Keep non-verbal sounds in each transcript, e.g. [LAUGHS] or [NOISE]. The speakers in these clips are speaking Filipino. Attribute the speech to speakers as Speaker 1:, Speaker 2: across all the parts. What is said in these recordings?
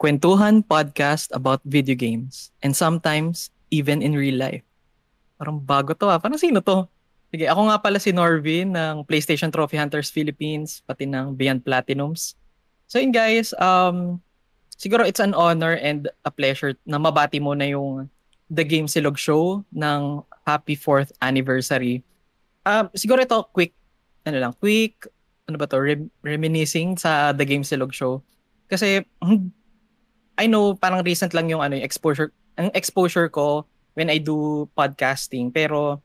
Speaker 1: kwentuhan podcast about video games and sometimes even in real life. Parang bago to ah. Parang sino to? Sige, ako nga pala si Norvin ng PlayStation Trophy Hunters Philippines, pati ng Beyond Platinums. So yun guys, um, siguro it's an honor and a pleasure na mabati mo na yung The Game Silog Show ng happy 4th anniversary. Um, siguro ito quick, ano lang, quick, ano ba to, rem- reminiscing sa The Game Silog Show. Kasi, hmm, I know parang recent lang yung ano yung exposure, ang exposure ko when I do podcasting. Pero,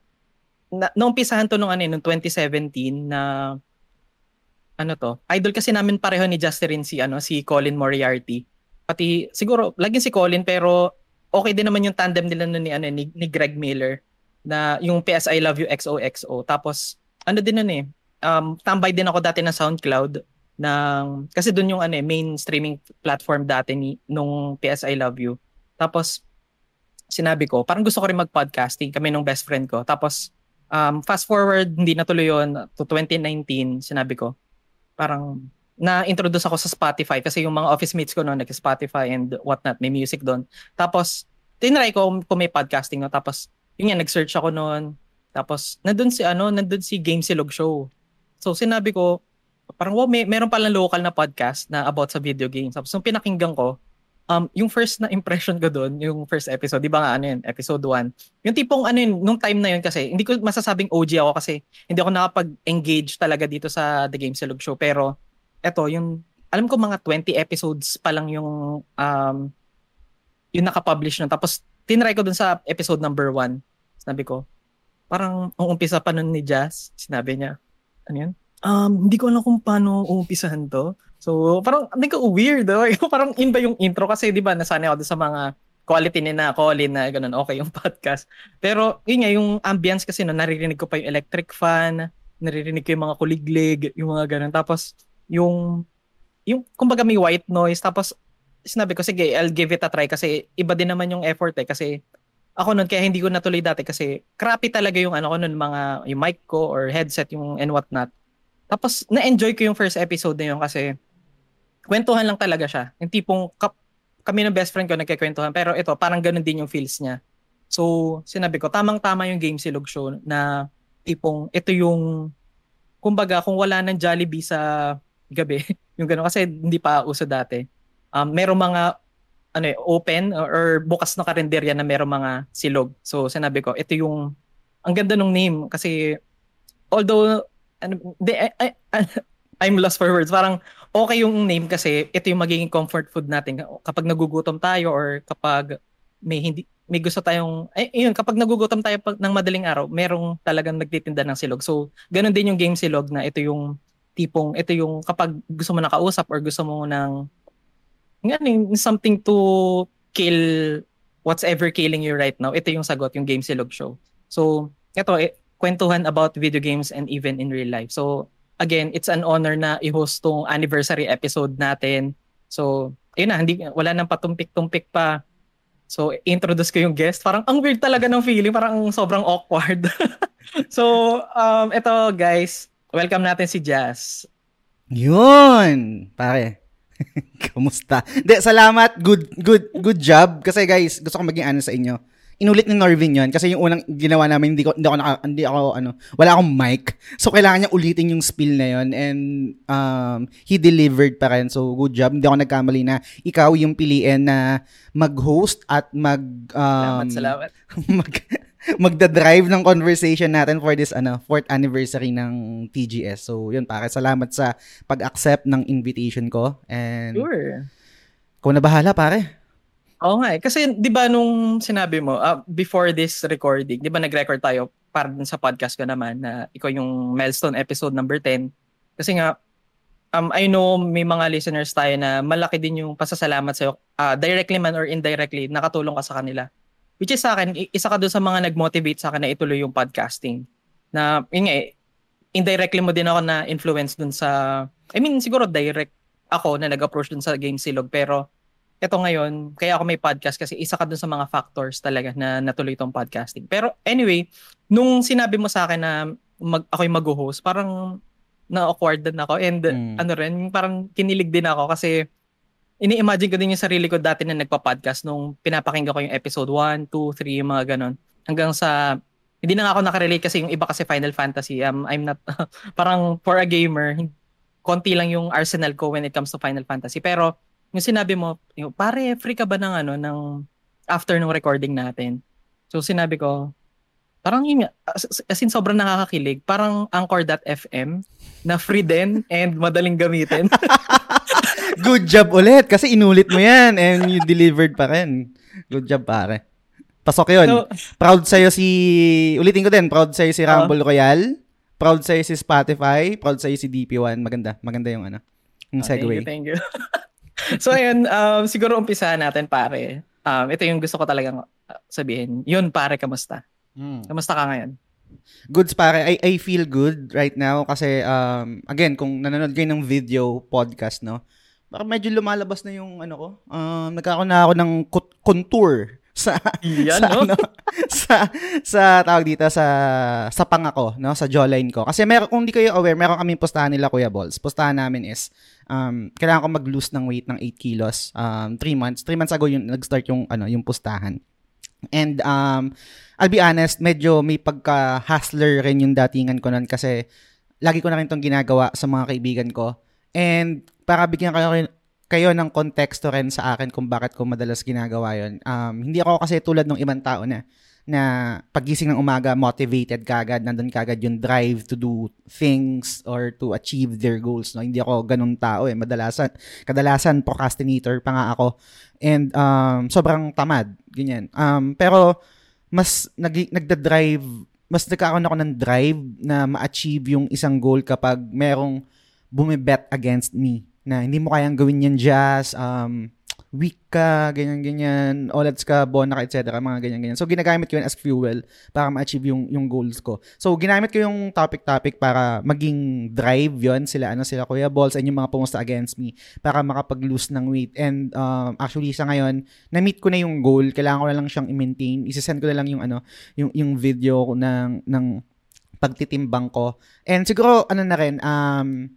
Speaker 1: na, naumpisahan to nung ano, nung 2017 na ano to, idol kasi namin pareho ni Justin si ano si Colin Moriarty. Pati siguro laging si Colin pero okay din naman yung tandem nila nun ni ano ni, ni Greg Miller na yung PS I Love You XOXO. Tapos ano din nun eh, um, tambay din ako dati ng SoundCloud ng kasi doon yung ano eh, main streaming platform dati ni nung PS I Love You. Tapos sinabi ko, parang gusto ko rin mag-podcasting kami nung best friend ko. Tapos um, fast forward, hindi natuloy yon to 2019, sinabi ko, parang na-introduce ako sa Spotify kasi yung mga office mates ko noon nag-Spotify and whatnot, may music doon. Tapos, tinry ko kung may podcasting no. Tapos, yun nga, nag-search ako noon. Tapos, nandun si, ano, nandun si Game Silog Show. So, sinabi ko, parang, wow, may, meron palang local na podcast na about sa video games. Tapos, nung pinakinggan ko, um, yung first na impression ko doon, yung first episode, di ba nga ano yun, episode 1. Yung tipong ano yun, nung time na yun kasi, hindi ko masasabing OG ako kasi hindi ako nakapag-engage talaga dito sa The Game Silog Show. Pero, eto, yung, alam ko mga 20 episodes pa lang yung, um, yung nakapublish nun. Tapos, tinry ko dun sa episode number 1. Sabi ko, parang, ang pa nun ni Jazz, sinabi niya, ano yun? Um, hindi ko alam kung paano umpisahan to. So, parang, hindi ko weird. Oh. [LAUGHS] parang in ba yung intro? Kasi, di ba, nasanay ako sa mga quality ni na Colin na ganun, okay yung [LAUGHS] podcast. Pero, yun nga, yung ambience kasi no, naririnig ko pa yung electric fan, naririnig ko yung mga kuliglig, yung mga ganun. Tapos, yung, yung, kumbaga may white noise, tapos, sinabi ko, sige, I'll give it a try kasi iba din naman yung effort eh. Kasi, ako nun, kaya hindi ko natuloy dati kasi crappy talaga yung ano ko nun, mga, yung mic ko or headset yung and whatnot. Tapos, na-enjoy ko yung first episode na yun kasi, kwentuhan lang talaga siya. Yung tipong kap, kami ng best friend ko nagkikwentuhan pero ito parang ganun din yung feels niya. So, sinabi ko, tamang-tama yung Game Silog Show na tipong ito yung kumbaga kung wala ng Jollibee sa gabi, [LAUGHS] yung gano'n kasi hindi pa uso dati. Um, merong mga ano eh, open or, or bukas na karinderya na merong mga silog. So, sinabi ko, ito yung ang ganda ng name kasi although ano, de, I, I, I'm lost for words. Parang okay yung name kasi ito yung magiging comfort food natin. Kapag nagugutom tayo or kapag may hindi may gusto tayong ay yun kapag nagugutom tayo pag, ng madaling araw merong talagang nagtitinda ng silog. So ganun din yung game silog na ito yung tipong ito yung kapag gusto mo nakausap or gusto mo ng ngayon something to kill what's ever killing you right now ito yung sagot yung game silog show. So ito eh, kwentuhan about video games and even in real life so again, it's an honor na i-host tong anniversary episode natin. So, ayun na, hindi, wala nang patumpik-tumpik pa. So, introduce ko yung guest. Parang ang weird talaga ng feeling. Parang sobrang awkward. [LAUGHS] so, um, ito guys, welcome natin si Jazz.
Speaker 2: Yun! Pare, [LAUGHS] kamusta? De, salamat. Good, good, good job. Kasi guys, gusto ko maging ano sa inyo inulit ni Norvin yon kasi yung unang ginawa namin hindi ko hindi ako naka, hindi ako ano wala akong mic. So kailangan niya ulitin yung spiel na yon and um he delivered pa rin. So good job. Hindi ako nagkamali na ikaw yung piliin na mag-host at mag
Speaker 1: um, salamat. salamat [LAUGHS]
Speaker 2: mag magda-drive ng conversation natin for this ano fourth anniversary ng TGS so yun pare salamat sa pag-accept ng invitation ko and
Speaker 1: sure.
Speaker 2: kung na bahala pare
Speaker 1: Oo nga eh. Kasi di ba nung sinabi mo, uh, before this recording, di ba nag-record tayo para dun sa podcast ko naman na ikaw yung milestone episode number 10. Kasi nga, um, I know may mga listeners tayo na malaki din yung pasasalamat sa'yo, uh, directly man or indirectly, nakatulong ka sa kanila. Which is sa akin, isa ka dun sa mga nag-motivate sa akin na ituloy yung podcasting. Na, yun nga eh, indirectly mo din ako na influence dun sa, I mean, siguro direct ako na nag-approach dun sa Game Silog, pero ito ngayon, kaya ako may podcast kasi isa ka dun sa mga factors talaga na natuloy itong podcasting. Pero anyway, nung sinabi mo sa akin na mag, ako yung mag-host, parang na-awkward din ako and mm. ano rin, parang kinilig din ako kasi ini-imagine ko din yung sarili ko dati na nagpa-podcast nung pinapakinggan ko yung episode 1, 2, 3, yung mga ganon. Hanggang sa, hindi na nga ako nakarelate kasi yung iba kasi Final Fantasy, um, I'm not, [LAUGHS] parang for a gamer, konti lang yung arsenal ko when it comes to Final Fantasy. Pero, yung sinabi mo, yung, pare, free ka ba ng ano, ng after ng recording natin? So, sinabi ko, parang yun as, in sobrang nakakakilig. Parang Anchor.fm na free din and madaling gamitin. [LAUGHS]
Speaker 2: Good job ulit kasi inulit mo yan and you delivered pa rin. Good job pare. Pasok yun. So, proud sa'yo si, ulitin ko din, proud sa'yo si uh, Rumble Royale. Proud sa'yo si Spotify. Proud sa'yo si DP1. Maganda. Maganda yung ano. Yung segue.
Speaker 1: Oh, thank you, thank you. [LAUGHS] [LAUGHS] so ayun, um, siguro umpisahan natin pare. Um, ito yung gusto ko talagang sabihin. Yun pare, kamusta? Mm. Kamusta ka ngayon?
Speaker 2: Goods pare, I, I feel good right now kasi um, again, kung nanonood kayo ng video podcast, no, baka medyo lumalabas na yung ano ko. Um, nagkakaroon na ako ng contour sa
Speaker 1: Yan,
Speaker 2: sa,
Speaker 1: no?
Speaker 2: ano, [LAUGHS] sa sa tawag dito sa sa pangako no? Sa jawline ko. Kasi meron kung hindi kayo aware meron kaming pustahan nila Kuya Balls. Pustahan namin is um kailangan ko mag-lose ng weight ng 8 kilos um 3 months. 3 months ago yung nag-start yung ano yung pustahan. And um I'll be honest, medyo may pagka-hustler rin yung datingan ko nun kasi lagi ko na rin itong ginagawa sa mga kaibigan ko. And para bigyan kayo, kayo ng konteksto rin sa akin kung bakit ko madalas ginagawa yon. Um, hindi ako kasi tulad ng ibang tao na na pagising ng umaga, motivated kagad, nandun kagad yung drive to do things or to achieve their goals. No? Hindi ako ganun tao eh. Madalasan, kadalasan procrastinator pa nga ako. And um, sobrang tamad, ganyan. Um, pero mas nag, nagda-drive, mas nagkakaroon ako ng drive na ma-achieve yung isang goal kapag merong bumibet against me na hindi mo kayang gawin yan jazz, um, weak ka, ganyan-ganyan, OLEDs ka, bona ka, etc. Mga ganyan-ganyan. So, ginagamit ko yun as fuel para ma-achieve yung, yung goals ko. So, ginamit ko yung topic-topic para maging drive yon sila, ano, sila Kuya Balls and yung mga pumusta against me para makapag-lose ng weight. And um, actually, sa ngayon, na-meet ko na yung goal. Kailangan ko na lang siyang i-maintain. Isasend ko na lang yung, ano, yung, yung video ng, ng pagtitimbang ko. And siguro, ano na rin, um,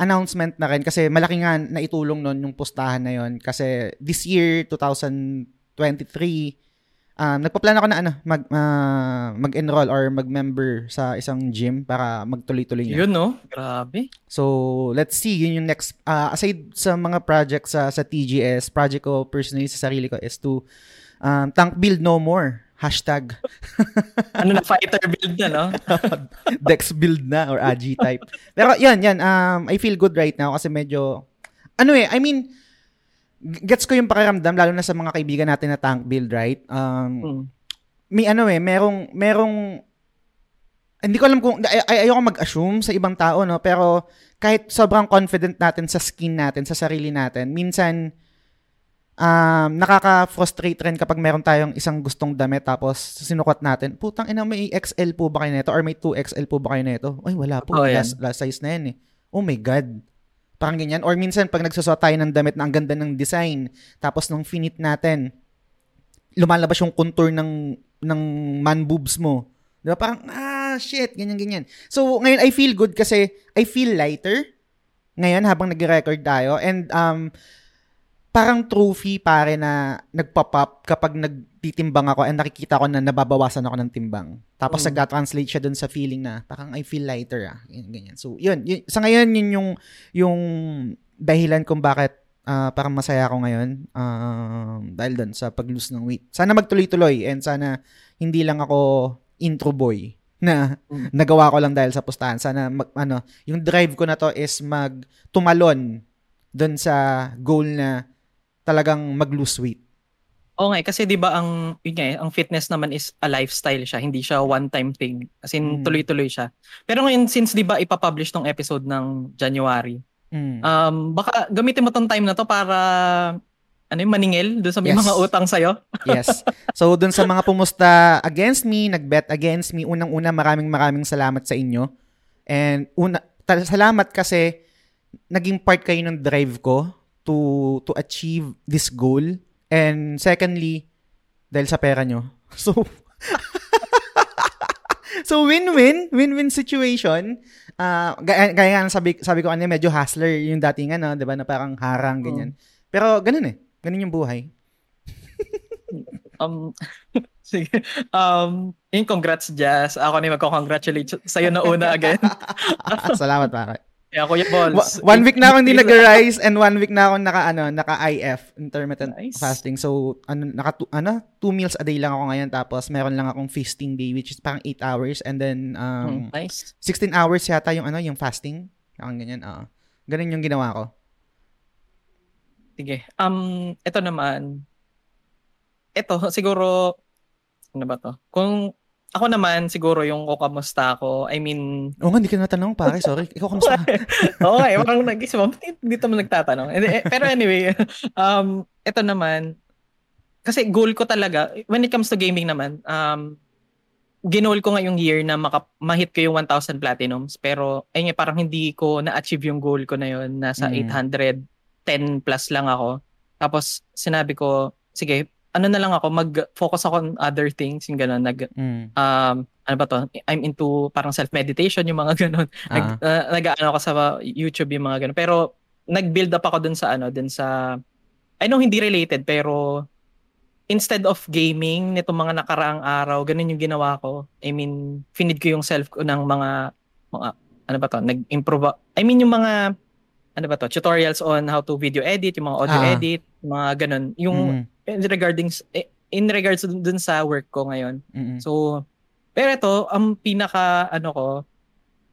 Speaker 2: announcement na rin kasi malaki nga naitulong nun yung postahan na yon kasi this year 2023 um, nagpa-plan ako na ano mag uh, mag-enroll or mag-member sa isang gym para magtuloy-tuloy
Speaker 1: na. Yun no, grabe.
Speaker 2: So, let's see yun yung next uh, aside sa mga projects sa sa TGS, project ko personally sa sarili ko is to um, tank build no more. Hashtag.
Speaker 1: ano na, fighter build na, no? [LAUGHS]
Speaker 2: Dex build na or AG type. Pero yan, yan. Um, I feel good right now kasi medyo, ano eh, I mean, gets ko yung pakiramdam, lalo na sa mga kaibigan natin na tank build, right? Um, mm. May ano eh, merong, merong, hindi ko alam kung, ay, ay, ayoko mag-assume sa ibang tao, no? Pero kahit sobrang confident natin sa skin natin, sa sarili natin, minsan, um, nakaka-frustrate rin kapag meron tayong isang gustong damit tapos sinukat natin, putang ina, may XL po ba kayo nito? Or may 2XL po ba kayo nito? Ay, wala po. Oh, last, last size na yan eh. Oh my God. Parang ganyan. Or minsan, pag nagsusot tayo ng damit na ang ganda ng design, tapos nung finit natin, lumalabas yung contour ng, ng man boobs mo. Di ba? Parang, ah, shit, ganyan, ganyan. So, ngayon, I feel good kasi I feel lighter ngayon habang nag-record tayo. And, um, parang trophy pare na nagpop-up kapag nagtitimbang ako and nakikita ko na nababawasan ako ng timbang. Tapos mm. nagka-translate siya dun sa feeling na parang I feel lighter ah. Ganyan, ganyan. So, yun, yun. Sa ngayon, yun yung, yung dahilan kung bakit uh, parang masaya ako ngayon uh, dahil dun sa pag-lose ng weight. Sana magtuloy-tuloy and sana hindi lang ako intro boy [LAUGHS] na mm. nagawa ko lang dahil sa pustahan. Sana mag, ano, yung drive ko na to is mag tumalon doon sa goal na talagang mag-lose weight.
Speaker 1: Oo nga, eh, kasi 'di ba ang yun nga, eh, ang fitness naman is a lifestyle siya, hindi siya one-time thing. As in mm. tuloy-tuloy siya. Pero ngayon since 'di ba ipa-publish tong episode ng January, mm. um baka gamitin mo tong time na to para ano yung maningil doon sa may yes. mga utang sa'yo? [LAUGHS]
Speaker 2: yes. So, doon sa mga pumusta against me, nag-bet against me, unang-una maraming maraming salamat sa inyo. And una, ta- salamat kasi naging part kayo ng drive ko to to achieve this goal and secondly dahil sa pera nyo [LAUGHS] so [LAUGHS] so win-win win-win situation uh, gaya, gaya nga sabi sabi ko ano medyo hustler yung dating ano 'di ba na parang harang ganyan oh. Pero ganun eh. Ganun yung buhay.
Speaker 1: Um, [LAUGHS] sige. Um, yung congrats, Jazz. Ako na magko-congratulate sa'yo na una again.
Speaker 2: Salamat, pare.
Speaker 1: Yeah, Kuya Balls.
Speaker 2: One week na akong hindi nag-rise and one week na akong naka, ano, naka-IF, intermittent
Speaker 1: Nice.
Speaker 2: fasting. So, ano, naka, two, ano, two meals a day lang ako ngayon. Tapos, meron lang akong feasting day, which is parang 8 hours. And then, um,
Speaker 1: Hmm, nice.
Speaker 2: 16 hours yata yung, ano, yung fasting. Parang ganyan, oo. Ganun yung ginawa ko.
Speaker 1: Sige. Um, ito naman. Ito, siguro, ano ba to? Kung ako naman, siguro yung kung kamusta ako, I mean,
Speaker 2: Oo nga, hindi ka natanong, pare. [LAUGHS] Sorry. Ikaw, kamusta [LAUGHS] ka?
Speaker 1: okay, parang nag-isip ako, "Ba't dito mo nagtatanong. Eh, eh, Pero anyway, [LAUGHS] um, ito naman, kasi goal ko talaga, when it comes to gaming naman, um, ginol ko ngayong year na maka, ma-hit ko yung 1,000 platinums. Pero, ayun nga, parang hindi ko na-achieve yung goal ko na yun. Nasa
Speaker 2: Mm.
Speaker 1: 810 plus lang ako. Tapos, sinabi ko, sige, ano na lang ako, mag-focus ako on other things, yung gano'n, nag,
Speaker 2: Mm.
Speaker 1: um, ano ba to? I'm into parang self-meditation, yung mga [LAUGHS] ganun. Nag,
Speaker 2: Ah.
Speaker 1: uh, nag-ano ako sa YouTube, yung mga ganun. Pero, nag-build up ako dun sa ano, dun sa, I know hindi related, pero instead of gaming nitong mga nakaraang araw, ganun yung ginawa ko. I mean, finid ko yung self ko ng mga, mga ano ba to, nag-improve, I mean yung mga, ano ba to, tutorials on how to video edit, yung mga audio
Speaker 2: Ah.
Speaker 1: edit, mga ganun. Yung
Speaker 2: Mm.
Speaker 1: In regarding, eh, in regards dun, dun sa work ko ngayon.
Speaker 2: Mm.
Speaker 1: So, pero ito, ang pinaka, ano ko,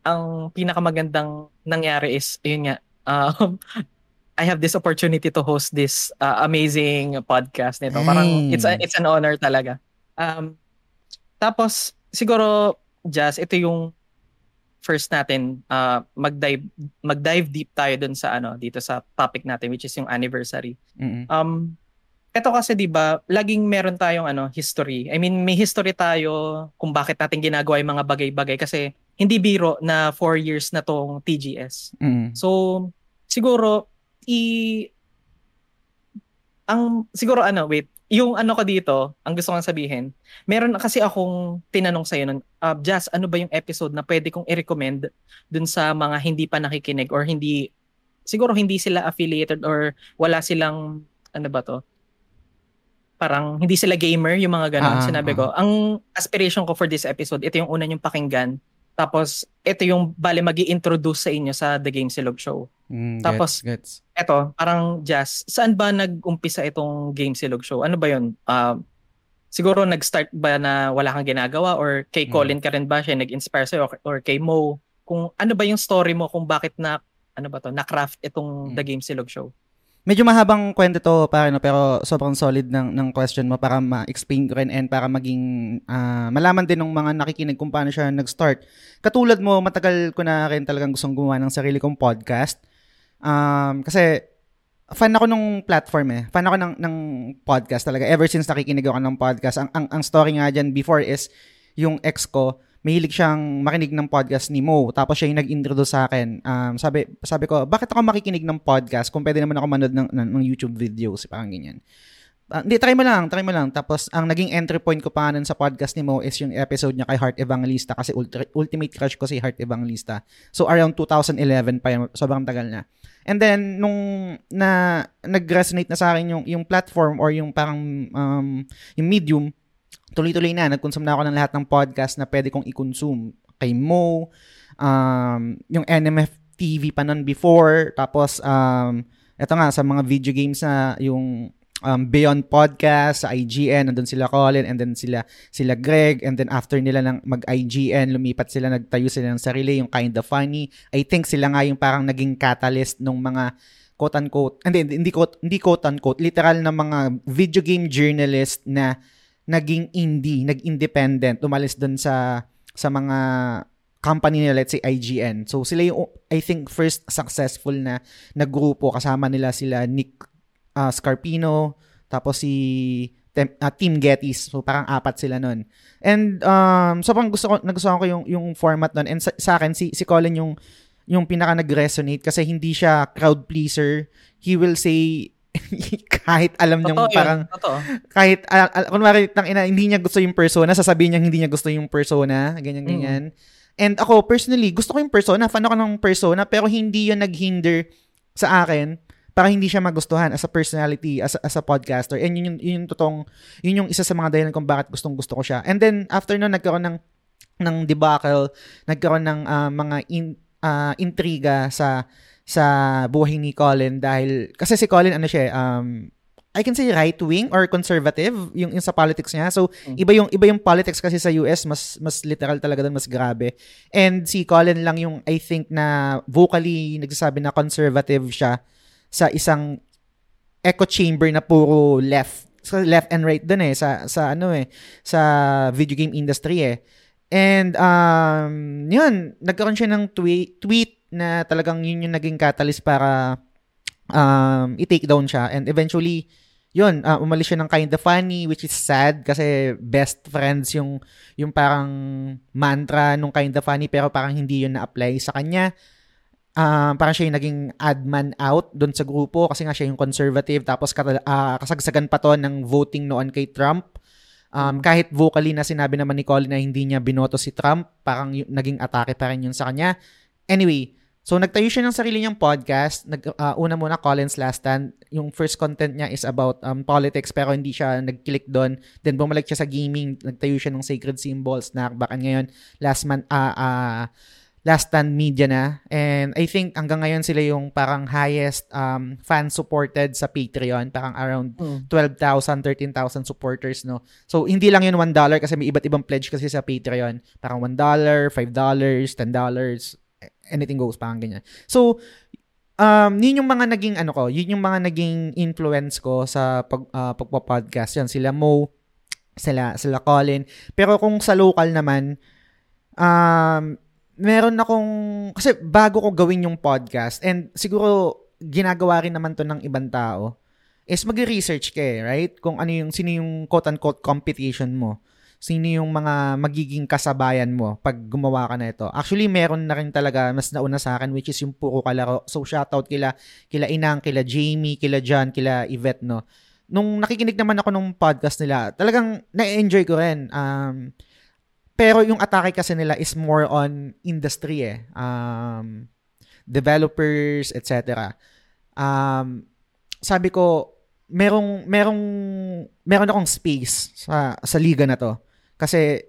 Speaker 1: ang pinaka magandang nangyari is, yun nga, um, [LAUGHS] I have this opportunity to host this uh, amazing podcast nito. Parang,
Speaker 2: Hey.
Speaker 1: it's, a, it's an honor talaga. Um, tapos, siguro, Jazz, ito yung first natin uh, mag-dive mag-dive deep tayo dun sa ano dito sa topic natin which is yung anniversary.
Speaker 2: Mm.
Speaker 1: Um, ito kasi 'di ba, laging meron tayong ano, history. I mean, may history tayo kung bakit natin ginagawa yung mga bagay-bagay kasi hindi biro na 4 years na tong TGS.
Speaker 2: Mm.
Speaker 1: So, siguro i ang siguro ano, wait, yung ano ko dito, ang gusto kong sabihin, meron kasi akong tinanong sa nun, uh, Jazz, ano ba yung episode na pwede kong i-recommend dun sa mga hindi pa nakikinig or hindi, siguro hindi sila affiliated or wala silang, ano ba to, parang hindi sila gamer, yung mga ganon.
Speaker 2: Ah,
Speaker 1: Sinabi
Speaker 2: ah.
Speaker 1: ko, ang aspiration ko for this episode, ito yung una yung pakinggan. Tapos, ito yung bali mag introduce sa inyo sa The Game Silog Show.
Speaker 2: Mm,
Speaker 1: Tapos,
Speaker 2: gets, gets.
Speaker 1: Eto, parang Jazz, saan ba nag-umpisa itong Game Silog Show? Ano ba yun? Um, siguro nag-start ba na wala kang ginagawa or kay
Speaker 2: Mm.
Speaker 1: Colin ka rin ba siya nag-inspire sa'yo or, or kay Mo? Kung ano ba yung story mo kung bakit na ano ba to, na-craft itong
Speaker 2: Mm.
Speaker 1: The Game Silog Show?
Speaker 2: Medyo mahabang kwento to pare no, pero sobrang solid ng ng question mo para ma-explain ko rin and para maging ah, malaman din ng mga nakikinig kung paano siya nag-start. Katulad mo, matagal ko na rin talagang gustong gumawa ng sarili kong podcast. Um, kasi fan ako nung platform eh. Fan ako ng, ng podcast talaga. Ever since nakikinig ako ng podcast. Ang, ang, ang story nga dyan before is yung ex ko, mahilig siyang makinig ng podcast ni Mo. Tapos siya yung nag-introduce sa akin. Um, sabi, sabi ko, bakit ako makikinig ng podcast kung pwede naman ako manood ng, ng, ng YouTube videos? Parang ganyan. Ah, Hindi, try mo lang, try mo lang. Tapos, ang naging entry point ko pa nun sa podcast ni Mo is yung episode niya kay Heart Evangelista kasi ultra, ultimate crush ko si Heart Evangelista. So, around 2011 pa yun. Sobrang tagal na. And then, nung na nag-resonate na sa akin yung, yung platform or yung parang um, yung medium, tuloy-tuloy na. Nag-consume na ako ng lahat ng podcast na pwede kong i-consume. Kay Mo, um, yung NMF TV pa nun before. Tapos, um, eto nga, sa mga video games na yung um, Beyond Podcast, sa IGN, nandun sila Colin, and then sila, sila Greg, and then after nila ng mag-IGN, lumipat sila, nagtayo sila ng sarili, yung Kinda Funny. I think sila nga yung parang naging catalyst nung mga quote-unquote, hindi, hindi, quote, hindi quote-unquote, literal na mga video game journalist na naging indie, nag-independent, umalis dun sa sa mga company nila, let's say IGN. So sila yung, I think, first successful na na grupo. Kasama nila sila Nick uh, Scarpino, tapos si Tem, uh, Team Gettys. So parang apat sila nun. And um, sobrang gusto ko, nagustuhan ko yung, yung format nun. And sa, sa akin, si, si Colin yung yung pinaka nag-resonate kasi hindi siya crowd pleaser. He will say [LAUGHS] kahit alam niyang
Speaker 1: Totoo
Speaker 2: parang
Speaker 1: yun. Totoo.
Speaker 2: kahit al- al- kunwari tang ina hindi niya gusto yung persona, sasabihin niya hindi niya gusto yung persona, ganyan
Speaker 1: Mm.
Speaker 2: ganyan. And ako personally, gusto ko yung persona, fan ako ng persona, pero hindi yun naghinder sa akin para hindi siya magustuhan as a personality, as a, as a podcaster. And yun yung, yun yung totoong, yun yung isa sa mga dahilan kung bakit gustong gusto ko siya. And then, after nun, nagkaroon ng, ng debacle, nagkaroon ng uh, mga in, uh, intriga sa sa buhay ni Colin dahil kasi si Colin ano siya um I can say right wing or conservative yung, yung sa politics niya. So mm. iba yung iba yung politics kasi sa US mas mas literal talaga doon mas grabe. And si Colin lang yung I think na vocally nagsasabi na conservative siya sa isang echo chamber na puro left sa left and right doon eh sa sa ano eh sa video game industry eh. And um yun, nagkaroon siya ng tweet tweet na talagang yun yung naging catalyst para um, i-take down siya. And eventually, yun, uh, umalis siya ng kind of funny, which is sad kasi best friends yung, yung parang mantra nung kind of funny pero parang hindi yun na-apply sa kanya. Uh, parang siya yung naging ad man out doon sa grupo kasi nga siya yung conservative tapos uh, kasagsagan pa to ng voting noon kay Trump. Um, kahit vocally na sinabi naman ni Colin na hindi niya binoto si Trump, parang y- naging atake pa rin yun sa kanya. Anyway, So, nagtayo siya ng sarili niyang podcast. Nag, uh, una muna, Collins Last Stand. Yung first content niya is about um, politics pero hindi siya nag-click doon. Then, bumalik siya sa gaming. Nagtayo siya ng Sacred Symbols na bakan ngayon last month, uh, uh, Last Stand Media na. And I think hanggang ngayon sila yung parang highest um, fan-supported sa Patreon. Parang around mm. 12,000, 13,000 supporters, no? So, hindi lang yun $1 kasi may iba't ibang pledge kasi sa Patreon. Parang $1, $5, $10, anything goes, parang ganyan. So, um, yun yung mga naging, ano ko, yun yung mga naging influence ko sa pag, uh, pagpa-podcast. Yan, sila Mo, sila, sila Colin. Pero kung sa local naman, um, meron akong, kasi bago ko gawin yung podcast, and siguro ginagawa rin naman to ng ibang tao, is mag-research ka eh, right? Kung ano yung, sino yung quote-unquote competition mo sino yung mga magiging kasabayan mo pag gumawa ka na ito. Actually, meron na rin talaga mas nauna sa akin which is yung puro kalaro. So, shoutout kila, kila Inang, kila Jamie, kila John, kila Yvette, no. Nung nakikinig naman ako nung podcast nila, talagang na-enjoy ko rin. Um, pero yung atake kasi nila is more on industry eh. Um, developers, etc. Um, sabi ko, merong merong meron akong space sa sa liga na to kasi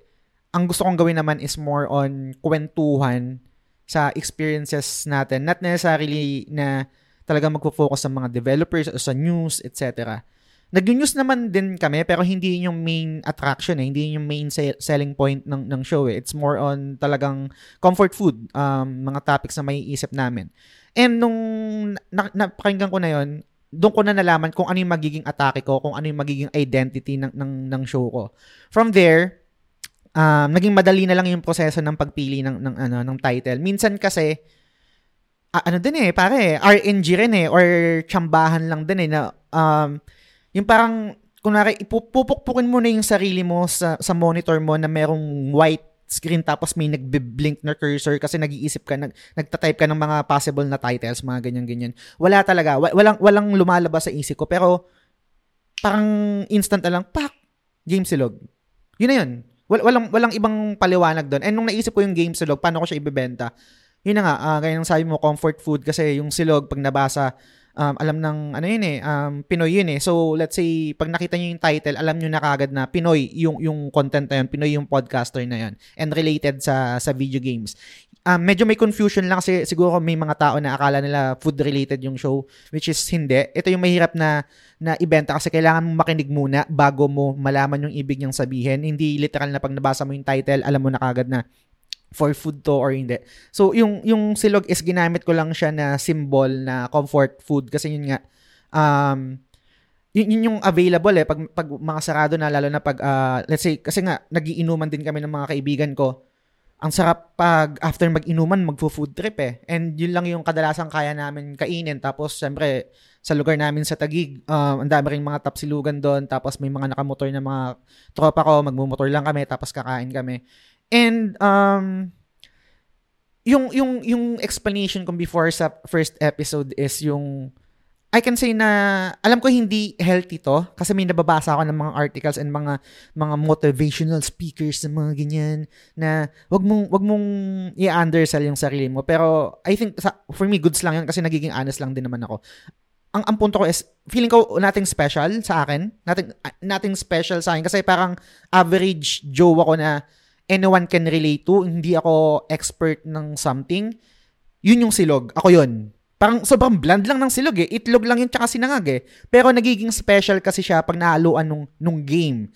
Speaker 2: ang gusto kong gawin naman is more on kwentuhan sa experiences natin. Not necessarily na talaga magfo-focus sa mga developers o sa news, etc. Nag-news naman din kami pero hindi yung main attraction eh, hindi yung main selling point ng ng show eh. It's more on talagang comfort food, um, mga topics na may isip namin. And nung na, napakinggan ko na yon, doon ko na nalaman kung ano yung magiging atake ko, kung ano yung magiging identity ng ng ng show ko. From there, um, naging madali na lang yung proseso ng pagpili ng ng ano ng title. Minsan kasi uh, ano din eh, pare, RNG rin eh or tsambahan lang din eh na um, yung parang kunwari ipupukpukin mo na yung sarili mo sa sa monitor mo na merong white screen tapos may nagbe-blink na cursor kasi nag-iisip ka nag nagta-type ka ng mga possible na titles, mga ganyan ganyan. Wala talaga, walang walang lumalabas sa isip ko pero parang instant na lang pak game silog. Yun na yun. Wal, walang, walang ibang paliwanag doon. And nung naisip ko yung game silog, paano ko siya ibebenta? Yun na nga, uh, gaya ng sabi mo, comfort food kasi yung silog, pag nabasa, um, alam ng, ano yun eh, um, Pinoy yun eh. So, let's say, pag nakita nyo yung title, alam nyo na kagad na Pinoy yung, yung content na yun, Pinoy yung podcaster na yun, and related sa, sa video games um, medyo may confusion lang kasi siguro may mga tao na akala nila food related yung show which is hindi. Ito yung mahirap na na ibenta kasi kailangan mong makinig muna bago mo malaman yung ibig niyang sabihin. Hindi literal na pag nabasa mo yung title, alam mo na kagad na for food to or hindi. So yung yung silog is ginamit ko lang siya na symbol na comfort food kasi yun nga um yun, yun yung available eh pag pag mga sarado na lalo na pag uh, let's say kasi nga nagiinuman din kami ng mga kaibigan ko ang sarap pag after mag-inuman, magfo-food trip eh. And yun lang yung kadalasan kaya namin kainin. Tapos, syempre, sa lugar namin sa Tagig, um, ang dami rin mga tapsilugan doon. Tapos, may mga nakamotor na mga tropa ko. Magmumotor lang kami, tapos kakain kami. And, um, yung, yung, yung explanation ko before sa first episode is yung I can say na alam ko hindi healthy to kasi may nababasa ako ng mga articles and mga mga motivational speakers ng mga ganyan na wag mong wag mong i-undersell yung sarili mo pero I think for me goods lang yun kasi nagiging honest lang din naman ako. ang, ang punto ko is, feeling ko nating special sa akin. Nating, nating special sa akin. Kasi parang average Joe ako na anyone can relate to. Hindi ako expert ng something. Yun yung silog. Ako yun. Parang sobrang bland lang ng silog eh. Itlog lang yun tsaka sinangag eh. Pero nagiging special kasi siya pag nahaluan nung, nung game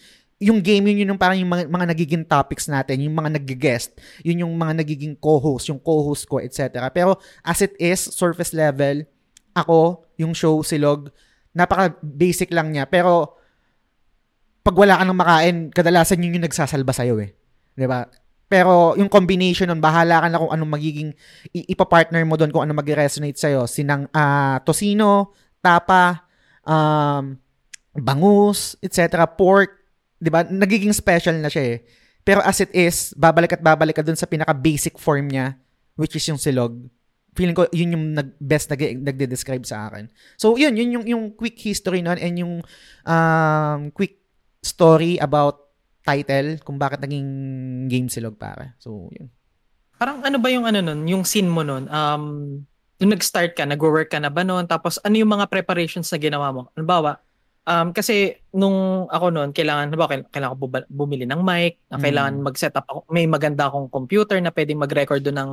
Speaker 2: yung game yun yung parang yung mga, mga nagiging topics natin, yung mga nag-guest, yun yung mga nagiging co-host, yung co-host ko, etc. Pero as it is, surface level, ako, yung show, silog, napaka-basic lang niya. Pero pag wala ka nang makain, kadalasan yun yung nagsasalba sa'yo eh. Di ba? Pero yung combination nun, bahala ka na kung anong magiging, ipapartner mo doon kung ano mag-resonate sa'yo. Sinang uh, tosino, tapa, um, bangus, etc. Pork, 'di ba? Nagiging special na siya eh. Pero as it is, babalik at babalik ka dun sa pinaka-basic form niya, which is yung silog. Feeling ko, yun yung nag, best nag, nagde-describe sa akin. So, yun, yun yung, yung quick history nun and yung um, quick story about title, kung bakit naging game silog para. So, yun.
Speaker 1: Parang ano ba yung ano nun, yung scene mo nun? Um, nung nag-start ka, nag-work ka na ba nun? Tapos ano yung mga preparations na ginawa mo? Halimbawa, Um, kasi nung ako noon, kailangan, ba, kailangan ko bumili ng mic, na kailangan mm. mag-set up ako, may maganda akong computer na pwedeng mag-record doon ng,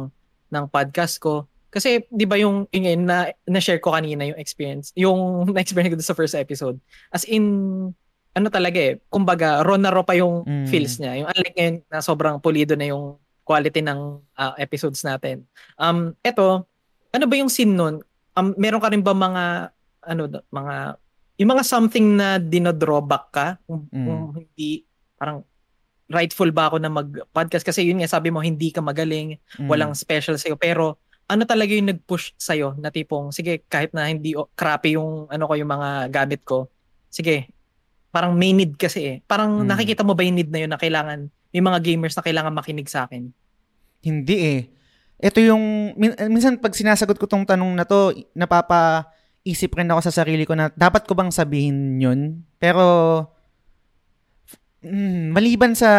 Speaker 1: ng podcast ko. Kasi 'di ba yung yung na na-share ko kanina yung experience, yung [LAUGHS] na-experience ko sa first episode. As in ano talaga eh, kumbaga raw na raw pa yung mm. feels niya. Yung unlike ngayon na sobrang pulido na yung quality ng uh, episodes natin. Um eto, ano ba yung scene noon? Um meron ka rin ba mga ano mga yung mga something na dinodrawback ka, kung, mm. kung hindi, parang rightful ba ako na mag-podcast? Kasi yun nga, sabi mo, hindi ka magaling, mm. walang special sa'yo. Pero, ano talaga yung nag-push sa'yo na tipong, sige, kahit na hindi crappy yung, ano ko, yung mga gamit ko, sige, parang may need kasi eh. Parang mm. nakikita mo ba yung need na yun na kailangan, may mga gamers na kailangan makinig sa akin?
Speaker 2: Hindi eh. Ito yung, min- minsan pag sinasagot ko tong tanong na to, napapa, isip rin ako sa sarili ko na dapat ko bang sabihin yun? Pero mm, maliban sa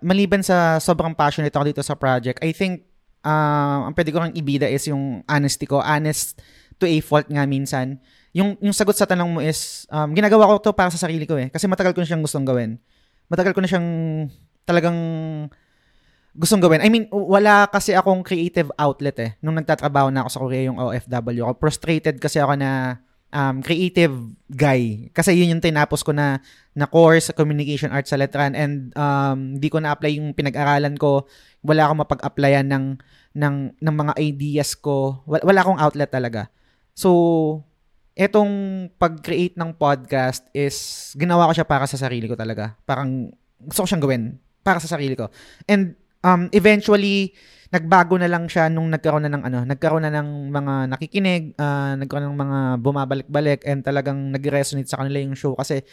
Speaker 2: maliban sa sobrang passionate ako dito sa project, I think uh, ang pwede ko lang ibida is yung honesty ko. Honest to a fault nga minsan. Yung, yung sagot sa tanong mo is, um, ginagawa ko to para sa sarili ko eh. Kasi matagal ko na siyang gustong gawin. Matagal ko na siyang talagang gustong gawin. I mean, wala kasi akong creative outlet eh. Nung nagtatrabaho na ako sa Korea yung OFW ako, frustrated kasi ako na um, creative guy. Kasi yun yung tinapos ko na, na course sa communication arts sa Letran and um, hindi ko na-apply yung pinag-aralan ko. Wala akong mapag-applyan ng, ng, ng mga ideas ko. Wala, wala akong outlet talaga. So, etong pag-create ng podcast is ginawa ko siya para sa sarili ko talaga. Parang gusto ko siyang gawin para sa sarili ko. And um, eventually, nagbago na lang siya nung nagkaroon na ng ano, nagkaroon na ng mga nakikinig, uh, nagkaroon ng mga bumabalik-balik and talagang nag-resonate sa kanila yung show kasi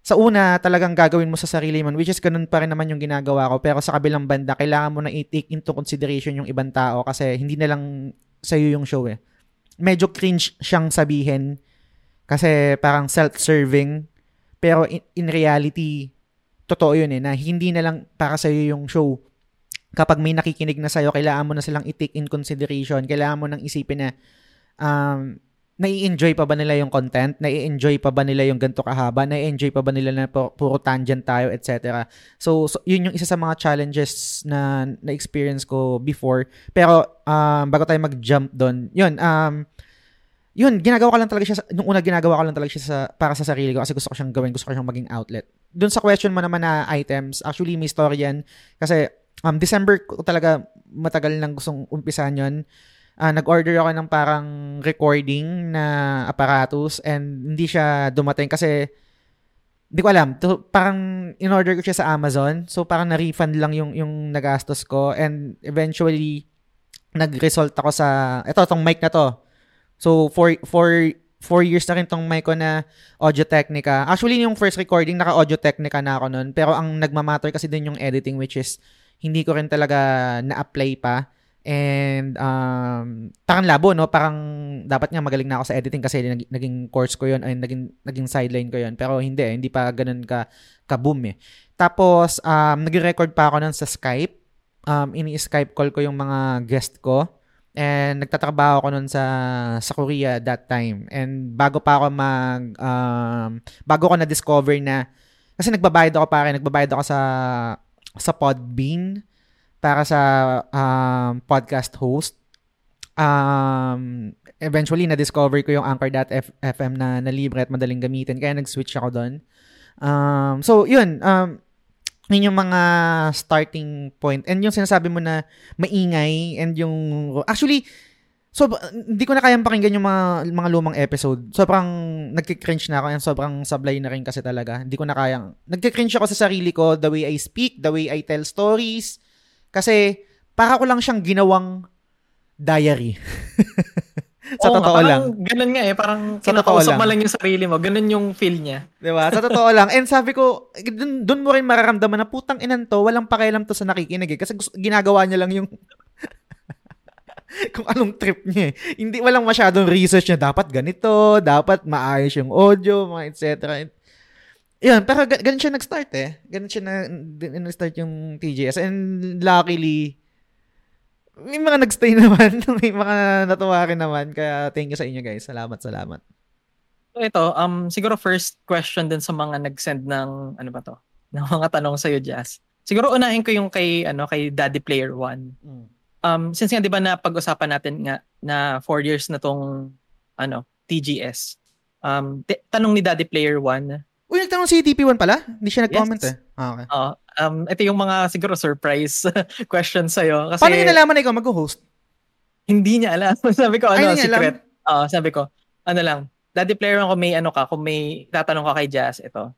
Speaker 2: sa una, talagang gagawin mo sa sarili mo, which is ganun pa rin naman yung ginagawa ko. Pero sa kabilang banda, kailangan mo na i-take into consideration yung ibang tao kasi hindi na lang sa'yo yung show eh. Medyo cringe siyang sabihin kasi parang self-serving. Pero in, in reality, totoo yun eh, na hindi na lang para sa'yo yung show kapag may nakikinig na sa'yo, kailangan mo na silang i-take in consideration. Kailangan mo nang isipin na um, nai-enjoy pa ba nila yung content? Nai-enjoy pa ba nila yung ganito kahaba? Nai-enjoy pa ba nila na pu- puro tangent tayo, etc. So, so, yun yung isa sa mga challenges na na-experience ko before. Pero, um, bago tayo mag-jump doon, yun, um, yun, ginagawa ko lang talaga siya, nung una ginagawa ko lang talaga siya sa, para sa sarili ko kasi gusto ko siyang gawin, gusto ko siyang maging outlet. Doon sa question mo naman na items, actually may story yan kasi um, December ko talaga matagal nang gustong umpisahan yun. Uh, nag-order ako ng parang recording na apparatus and hindi siya dumating kasi hindi ko alam. To, parang in-order ko siya sa Amazon. So parang na-refund lang yung, yung nagastos ko and eventually nag-result ako sa ito tong mic na to. So for for four years na rin tong mic ko na Audio Technica. Actually, yung first recording, naka Audio Technica na ako nun. Pero ang nagmamatter kasi din yung editing which is hindi ko rin talaga na-apply pa. And um, parang labo, no? Parang dapat nga magaling na ako sa editing kasi naging, naging course ko yun, ay naging, naging sideline ko yun. Pero hindi, eh, hindi pa ganun ka, ka-boom eh. Tapos, um, nag-record pa ako nun sa Skype. Um, ini-Skype call ko yung mga guest ko. And nagtatrabaho ako noon sa sa Korea that time. And bago pa ako mag um, bago ko na discover na kasi nagbabayad ako pare, nagbabayad ako sa sa Podbean para sa um, podcast host. Um, eventually na-discover ko yung Anchor.fm na, na libre at madaling gamitin kaya nag-switch ako doon. Um, so yun, um, yun yung mga starting point. And yung sinasabi mo na maingay and yung... Actually, so hindi ko na kayang pakinggan yung mga, mga lumang episode. Sobrang nagki-cringe na ako and sobrang sablay na rin kasi talaga. Hindi ko na kayang... Nagki-cringe ako sa sarili ko, the way I speak, the way I tell stories. Kasi para ko lang siyang ginawang diary. [LAUGHS] sa
Speaker 1: Oo,
Speaker 2: totoo
Speaker 1: nga,
Speaker 2: lang.
Speaker 1: Ganun nga eh. Parang
Speaker 2: Sa totoo
Speaker 1: kinakausap
Speaker 2: lang.
Speaker 1: mo lang yung sarili mo. Ganun yung feel niya.
Speaker 2: Di ba? Sa totoo lang. And sabi ko, dun, dun mo rin mararamdaman na putang inan to, walang pakialam to sa nakikinig eh. Kasi ginagawa niya lang yung [LAUGHS] kung anong trip niya eh. Hindi, walang masyadong research niya. Dapat ganito, dapat maayos yung audio, mga et Yun, pero gan- ganun siya nag-start eh. Ganun siya na, din- nag-start yung TJS. And luckily, may mga nagstay [LAUGHS] naman. may mga natuwa rin naman. Kaya thank you sa inyo guys. Salamat, salamat.
Speaker 1: So ito, um, siguro first question din sa mga nag-send ng, ano ba to? [LAUGHS] Ng mga tanong sa'yo, Jazz. Siguro unahin ko yung kay, ano, kay Daddy Player One. Um, since nga, di ba na pag-usapan natin nga na four years na tong, ano, TGS. Um, t- tanong ni Daddy Player One,
Speaker 2: Uy, nagtanong si TP1 pala? Hindi siya nag-comment
Speaker 1: Yes.
Speaker 2: eh. Ah, okay.
Speaker 1: uh, um, ito yung mga siguro surprise [LAUGHS] questions sa'yo. Kasi
Speaker 2: Paano niya nalaman na ikaw mag-host?
Speaker 1: hindi niya alam. [LAUGHS] sabi ko,
Speaker 2: Ay,
Speaker 1: ano,
Speaker 2: niya
Speaker 1: secret. Oo, sabi ko, ano lang, Daddy Player kung may ano ka, kung may tatanong ka kay Jazz, ito.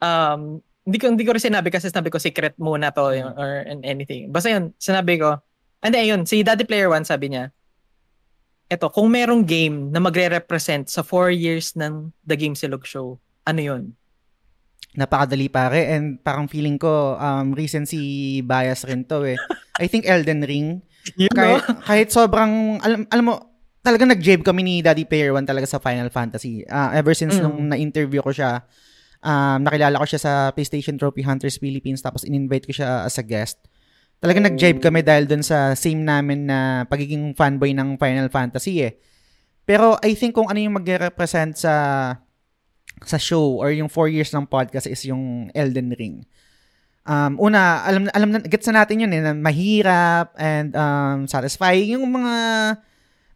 Speaker 1: Um, hindi ko hindi ko rin sinabi kasi sinabi ko secret muna to
Speaker 2: Hmm.
Speaker 1: yung- or an- anything. Basta yun, sinabi ko. And then yun, si Daddy Player One sabi niya, eto, kung merong game na magre-represent sa four years ng The Game Silog Show, ano yun?
Speaker 2: Napakadali pare and parang feeling ko um, recency bias rin to eh. I think Elden Ring. [LAUGHS]
Speaker 1: Yun,
Speaker 2: Kahit, [LAUGHS] kahit sobrang, alam, alam mo, talagang nag-jab kami ni Daddy Player One talaga sa Final Fantasy. Ah, ever since
Speaker 1: Mm.
Speaker 2: nung na-interview ko siya, um, nakilala ko siya sa PlayStation Trophy Hunters Philippines tapos in-invite ko siya as a guest. Talagang nag-jibe kami dahil dun sa same namin na pagiging fanboy ng Final Fantasy eh. Pero I think kung ano yung mag-represent sa sa show or yung four years ng podcast is yung Elden Ring. Um, una, alam alam gets na natin yun eh, na mahirap and um, satisfying. Yung mga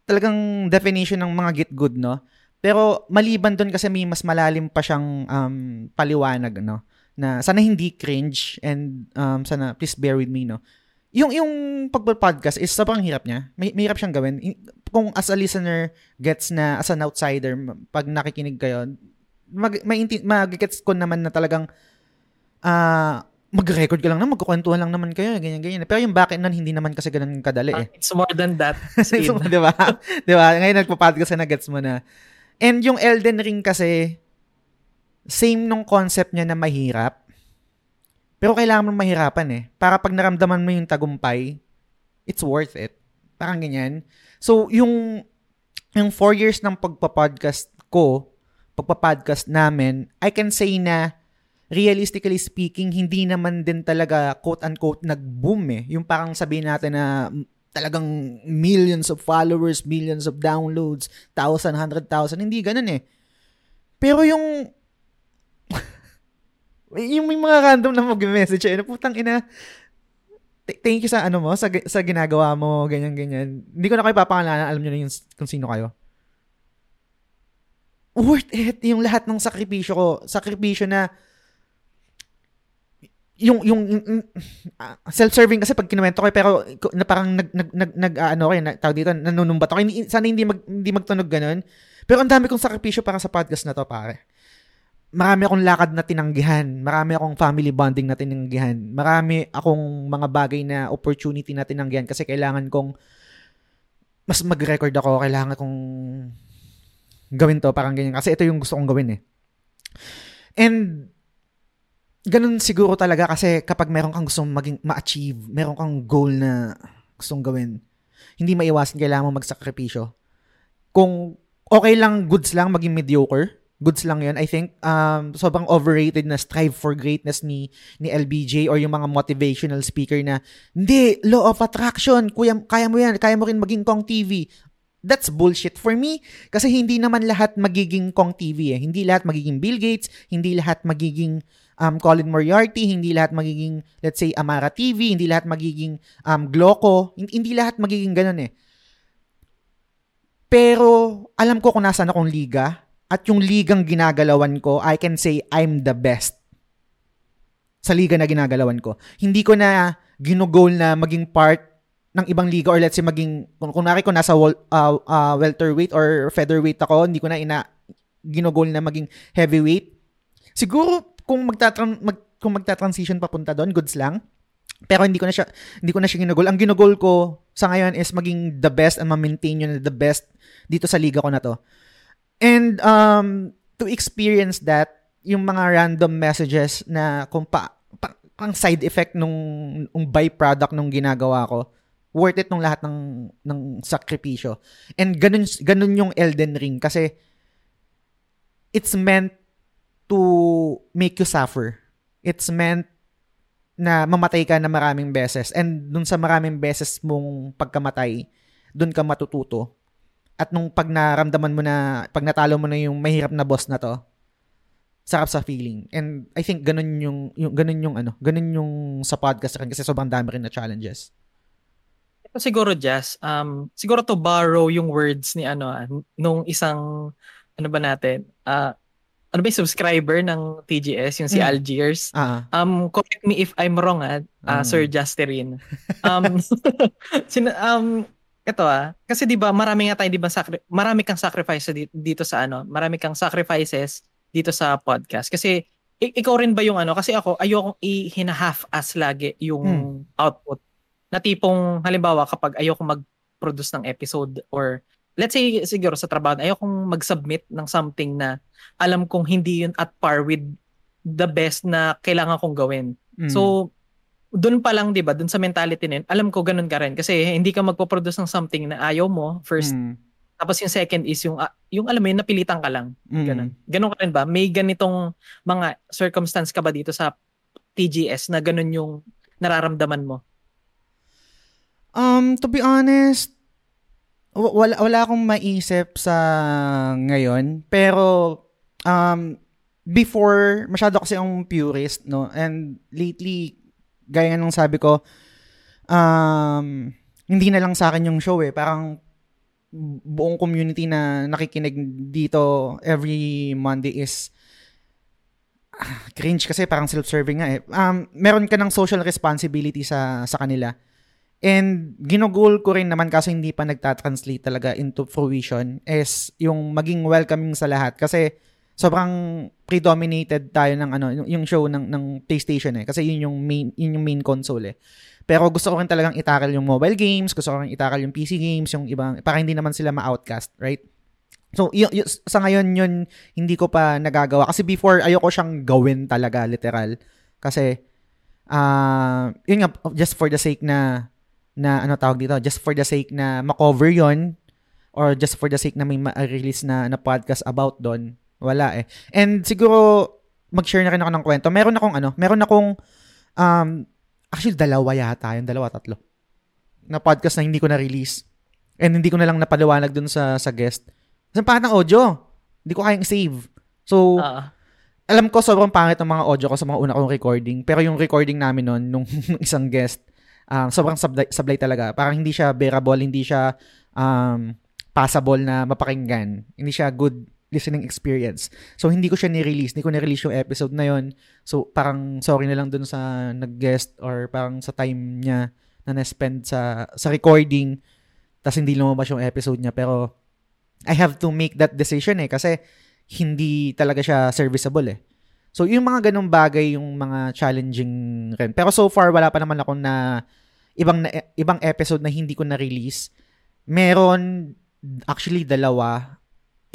Speaker 2: talagang definition ng mga get good, no? Pero maliban doon kasi may mas malalim pa siyang um, paliwanag, no? Na sana hindi cringe and um, sana please bear with me, no? Yung yung pag-podcast is sobrang hirap niya. May, may hirap siyang gawin. Kung as a listener gets na as an outsider pag nakikinig kayo, mag may magigets ko naman na talagang ah mag-record ka lang na, magkukwentuhan lang naman kayo, ganyan, ganyan. Pero yung end nun, hindi naman kasi ganun kadali eh.
Speaker 1: It's more than that. [LAUGHS] Speed.
Speaker 2: so, di ba? di ba? Ngayon nagpa-podcast na gets mo na. And yung Elden Ring kasi, same nung concept niya na mahirap. Pero kailangan mo mahirapan eh. Para pag naramdaman mo yung tagumpay, it's worth it. Parang ganyan. So, yung, yung four years ng pagpa-podcast ko, pagpa-podcast namin, I can say na realistically speaking, hindi naman din talaga quote-unquote nag-boom eh. Yung parang sabihin natin na mm, talagang millions of followers, millions of downloads, thousand, hundred thousand, hindi ganun eh. Pero yung [LAUGHS] yung may mga random na mag-message eh, putang ina, th- thank you sa ano mo, sa, sa ginagawa mo, ganyan, ganyan. Hindi ko na kayo papangalanan, alam nyo na yung, kung sino kayo. Worth it, yung lahat ng sakripisyo ko, sakripisyo na, yung yung, ah, self-serving kasi pag kinuwento ko eh, pero na parang nag nag nag, nag ah, ano kayo na tawag dito nanunumbat ako. Hindi, sana hindi mag, hindi magtunog ganun. Pero ang dami kong sakripisyo para sa podcast na to pare. Marami akong lakad na tinanggihan. Marami akong family bonding na tinanggihan. Marami akong mga bagay na opportunity na tinanggihan kasi kailangan kong mas mag-record ako. Kailangan kong gawin to parang ganyan kasi ito yung gusto kong gawin eh and ganun siguro talaga kasi kapag meron kang gustong maging ma-achieve, meron kang goal na gustong gawin, hindi maiwasan kailangan mo magsakripisyo. Kung okay lang, goods lang, maging mediocre, goods lang yun. I think um, sobrang overrated na strive for greatness ni, ni LBJ or yung mga motivational speaker na, hindi, law of attraction, kuya, kaya mo yan, kaya mo rin maging Kong TV. That's bullshit for me. Kasi hindi naman lahat magiging Kong TV eh. Hindi lahat magiging Bill Gates, hindi lahat magiging um, Colin Moriarty, hindi lahat magiging, let's say, Amara TV, hindi lahat magiging um, Gloco, hindi, lahat magiging ganun eh. Pero, alam ko kung nasaan akong liga, at yung ligang ginagalawan ko, I can say I'm the best sa liga na ginagalawan ko. Hindi ko na ginugol na maging part ng ibang liga or let's say maging, kung kunwari ko nasa wall, uh, uh, welterweight or featherweight ako, hindi ko na ina ginugol na maging heavyweight. Siguro kung magtatran mag, kung magta-transition papunta doon, goods lang. Pero hindi ko na siya hindi ko na siya ginugol. Ang ginugol ko sa ngayon is maging the best and ma-maintain yun the best dito sa liga ko na to. And um, to experience that, yung mga random messages na kung pa, pa ang side effect nung, nung byproduct nung ginagawa ko, worth it nung lahat ng ng sakripisyo. And ganun ganun yung Elden Ring kasi it's meant to make you suffer. It's meant na mamatay ka na maraming beses. And dun sa maraming beses mong pagkamatay, dun ka matututo. At nung pag naramdaman mo na, pag natalo mo na yung mahirap na boss na to, sarap sa feeling. And I think ganun yung, yung ganun yung ano, ganun yung sa podcast rin kasi sobrang dami rin na challenges.
Speaker 1: Siguro Jazz, um siguro to borrow yung words ni ano ah, nung isang ano ba natin? Uh, ano ba yung subscriber ng TGS, yung si mm. Algiers.
Speaker 2: Uh-huh.
Speaker 1: Um, correct me if I'm wrong, ah, uh, mm. Sir Justerin. Um, [LAUGHS] sin- um, ito ah, kasi 'di ba marami nga tayo 'di ba sacri- marami kang sacrifice dito sa ano, marami kang sacrifices dito sa podcast kasi ik- ikaw rin ba yung ano kasi ako ayoko i-half as lagi yung hmm. output na tipong halimbawa kapag ayoko mag-produce ng episode or let's say siguro sa trabaho ayoko mag-submit ng something na alam kong hindi yun at par with the best na kailangan kong gawin. Mm. So doon pa lang 'di ba, doon sa mentality nin, alam ko ganun ka rin kasi hindi ka magpo-produce ng something na ayaw mo first. Mm. Tapos yung second is yung uh, yung alam mo yun napilitan ka lang. Mm. Ganun. Ganun ka rin ba? May ganitong mga circumstance ka ba dito sa TGS na ganun yung nararamdaman mo?
Speaker 2: Um, to be honest, wala wala akong maisip sa ngayon, pero um before masyado kasi ang purist, no? And lately gaya ng sabi ko, um, hindi na lang sa akin yung show eh. Parang buong community na nakikinig dito every Monday is ah, cringe kasi parang self-serving nga eh. Um, meron ka ng social responsibility sa sa kanila. And ginugol ko rin naman kaso hindi pa nagta-translate talaga into fruition is yung maging welcoming sa lahat. Kasi sobrang predominated tayo ng ano yung show ng ng PlayStation eh kasi yun yung main yun yung main console eh. Pero gusto ko rin talagang itackle yung mobile games, gusto ko rin itackle yung PC games, yung ibang para hindi naman sila ma-outcast, right? So, y- y- sa ngayon yun hindi ko pa nagagawa kasi before ayoko siyang gawin talaga literal kasi uh, yun nga just for the sake na na ano tawag dito, just for the sake na ma-cover yon or just for the sake na may ma-release na na podcast about doon wala eh. And siguro, mag-share na rin ako ng kwento. Meron akong ano, meron akong, um, actually dalawa yata, yung dalawa, tatlo, na podcast na hindi ko na-release. And hindi ko na lang napaliwanag dun sa, sa guest. Kasi pangit ng audio. Hindi ko kayang save. So, uh. alam ko sobrang pangit ng mga audio ko sa mga una kong recording. Pero yung recording namin nun, nung [LAUGHS] isang guest, um, sobrang sablay, sablay talaga. Parang hindi siya bearable, hindi siya um, passable na mapakinggan. Hindi siya good listening experience. So, hindi ko siya ni-release. Hindi ko ni-release yung episode na yon So, parang sorry na lang dun sa nag-guest or parang sa time niya na na-spend sa, sa recording tapos hindi lumabas yung episode niya. Pero, I have to make that decision eh kasi hindi talaga siya serviceable eh. So, yung mga ganong bagay, yung mga challenging rin. Pero so far, wala pa naman ako na ibang, na, ibang episode na hindi ko na-release. Meron, actually, dalawa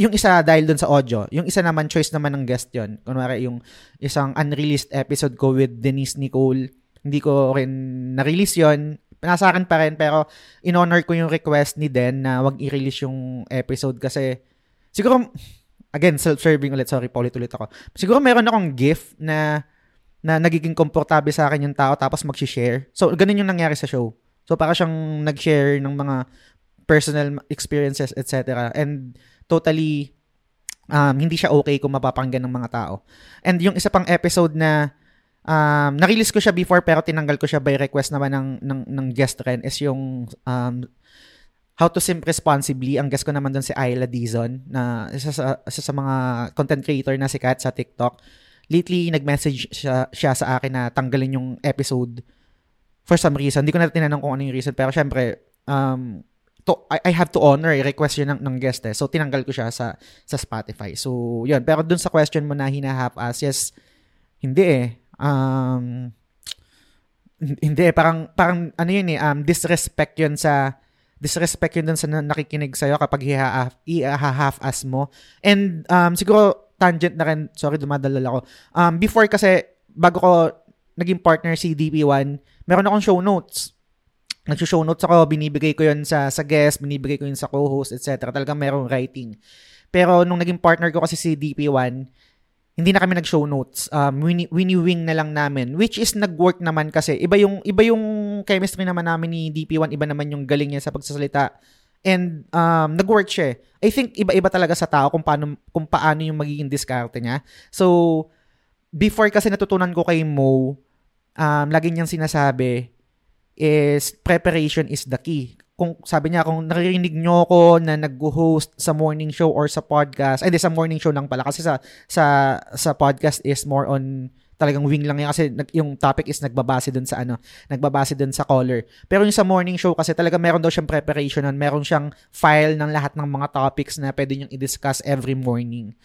Speaker 2: yung isa dahil doon sa audio, yung isa naman choice naman ng guest yon. Kunwari yung isang unreleased episode ko with Denise Nicole, hindi ko rin na-release yon. Nasa akin pa rin pero in-honor ko yung request ni Den na wag i-release yung episode kasi siguro again, self-serving ulit. Sorry, paulit-ulit ako. Siguro meron akong gift na na nagiging komportable sa akin yung tao tapos mag-share. So, ganun yung nangyari sa show. So, para siyang nag-share ng mga personal experiences, etc. And totally um, hindi siya okay kung mapapanggan ng mga tao. And yung isa pang episode na um, na-release ko siya before pero tinanggal ko siya by request naman ng, ng, ng guest rin is yung um, How to Simp Responsibly. Ang guest ko naman doon si Ayla Dizon na isa sa, isa sa mga content creator na sikat sa TikTok lately nag-message siya, siya sa akin na tanggalin yung episode for some reason. Hindi ko na tinanong kung ano yung reason pero syempre um to, I, I have to honor request yun ng, ng guest eh. So tinanggal ko siya sa sa Spotify. So yun, pero dun sa question mo na hina-half as yes hindi eh. Um hindi eh, parang parang ano yun eh, um disrespect yun sa disrespect yun dun sa nakikinig sa'yo kapag i-half as mo. And um, siguro tangent na rin, sorry dumadalal ako. Um, before kasi, bago ko naging partner si DP1, meron akong show notes. Nag-show notes ako, binibigay ko yun sa, sa guest, binibigay ko yun sa co-host, etc. Talagang merong writing. Pero nung naging partner ko kasi si DP1, hindi na kami nag-show notes. Um, wini, wini-wing na lang namin. Which is nag-work naman kasi. Iba yung, iba yung chemistry naman namin ni DP1. Iba naman yung galing niya sa pagsasalita And um, nag-work siya. Eh. I think iba-iba talaga sa tao kung paano, kung paano yung magiging diskarte niya. So, before kasi natutunan ko kay Mo, um, lagi niyang sinasabi is preparation is the key. Kung sabi niya, kung naririnig niyo ako na nag-host sa morning show or sa podcast, ay di sa morning show lang pala kasi sa sa sa podcast is more on talagang wing lang yan kasi yung topic is nagbabase dun sa ano, nagbabase dun sa caller. Pero yung sa morning show kasi talaga meron daw siyang preparation nun, meron siyang file ng lahat ng mga topics na pwede niyang i-discuss every morning.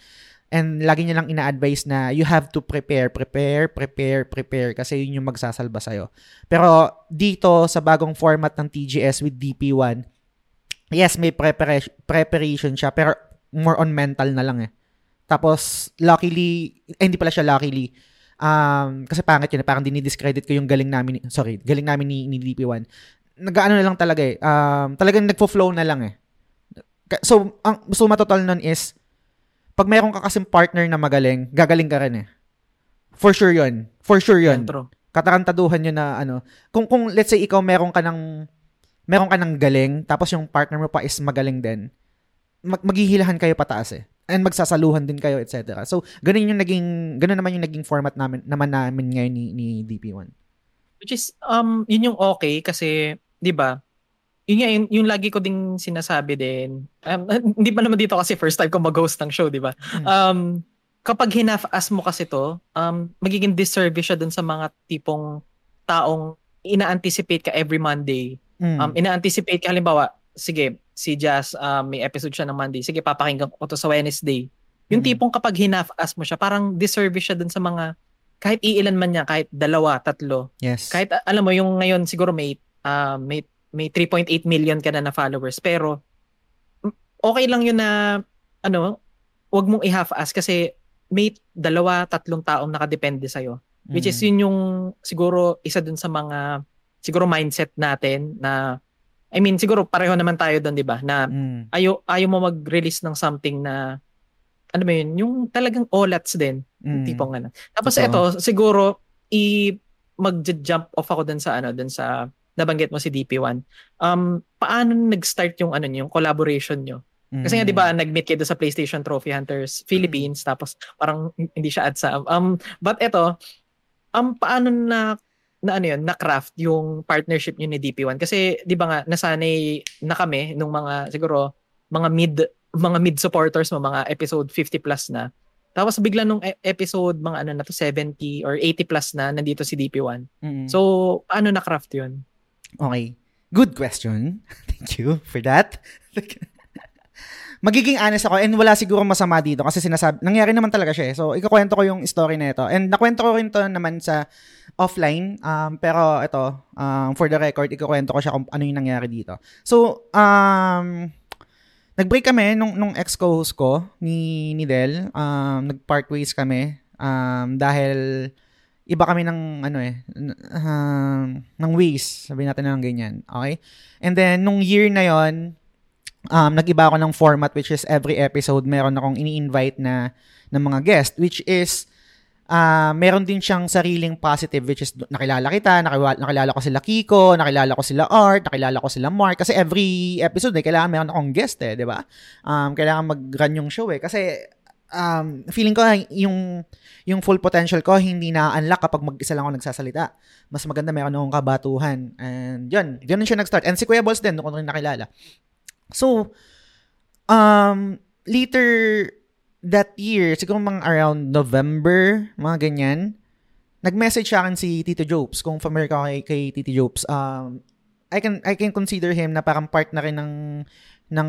Speaker 2: And lagi niya lang ina-advise na you have to prepare, prepare, prepare, prepare kasi yun yung magsasalba sa'yo. Pero dito sa bagong format ng TGS with DP1, yes, may preparation, siya pero more on mental na lang eh. Tapos, luckily, eh, hindi pala siya luckily, um, kasi pangit yun, eh, parang dinidiscredit ko yung galing namin, sorry, galing namin ni, ni DP1. Nag-ano na lang talaga eh, um, talagang nagfo-flow na lang eh. So, ang suma total nun is, pag meron ka kasing partner na magaling, gagaling ka rin eh. For sure yun. For sure yun.
Speaker 1: True.
Speaker 2: Katarantaduhan yun na ano. Kung, kung let's say ikaw meron ka ng, meron ka ng galing, tapos yung partner mo pa is magaling din, mag- maghihilahan kayo pataas eh and magsasaluhan din kayo, etc. So, ganun yung naging, ganun naman yung naging format namin, naman namin ngayon ni, ni DP1.
Speaker 1: Which is, um, yun yung okay kasi, di ba, yun nga, yung, yung lagi ko ding sinasabi din, um, [LAUGHS] hindi pa naman dito kasi first time ko mag-host ng show, di ba? Hmm. Um, kapag hinaf-as mo kasi to, um, magiging disservice siya dun sa mga tipong taong ina-anticipate ka every Monday. Mm. Um, ina-anticipate ka, halimbawa, sige, si Jazz, uh, may episode siya ng Monday. Sige, papakinggan ko to sa Wednesday. Yung mm-hmm. tipong kapag hinaf-as mo siya, parang disservice siya dun sa mga, kahit iilan man niya, kahit dalawa, tatlo.
Speaker 2: Yes.
Speaker 1: Kahit, alam mo, yung ngayon siguro may, uh, may, may 3.8 million ka na na followers. Pero, okay lang yun na, ano, wag mong i-half-ass kasi may dalawa, tatlong taong nakadepende sa'yo. Mm-hmm. Which is yun yung siguro isa dun sa mga siguro mindset natin na I mean, siguro pareho naman tayo doon, 'di ba? Na mm. ayo ayo mo mag-release ng something na ano ba 'yun, yung talagang olats din, mm. tipong ano. Tapos ito, siguro i mag-jump off ako doon sa ano, doon sa nabanggit mo si DP1. Um, paano nag-start yung ano yung collaboration nyo? Kasi nga 'di ba, mm. nag-meet kayo sa PlayStation Trophy Hunters Philippines mm. tapos parang hindi siya ad sa um but ito um paano na na ano yun, na craft yung partnership niyo ni DP1 kasi 'di ba nga nasanay na kami nung mga siguro mga mid mga mid supporters mo mga episode 50 plus na. Tapos bigla nung e- episode mga ano na to 70 or 80 plus na nandito si DP1. Mm-hmm. So ano na craft 'yun?
Speaker 2: Okay. Good question. [LAUGHS] Thank you for that. [LAUGHS] magiging honest ako and wala siguro masama dito kasi sinasabi, nangyari naman talaga siya eh. So, ikukwento ko yung story na ito. And nakwento ko rin to naman sa offline. Um, pero ito, um, for the record, ikukwento ko siya kung ano yung nangyari dito. So, um, nag-break kami nung, nung ex-co-host ko ni, ni Del. Um, nag-part ways kami um, dahil iba kami ng ano eh uh, ng ways. Sabi natin ng ganyan okay? And then nung year na yon um, nag-iba ako ng format which is every episode meron akong ini-invite na ng mga guest which is uh, meron din siyang sariling positive which is nakilala kita, nakilala, nakilala ko sila Kiko, nakilala ko sila Art, nakilala ko sila Mark. Kasi every episode eh, kailangan meron akong guest eh, 'di ba? Um, kailangan mag-run yung show eh. Kasi um, feeling ko yung yung full potential ko hindi na-unlock kapag mag-isa lang ako nagsasalita. Mas maganda meron akong kabatuhan. And yun, yun siya nag-start. And si Kuya Balls din, doon ko rin nakilala. So, um, later that year, siguro mga around November, mga ganyan, nag-message sa akin si Tito Jobs, kung familiar ka kay, kay Tito Jobs. Um, I can I can consider him na parang part na rin ng ng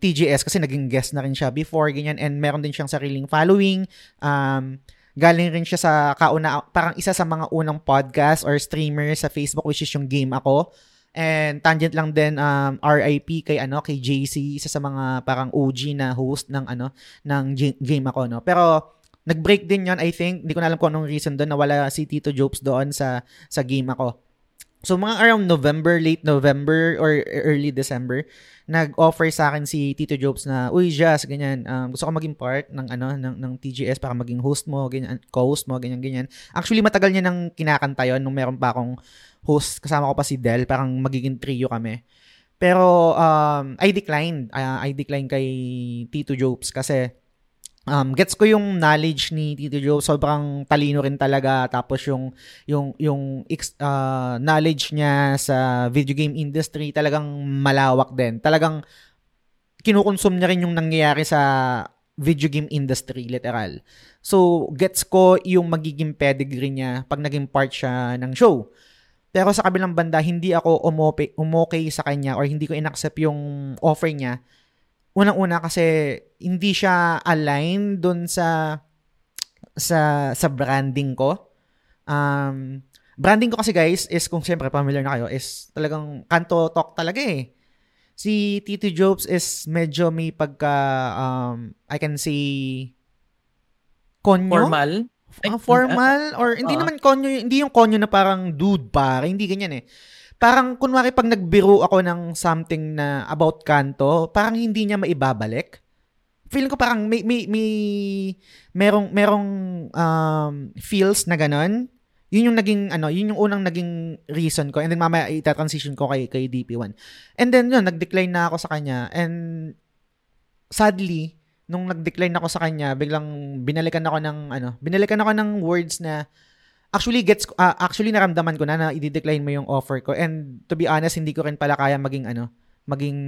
Speaker 2: TGS kasi naging guest na rin siya before ganyan and meron din siyang sariling following um galing rin siya sa kauna parang isa sa mga unang podcast or streamer sa Facebook which is yung game ako And tangent lang din um RIP kay ano kay JC isa sa mga parang OG na host ng ano ng game ako no. Pero nag-break din 'yon I think. Hindi ko na alam kung anong reason doon nawala si Tito Jobs doon sa sa game ako. So mga around November, late November or early December, nag-offer sa akin si Tito Jobs na, "Uy, Jazz, ganyan, um, gusto ko maging part ng ano ng ng TGS para maging host mo, ganyan, co-host mo, ganyan ganyan." Actually, matagal niya nang kinakanta 'yon nung meron pa akong host, kasama ko pa si Del, parang magiging trio kami. Pero um, I declined. Uh, I declined kay Tito Jobs kasi um, gets ko yung knowledge ni Tito Joe, sobrang talino rin talaga tapos yung yung yung uh, knowledge niya sa video game industry talagang malawak din. Talagang kinukonsume niya rin yung nangyayari sa video game industry literal. So gets ko yung magiging pedigree niya pag naging part siya ng show. Pero sa kabilang banda, hindi ako umope, umokay sa kanya or hindi ko inaccept yung offer niya unang-una kasi hindi siya align dun sa sa sa branding ko. Um, branding ko kasi guys is kung siyempre familiar na kayo is talagang kanto talk talaga eh. Si Tito Jobs is medyo may pagka um, I can say konyo.
Speaker 1: Formal?
Speaker 2: Uh, formal or hindi uh, naman konyo, hindi yung konyo na parang dude pare, hindi ganyan eh parang kunwari pag nagbiro ako ng something na about kanto, parang hindi niya maibabalik. Feeling ko parang may may, may merong merong um, feels na ganun. Yun yung naging ano, yun yung unang naging reason ko and then mamaya ita-transition ko kay kay DP1. And then yun, nag-decline na ako sa kanya and sadly nung nag-decline ako sa kanya, biglang binalikan ako ng ano, binalikan ako ng words na actually gets uh, actually naramdaman ko na na i-decline mo yung offer ko. And to be honest hindi ko rin pala kaya maging ano maging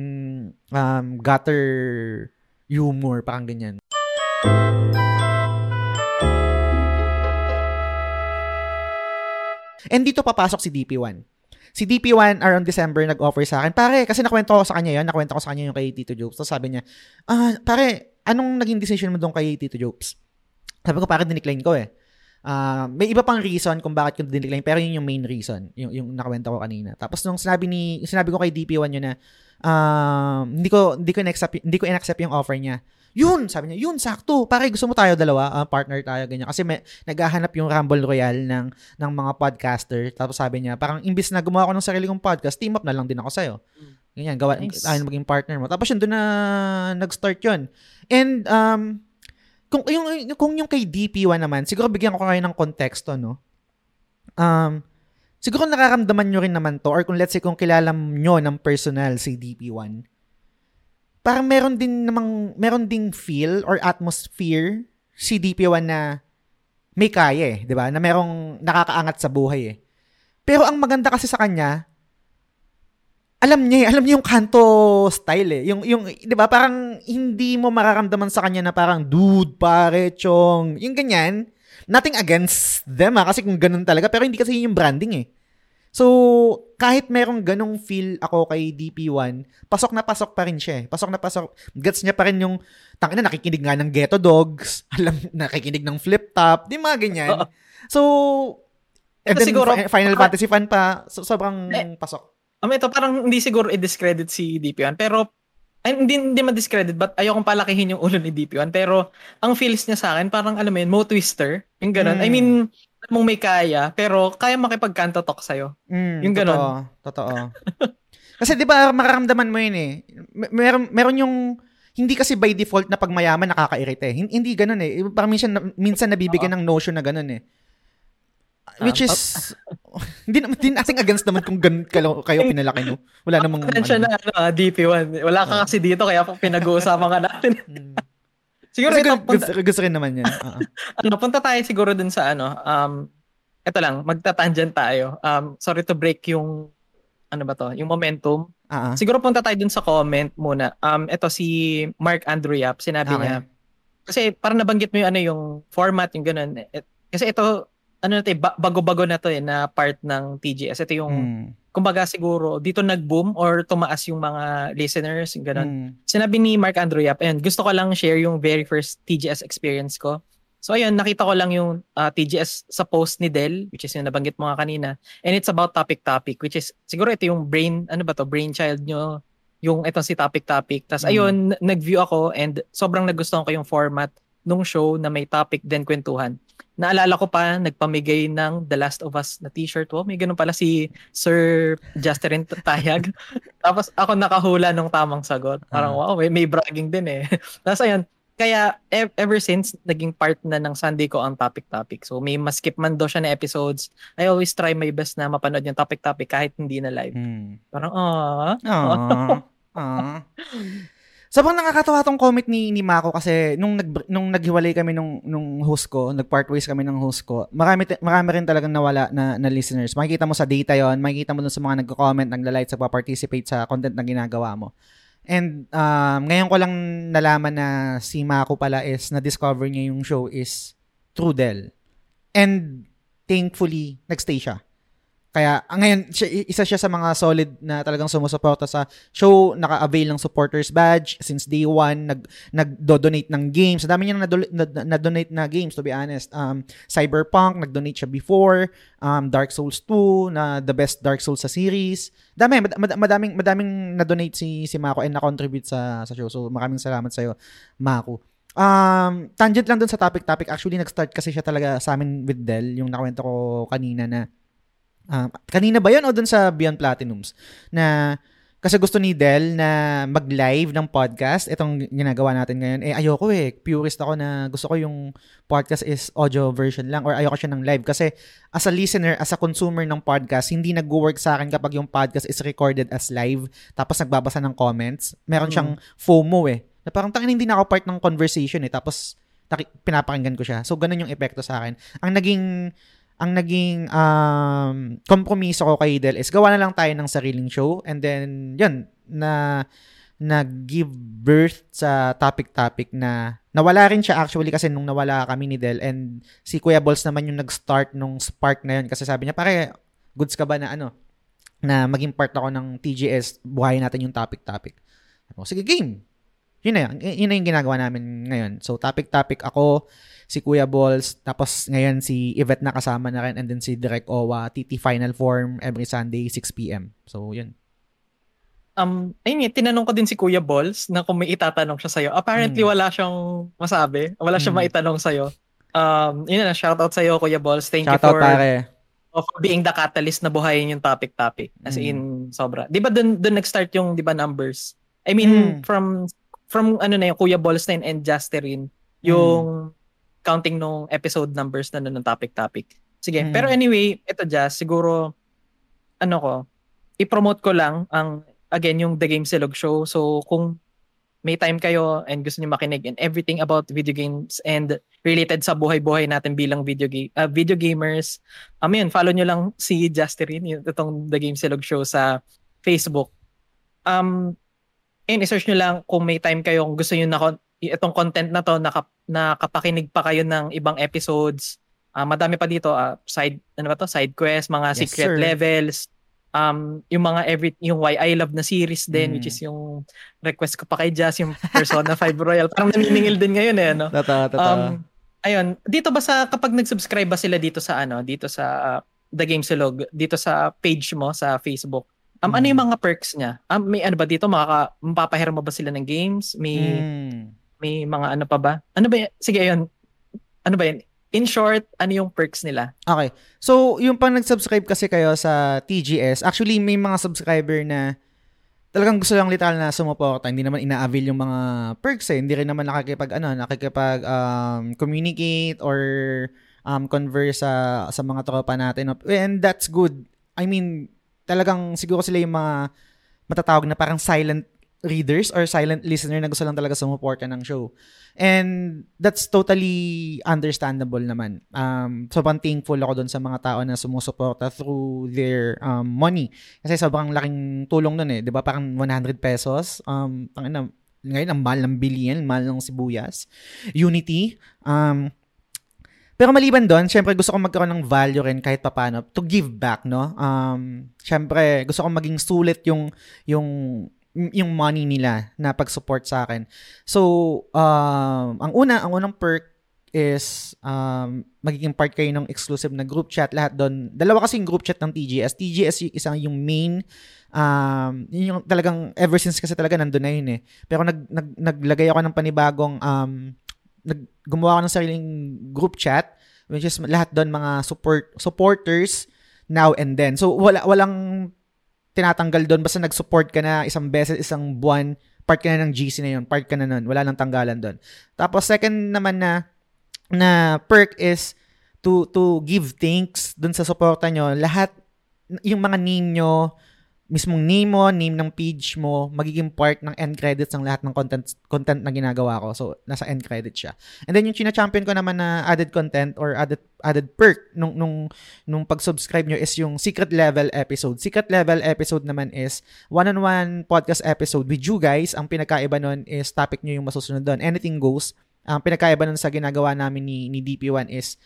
Speaker 2: um, gutter humor parang ganyan. And dito papasok si DP1 si DP1 around December nag-offer sa akin. Pare kasi nakwento ko sa kanya yon nakwento ko sa kanya yung kay Tito Jokes so sabi niya ah pare anong naging decision mo doon kay Tito Jokes sabi ko pare dinecline ko eh Uh, may iba pang reason kung bakit ko dinecline pero yun yung main reason yung, yung nakawenta ko kanina. Tapos nung sinabi ni sinabi ko kay DP1 yun na uh, hindi ko hindi ko inaccept hindi ko inaccept yung offer niya. Yun sabi niya yun sakto pare gusto mo tayo dalawa uh, partner tayo ganyan. Kasi may, naghahanap yung Rumble Royale ng ng mga podcaster. Tapos sabi niya parang imbis na gumawa ako ng sarili kong podcast team up na lang din ako sa'yo. Ganyan gawa nice. tayo maging partner mo. Tapos yun doon na nag-start yun. And um kung yung kung yung kay DP1 naman, siguro bigyan ko kayo ng konteksto, no? Um, siguro nakaramdaman nyo rin naman to or kung let's say kung kilala nyo ng personal si DP1, parang meron din namang meron ding feel or atmosphere si DP1 na may kaya eh, 'di ba? Na merong nakakaangat sa buhay eh. Pero ang maganda kasi sa kanya, alam niya, alam niya yung kanto style eh. Yung, yung, di ba, parang hindi mo mararamdaman sa kanya na parang, dude, pare, chong, yung ganyan. Nothing against them ah, kasi kung ganun talaga, pero hindi kasi yun yung branding eh. So, kahit merong ganong feel ako kay DP1, pasok na pasok pa rin siya eh. Pasok na pasok. Gets niya pa rin yung, tangina, nakikinig nga ng Ghetto Dogs, [LAUGHS] alam, nakikinig ng Flip Top, di mga ganyan. So, and then siguro, Final Fantasy fan pa, so, sobrang eh, pasok.
Speaker 1: Um, ito parang hindi siguro i-discredit si DP1 pero ay, hindi, hindi ma-discredit but ayokong palakihin yung ulo ni DP1 pero ang feels niya sa akin parang alam mo yun, mo twister yung ganun. Mm. I mean, hmm. mong may kaya pero kaya makipagkanta talk sa'yo.
Speaker 2: Mm, yung ganun. Totoo. totoo. Kasi 'di ba mararamdaman mo 'yun eh. Mer- meron meron yung hindi kasi by default na pag mayaman nakakairite. eh. Hin- Hindi ganoon eh. Parang minsan minsan nabibigyan ng notion na ganoon eh. Which
Speaker 1: Um,
Speaker 2: is [LAUGHS] [LAUGHS] hindi naman din nating against naman kung ganun kayo, kayo pinalaki no. Wala namang ano.
Speaker 1: na ano, ah, DP1. Wala ka kasi dito kaya pinag-uusapan ka natin. [LAUGHS]
Speaker 2: Hmm.
Speaker 1: siguro ito, punta,
Speaker 2: gusto, gusto rin naman yan. [LAUGHS] Oo.
Speaker 1: ano, punta tayo siguro dun sa ano, um, ito lang, magtatangent tayo. Um, sorry to break yung, ano ba to, yung momentum.
Speaker 2: Ah, ah.
Speaker 1: Siguro punta tayo dun sa comment muna. Um, ito si Mark Andrew Yap, sinabi
Speaker 2: Okay.
Speaker 1: niya, kasi parang nabanggit mo yung ano, yung format, yung ganun. Eh, Kasi ito, ano na to, eh, ba- bago-bago na to eh, na part ng TGS. Ito yung,
Speaker 2: Mm.
Speaker 1: kumbaga siguro, dito nag-boom or tumaas yung mga listeners, yung ganun.
Speaker 2: Mm.
Speaker 1: Sinabi ni Mark Andrew Yap, ayun, gusto ko lang share yung very first TGS experience ko. So ayun, nakita ko lang yung ah, TGS sa post ni Del, which is yung nabanggit mo nga kanina. And it's about Topic Topic, which is siguro ito yung brain, ano ba to, brainchild nyo, yung itong si Topic Topic. Tapos
Speaker 2: Mm.
Speaker 1: ayun, nag-view ako and sobrang nagustuhan ko yung format nung show na may topic then kwentuhan. Naalala ko pa, nagpamigay ng The Last of Us na t-shirt. Wow, may ganun pala si Sir Justin Tayag. [LAUGHS] Tapos ako nakahula nung tamang sagot. Parang
Speaker 2: Ah.
Speaker 1: wow, may, may bragging din eh. [LAUGHS] Tapos ayun, kaya ev- ever since naging part na ng Sunday ko ang topic topic. So may maskip man daw siya na episodes. I always try my best na mapanood yung topic topic kahit hindi na live.
Speaker 2: Mm.
Speaker 1: Parang ah.
Speaker 2: Aww. [LAUGHS] Aww. Sobrang nakakatawa tong comment ni ni Mako kasi nung nag nung naghiwalay kami nung nung host ko, nag-part ways kami ng host ko. Marami marami rin talagang nawala na, na listeners. Makikita mo sa data 'yon, makikita mo dun sa mga nagko-comment, nagla-like, sa participate sa content na ginagawa mo. And um, ngayon ko lang nalaman na si Mako pala is na-discover niya yung show is through Del. And thankfully, nagstay siya. Kaya ah, ngayon, isa siya sa mga solid na talagang sumusuporta sa show, naka-avail ng supporters badge since day one, nag, nag-donate ng games. Dami niya na na-donate na games, to be honest. Um, Cyberpunk, nag-donate siya before. Um, Dark Souls 2, na the best Dark Souls sa series. Dami, mad- mad- madaming, madaming na-donate si, si Mako and na-contribute sa, sa show. So, maraming salamat sa'yo, Mako. Um, tangent lang dun sa topic-topic. Actually, nag-start kasi siya talaga sa amin with Del, yung nakwento ko kanina na Um, kanina ba yun o dun sa Beyond Platinums? Na kasi gusto ni Del na mag-live ng podcast. Itong ginagawa natin ngayon. Eh, ayoko eh. Purist ako na gusto ko yung podcast is audio version lang or ayoko siya ng live. Kasi as a listener, as a consumer ng podcast, hindi nag-work sa akin kapag yung podcast is recorded as live tapos nagbabasa ng comments. Meron siyang FOMO eh. Na parang tangin hindi na ako part ng conversation eh. Tapos pinapakinggan ko siya. So, ganun yung epekto sa akin. Ang naging ang naging um, kompromiso ko kay Del is gawa na lang tayo ng sariling show and then yun na nag-give birth sa topic-topic na nawala rin siya actually kasi nung nawala kami ni Del and si Kuya Balls naman yung nag-start nung spark na yun kasi sabi niya pare goods ka ba na ano na maging part ako ng TGS buhayin natin yung topic-topic. Sige game yun na yun. Yun na yung ginagawa namin ngayon. So, topic-topic ako, si Kuya Balls, tapos ngayon si Yvette na kasama na rin, and then si Direk Owa, TT Final Form, every Sunday, 6pm. So, yun.
Speaker 1: Um, ayun nga, tinanong ko din si Kuya Balls na kung may itatanong siya sa'yo. Apparently,
Speaker 2: Hmm.
Speaker 1: wala siyang masabi. Wala siyang
Speaker 2: Hmm.
Speaker 1: maitanong sa'yo. Um, yun na, shoutout sa'yo, Kuya Balls. Thank you
Speaker 2: Shoutout
Speaker 1: for,
Speaker 2: pare.
Speaker 1: of being the catalyst na buhayin yung topic-topic. As
Speaker 2: Hmm.
Speaker 1: in, sobra. Di ba dun, dun nag-start yung, di ba, numbers? I mean,
Speaker 2: Hmm.
Speaker 1: from, from ano na yung Kuya yun and Justerin, yung counting nung episode numbers na nun ng topic-topic. Sige,
Speaker 2: Hmm.
Speaker 1: pero anyway, ito Jazz, siguro, ano ko, i-promote ko lang ang, again, yung The Game Silog Show. So, kung may time kayo and gusto niyo makinig and everything about video games and related sa buhay-buhay natin bilang video game uh, video gamers. Um, yun, follow nyo lang si Justerin, yung itong The Game Silog Show sa Facebook. Um, and i-search nyo lang kung may time kayo, kung gusto nyo na itong content na to, naka, nakapakinig pa kayo ng ibang episodes. Ah, madami pa dito, ah, side, ano ba to? Side quest, mga
Speaker 2: Yes,
Speaker 1: secret
Speaker 2: sir.
Speaker 1: levels, um, yung mga every, yung Why I Love na series din,
Speaker 2: Mm.
Speaker 1: which is yung request ko pa kay Jazz, yung Persona [LAUGHS] 5 Royal. Parang naniningil din ngayon eh, no?
Speaker 2: Totoo, totoo.
Speaker 1: Um, ayun, dito ba sa, kapag nag-subscribe ba sila dito sa ano, dito sa uh, The Game Silog, dito sa page mo sa Facebook, um, ano
Speaker 2: Mm.
Speaker 1: yung mga perks niya? Um, may ano ba dito, makaka, mapapahirma ba sila ng games? May,
Speaker 2: Mm.
Speaker 1: may mga ano pa ba? Ano ba y- Sige, ayun. Ano ba yun? In short, ano yung perks nila?
Speaker 2: Okay. So, yung pang nag-subscribe kasi kayo sa TGS, actually may mga subscriber na talagang gusto lang literal na sumuporta. Hindi naman ina-avail yung mga perks eh. Hindi rin naman nakikipag, ano, nakikipag um, communicate or um, converse sa, sa mga tropa natin. And that's good. I mean, talagang siguro sila yung mga matatawag na parang silent readers or silent listener na gusto lang talaga sumuporta ng show. And that's totally understandable naman. Um, sobrang thankful ako doon sa mga tao na sumusuporta through their um, money. Kasi sobrang laking tulong nun eh. Ba? Parang 100 pesos. Um, ang, ano, ngayon, ang mahal ng billion, mahal ng sibuyas. Unity. Um, pero maliban doon, syempre gusto ko magkaroon ng value rin kahit papano to give back, no? Um, syempre gusto ko maging sulit yung yung yung money nila na pag-support sa akin. So, um, ang una, ang unang perk is um, magiging part kayo ng exclusive na group chat. Lahat doon. Dalawa kasi yung group chat ng TGS. TGS yung isang yung main um, yun yung talagang ever since kasi talaga nandun na yun eh. Pero nag, nag, naglagay ako ng panibagong um, nag, gumawa ako ng sariling group chat which is lahat doon mga support supporters now and then. So wala walang tinatanggal doon basta nag-support ka na isang beses isang buwan part ka na ng GC na yun, part ka na nun, wala nang tanggalan doon. Tapos second naman na na perk is to to give thanks doon sa suporta nyo. Lahat yung mga name nyo, mismong name mo, name ng page mo, magiging part ng end credits ng lahat ng content content na ginagawa ko. So, nasa end credit siya. And then yung china-champion ko naman na added content or added added perk nung nung nung pag-subscribe nyo is yung secret level episode. Secret level episode naman is one-on-one podcast episode with you guys. Ang pinakaiba nun is topic nyo yung masusunod doon. Anything goes. Ang pinakaiba nun sa ginagawa namin ni, ni DP1 is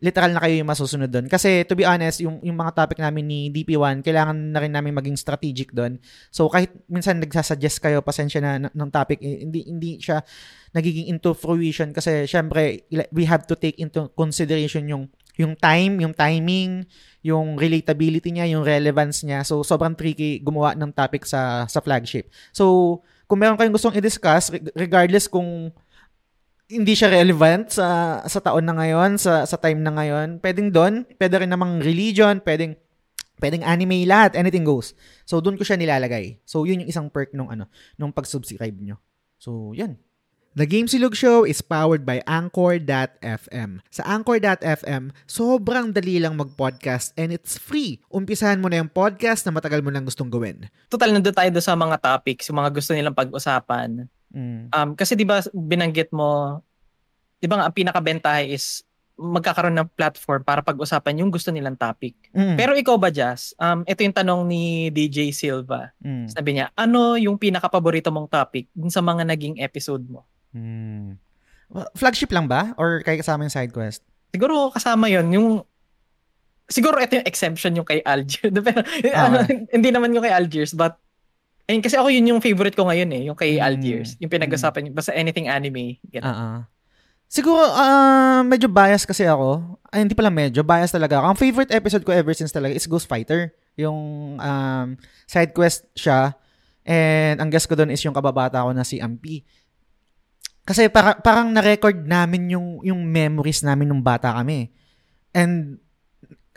Speaker 2: literal na kayo yung masusunod doon. Kasi to be honest, yung, yung mga topic namin ni DP1, kailangan na rin namin maging strategic doon. So kahit minsan nagsasuggest kayo, pasensya na ng topic, eh, hindi, hindi siya nagiging into fruition kasi syempre we have to take into consideration yung yung time, yung timing, yung relatability niya, yung relevance niya. So sobrang tricky gumawa ng topic sa sa flagship. So kung meron kayong gustong i-discuss regardless kung hindi siya relevant sa sa taon na ngayon, sa sa time na ngayon. Pwedeng doon, pwede rin namang religion, pwedeng pwedeng anime lahat, anything goes. So doon ko siya nilalagay. So yun yung isang perk nung ano, nung pag-subscribe nyo. So yan.
Speaker 3: The Game Silog Show is powered by Anchor.fm. Sa Anchor.fm, sobrang dali lang mag-podcast and it's free. Umpisahan mo na yung podcast na matagal mo nang gustong gawin.
Speaker 1: Total, nandun tayo sa mga topics, yung mga gusto nilang pag-usapan. Mm. Um, kasi 'di ba binanggit mo 'di ba ang pinakabentahe is magkakaroon ng platform para pag-usapan yung gusto nilang topic. Mm. Pero ikaw ba, Jazz? Um, ito yung tanong ni DJ Silva. Mm. Sabi niya, ano yung pinaka-paborito mong topic dun sa mga naging episode mo?
Speaker 2: Mm. Flagship lang ba? Or kay kasama yung side quest?
Speaker 1: Siguro kasama yon Yung siguro ito yung exemption yung kay Algiers. [LAUGHS] Pero ano, hindi naman yung kay Algiers, but Ayun, kasi ako yun yung favorite ko ngayon eh, yung kay mm. Algiers. Yung pinag-usapan, mm. basta anything anime.
Speaker 2: Oo. Uh-uh. Siguro, uh, medyo bias kasi ako. Ay, hindi pala medyo, bias talaga ako. Ang favorite episode ko ever since talaga is Ghost Fighter. Yung um, side quest siya. And ang guest ko doon is yung kababata ko na si Ampi. Kasi para, parang na-record namin yung, yung memories namin nung bata kami. And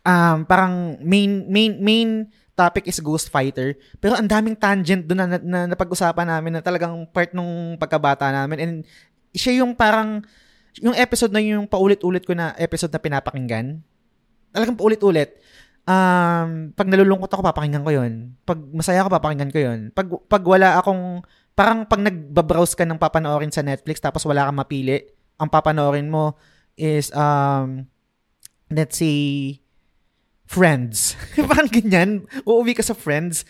Speaker 2: um, parang main, main, main topic is Ghost Fighter. Pero ang daming tangent doon na, na, na napag-usapan namin na talagang part nung pagkabata namin. And siya yung parang, yung episode na yung paulit-ulit ko na episode na pinapakinggan. Talagang paulit-ulit. Um, pag nalulungkot ako, papakinggan ko yon Pag masaya ako, papakinggan ko yon Pag, pag wala akong, parang pag nagbabrowse ka ng papanoorin sa Netflix tapos wala kang mapili, ang papanoorin mo is, um, let's say, Friends. [LAUGHS] Parang ganyan. Uuwi ka sa Friends.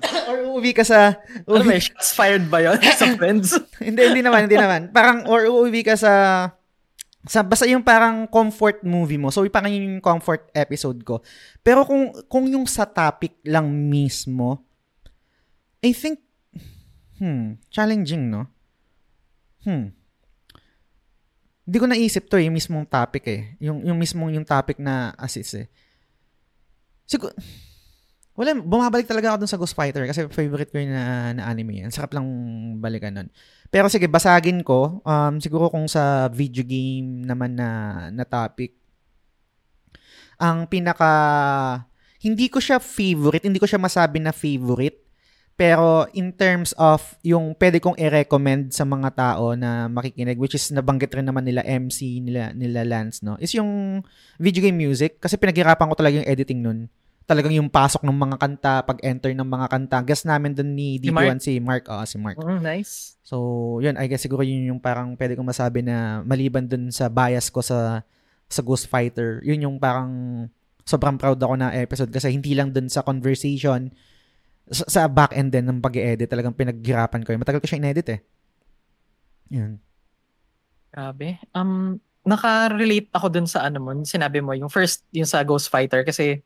Speaker 2: [COUGHS] or uuwi ka sa...
Speaker 1: Uuwi... Ano may shots fired ba yun [LAUGHS] sa Friends? [LAUGHS]
Speaker 2: hindi, hindi naman, hindi naman. Parang, or uuwi ka sa... Sa, basta yung parang comfort movie mo. So, parang yung comfort episode ko. Pero kung, kung yung sa topic lang mismo, I think, hmm, challenging, no? Hmm. Hindi ko naisip to eh, yung mismong topic eh. Yung, yung mismong yung topic na assist eh. Siguro, wala, bumabalik talaga ako dun sa Ghost Fighter kasi favorite ko yung na, na anime yan. Sarap lang balikan nun. Pero sige, basagin ko. Um, siguro kung sa video game naman na, na topic, ang pinaka, hindi ko siya favorite, hindi ko siya masabi na favorite, Pero in terms of yung pwede kong i-recommend sa mga tao na makikinig, which is nabanggit rin naman nila MC, nila, nila Lance, no? Is yung video game music. Kasi pinaghirapan ko talaga yung editing nun. Talagang yung pasok ng mga kanta, pag-enter ng mga kanta. Guess namin dun ni
Speaker 1: Si
Speaker 2: D1 si Mark. Oo, si Mark.
Speaker 1: Mm, nice.
Speaker 2: So, yun, I guess siguro yun yung parang pwede kong masabi na maliban dun sa bias ko sa sa Ghost Fighter, yun yung parang sobrang proud ako na episode kasi hindi lang dun sa conversation, sa, sa back end din ng pag edit talagang pinaghirapan ko. yun. Matagal ko siya in-edit eh. Yun.
Speaker 1: Grabe. Um, naka-relate ako dun sa ano mo, sinabi mo, yung first, yung sa Ghost Fighter, kasi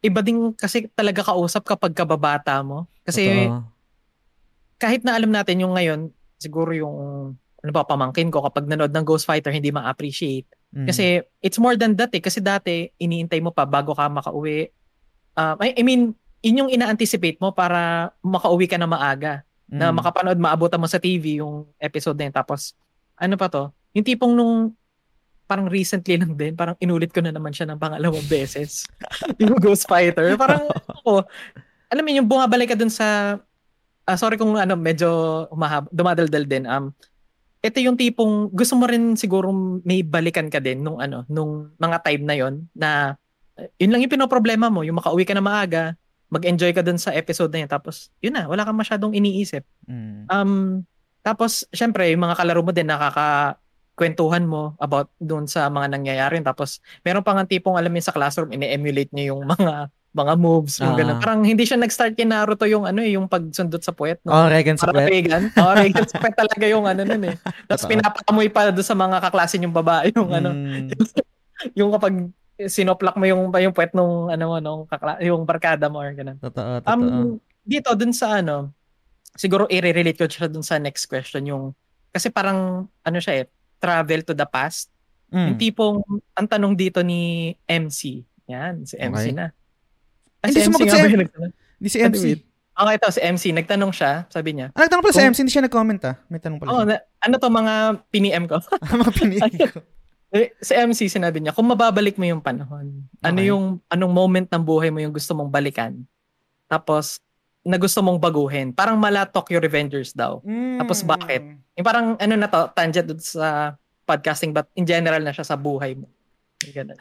Speaker 1: iba din kasi talaga kausap kapag kababata mo. Kasi
Speaker 2: Totoo.
Speaker 1: kahit na alam natin yung ngayon, siguro yung ano ba, pamangkin ko kapag nanood ng Ghost Fighter, hindi ma-appreciate.
Speaker 2: Mm.
Speaker 1: Kasi it's more than that eh. Kasi dati, iniintay mo pa bago ka makauwi. Um, I, I mean, yun yung ina-anticipate mo para makauwi ka na maaga. Na
Speaker 2: Mm.
Speaker 1: makapanood, maabutan mo sa TV yung episode na yun. Tapos, ano pa to? Yung tipong nung parang recently lang din, parang inulit ko na naman siya ng pangalawang [LAUGHS] beses. yung Ghost Fighter. Parang ako, alam mo yung bumabalik ka dun sa, ah, sorry kung ano, medyo umahab, dumadaldal din. Um, ito yung tipong gusto mo rin siguro may balikan ka din nung ano, nung mga time na yon na eh, yun lang yung pinoproblema mo, yung makauwi ka na maaga, mag-enjoy ka dun sa episode na yun, tapos yun na, wala kang masyadong iniisip.
Speaker 2: Mm.
Speaker 1: Um, tapos, syempre, yung mga kalaro mo din, nakakakwentuhan mo about doon sa mga nangyayari. Tapos, meron pa nga tipong, alam mo sa classroom, ine-emulate niyo yung mga mga moves, yung
Speaker 2: Ah.
Speaker 1: ganun. Parang hindi siya nag-start kay Naruto yung ano eh, yung pagsundot sa puwet. No?
Speaker 2: Oh, Regan sa
Speaker 1: Para
Speaker 2: pwet.
Speaker 1: Regan. Oh, Regan sa puwet talaga yung ano nun eh. [LAUGHS] Tapos
Speaker 2: Totoo.
Speaker 1: pinapakamoy pa doon sa mga kaklase yung babae yung ano,
Speaker 2: Mm. [LAUGHS]
Speaker 1: yung kapag sinoplak mo yung yung puwet nung ano nung kakla, yung barkada mo or ganun.
Speaker 2: Totoo, totoo.
Speaker 1: Um, dito, dun sa ano, siguro i-relate ko siya dun sa next question, yung, kasi parang, ano siya eh, travel to the past.
Speaker 2: Mm.
Speaker 1: Yung tipong, ang tanong dito ni MC, yan, si MC
Speaker 2: Okay.
Speaker 1: na. Ah,
Speaker 2: Hindi, sumagot
Speaker 1: nga
Speaker 2: si
Speaker 1: ba
Speaker 2: M-
Speaker 1: yung nagtanong?
Speaker 2: Di si MC.
Speaker 1: Okay, ito, si MC, nagtanong siya, sabi niya,
Speaker 2: Ah, nagtanong pala si
Speaker 1: Kung-
Speaker 2: MC, hindi siya nag-comment ah. May tanong pala
Speaker 1: oh, na, ano to mga piniem ko? [LAUGHS]
Speaker 2: Mga pinili ko.
Speaker 1: Eh, si MC sinabi niya, kung mababalik mo yung panahon, ano
Speaker 2: Okay.
Speaker 1: yung, anong moment ng buhay mo yung gusto mong balikan? Tapos, na gusto mong baguhin. Parang mala Tokyo Revengers daw.
Speaker 2: Mm.
Speaker 1: Tapos bakit? Yung parang ano na to, tangent dun sa podcasting but in general na siya sa buhay mo. Ganun.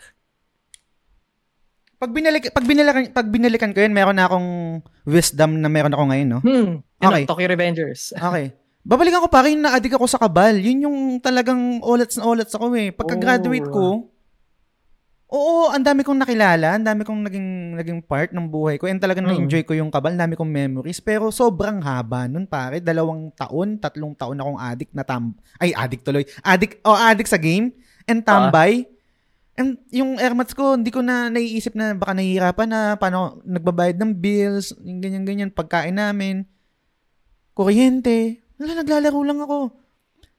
Speaker 2: Pag binalik pag binalikan pag binalikan ko 'yun, meron na akong wisdom na meron ako ngayon, no?
Speaker 1: Hmm.
Speaker 2: Okay.
Speaker 1: Ano, Tokyo Revengers.
Speaker 2: Okay. [LAUGHS] Babalikan ko pa rin na adik ako sa kabal. Yun yung talagang olats na olats ako eh. Pagka-graduate ko, oo, ang dami kong nakilala, ang dami kong naging naging part ng buhay ko. And talagang
Speaker 1: Mm.
Speaker 2: na-enjoy ko yung kabal, ang dami kong memories. Pero sobrang haba nun, pare. Dalawang taon, tatlong taon akong addict na tam... Ay, addict tuloy. Addict, oh, addict sa game. And tambay. And yung airmats ko, hindi ko na naiisip na baka nahihirapan na paano nagbabayad ng bills, yung ganyan-ganyan, pagkain namin, kuryente. Wala, naglalaro lang ako.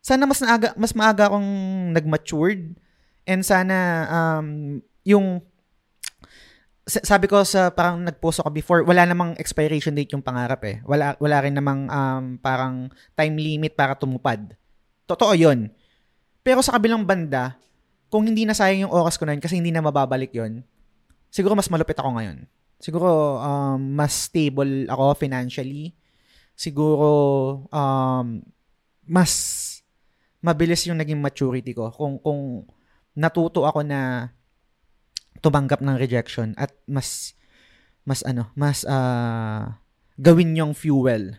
Speaker 2: Sana mas naaga, mas maaga akong nag-matured and sana um, yung sabi ko sa parang nag-post ako before, wala namang expiration date yung pangarap eh. Wala wala rin namang um, parang time limit para tumupad. Totoo 'yon. Pero sa kabilang banda, kung hindi na sayang yung oras ko na yun kasi hindi na mababalik 'yon, siguro mas malupit ako ngayon. Siguro um, mas stable ako financially. Siguro um, mas mabilis yung naging maturity ko kung kung natuto ako na tumanggap ng rejection at mas mas ano, mas ah, gawin yung fuel.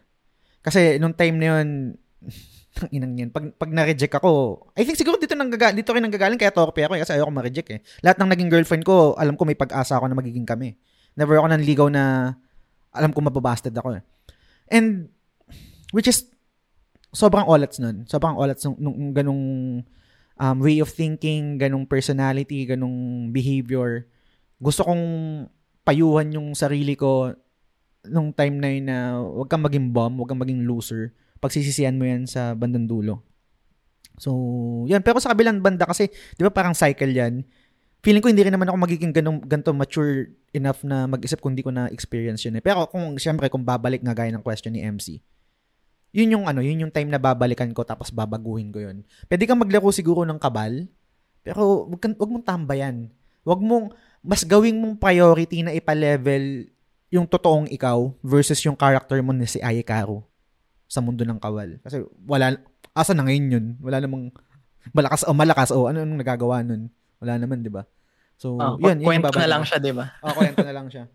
Speaker 2: Kasi nung time na yun, [LAUGHS] ang inang yun, pag, pag na-reject ako, I think siguro dito, nang dito rin nanggagaling kaya torpe ako eh, kasi ayoko ma-reject eh. Lahat ng naging girlfriend ko, alam ko may pag-asa ako na magiging kami. Never ako nanligaw na alam ko mababasted ako eh. And, which is, sobrang olats nun. Sobrang olats nung, nung, nung um, way of thinking, ganong personality, ganong behavior. Gusto kong payuhan yung sarili ko nung time na yun na huwag kang maging bum, huwag kang maging loser. Pagsisisihan mo yan sa bandang dulo. So, yan. Pero sa kabilang banda kasi, di ba parang cycle yan. Feeling ko hindi rin naman ako magiging ganong, ganito mature enough na mag-isip kung hindi ko na-experience yun eh. Pero kung, syempre, kung babalik nga gaya ng question ni MC, yun yung ano, yun yung time na babalikan ko tapos babaguhin ko yun. Pwede kang maglaro siguro ng kabal, pero wag, wag mong tambayan. Wag mong, mas gawing mong priority na ipa-level
Speaker 3: yung totoong ikaw versus yung character mo na si Ayekaru sa mundo ng kawal. Kasi wala, asa na ngayon yun? Wala namang malakas o malakas o ano nung nagagawa nun? Wala naman, di ba? So,
Speaker 1: Oh,
Speaker 3: yun, yun
Speaker 1: kwento na lang siya, di ba? [LAUGHS]
Speaker 3: Oh, kwento na lang siya.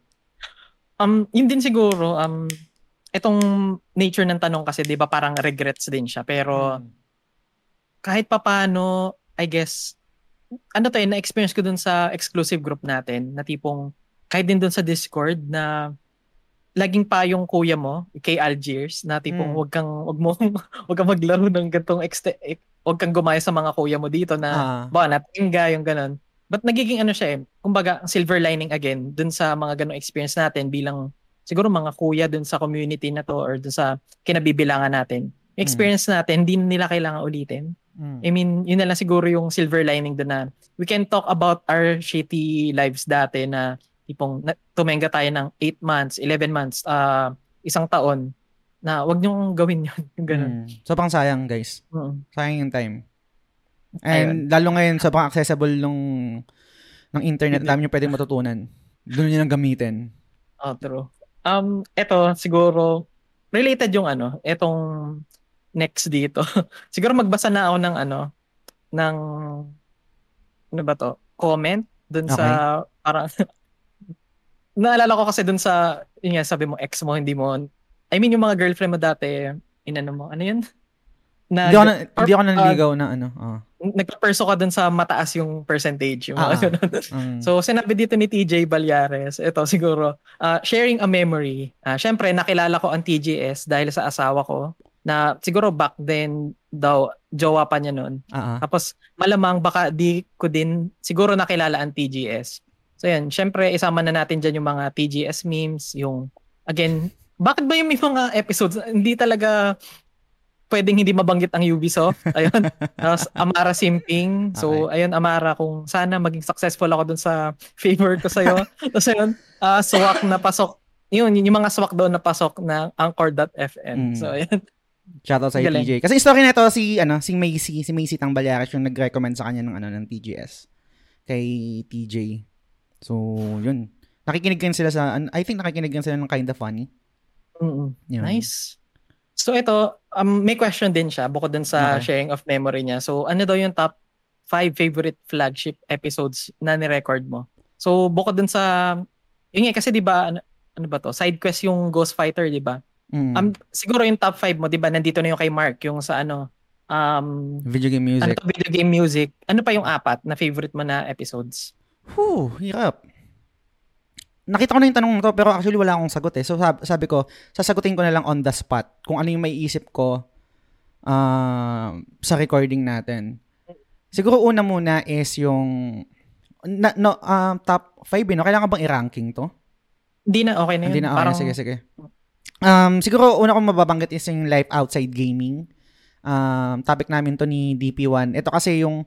Speaker 1: Um, yun din siguro, um, itong nature ng tanong kasi, di ba, parang regrets din siya. Pero,
Speaker 3: Mm.
Speaker 1: kahit papano, I guess, ano to eh, na-experience ko dun sa exclusive group natin, na tipong, kahit din dun sa Discord, na laging pa yung kuya mo, kay Algiers, na tipong
Speaker 3: Mm.
Speaker 1: wag kang, wag mo, [LAUGHS] wag kang maglaro ng gantong exte, eh, wag kang gumaya sa mga kuya mo dito na,
Speaker 3: Ah.
Speaker 1: ba, natingga, yung ganon. But nagiging ano siya eh, kumbaga, silver lining again, dun sa mga ganong experience natin bilang, siguro mga kuya dun sa community na to or dun sa kinabibilangan natin. Yung experience natin, hindi nila kailangan ulitin.
Speaker 3: Mm.
Speaker 1: I mean, yun na lang siguro yung silver lining doon na we can talk about our shitty lives dati na tipong tumenga tayo ng 8 months, 11 months, ah isang taon na wag niyong gawin yun. [LAUGHS] Yung ganun.
Speaker 2: Mm. Sobrang sayang, guys.
Speaker 1: Mm.
Speaker 2: Sayang yung time. And lalo ngayon, sobrang accessible nung ng internet, ang dami nyo pwedeng matutunan. Doon nyo nang gamitin.
Speaker 1: Oh, true. Um, eto, siguro, related yung ano, etong next dito. [LAUGHS] siguro magbasa na ako ng ano, ng, ano ba to? Comment dun sa, parang, [LAUGHS] naalala ko kasi dun sa, yun nga, sabi mo, ex mo, hindi mo, I mean, yung mga girlfriend mo dati, inano mo, ano yun? Na,
Speaker 2: Hindi ako, na,
Speaker 1: or-
Speaker 2: hindi ako
Speaker 1: ah,
Speaker 2: nanligaw na ano. ah.
Speaker 1: nagpa-perso ka dun sa mataas yung percentage. Yung mga
Speaker 2: Ah. Mm.
Speaker 1: So, sinabi dito ni TJ Balyares, ito siguro, ah, sharing a memory. Ah, Siyempre, nakilala ko ang TGS dahil sa asawa ko na siguro back then daw, jowa pa niya noon.
Speaker 2: Ah, ah.
Speaker 1: Tapos, malamang baka di ko din siguro nakilala ang TGS. So, yan. Siyempre, isama na natin dyan yung mga TGS memes, yung, again, bakit ba yung may mga episodes, hindi talaga pwedeng hindi mabanggit ang Ubisoft. [LAUGHS] Ayun. Tapos Amara Simping. So, ayun Amara, kung sana maging successful ako dun sa favor ko sa'yo. [LAUGHS] Tapos ayun, ah, swak na pasok. Yun, yun, yung mga swak doon na pasok ng Anchor.fm.
Speaker 2: Mm.
Speaker 1: So, ayun.
Speaker 2: Shoutout sa. TJ. Kasi story na to si ano, si Macy, si Macy Tangbalyares yung nag-recommend sa kanya ng ano ng TGS kay TJ. So, yun. Nakikinig din sila sa I think nakikinig din sila ng Kinda Funny.
Speaker 1: Mm-mm.
Speaker 2: Yun.
Speaker 1: Nice. So ito, um, may question din siya bukod dun sa
Speaker 2: Okay.
Speaker 1: sharing of memory niya. So ano daw yung top five favorite flagship episodes na ni-record mo? So bukod dun sa, yun nga kasi di ba, ano, ano ba to? Side quest yung Ghost Fighter, di ba?
Speaker 2: Mm.
Speaker 1: Um, siguro yung top five mo, di ba? Nandito na yung kay Mark, yung sa ano, um,
Speaker 2: Video game
Speaker 1: ano
Speaker 2: music.
Speaker 1: to, video game music. Ano pa yung apat na favorite mo na episodes?
Speaker 2: Whew, hirap. Nakita ko na yung tanong to, pero actually wala akong sagot eh. So sabi, sabi ko, sasagutin ko na lang on the spot kung ano yung may isip ko ah, sa recording natin. Siguro una muna is yung na, no, um, top 5 eh, no? Kailangan bang i-ranking to?
Speaker 1: Hindi na, okay na yun.
Speaker 2: Hindi na, okay,
Speaker 1: Parang,
Speaker 2: sige, sige. Um, siguro, una kong mababanggit is yung life outside gaming. Um, topic namin to ni DP1. Ito kasi yung,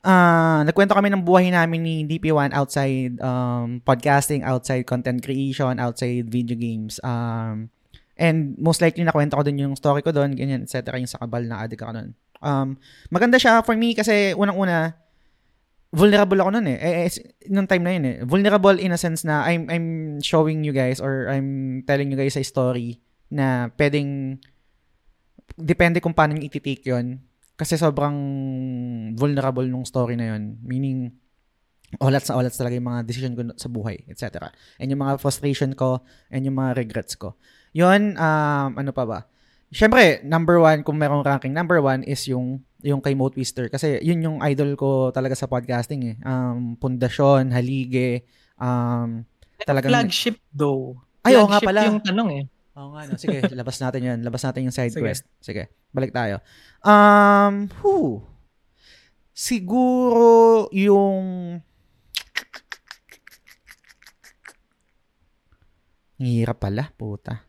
Speaker 2: ah nagkwento kami ng buhay namin ni DP1 outside um, podcasting, outside content creation, outside video games. Um, and most likely nakwento ko din yung story ko doon, ganyan, etc. Yung sa kabal na addict ako doon. Um, maganda siya for me kasi unang-una, vulnerable ako noon eh. eh, eh nung time na yun eh. Vulnerable in a sense na I'm I'm showing you guys or I'm telling you guys a story na pwedeng depende kung paano nyo iti-take yun. Kasi sobrang vulnerable nung story na yun. Meaning, olats na olats talaga yung mga decision ko sa buhay, etc. And yung mga frustration ko, and yung mga regrets ko. Yun, um, ano pa ba? Siyempre, number one, kung merong ranking, number one is yung yung kay Mo Twister. Kasi yun yung idol ko talaga sa podcasting eh. Um, Pundasyon, Halige, um, talagang...
Speaker 1: flagship though.
Speaker 2: Ay, oo nga pala.
Speaker 1: yung tanong eh.
Speaker 2: Oo nga, no. Sige, [LAUGHS] labas natin yun. Labas natin yung side
Speaker 1: Sige.
Speaker 2: quest. Sige, balik tayo. Um, whew. Siguro yung... Ang Hirap pala, puta.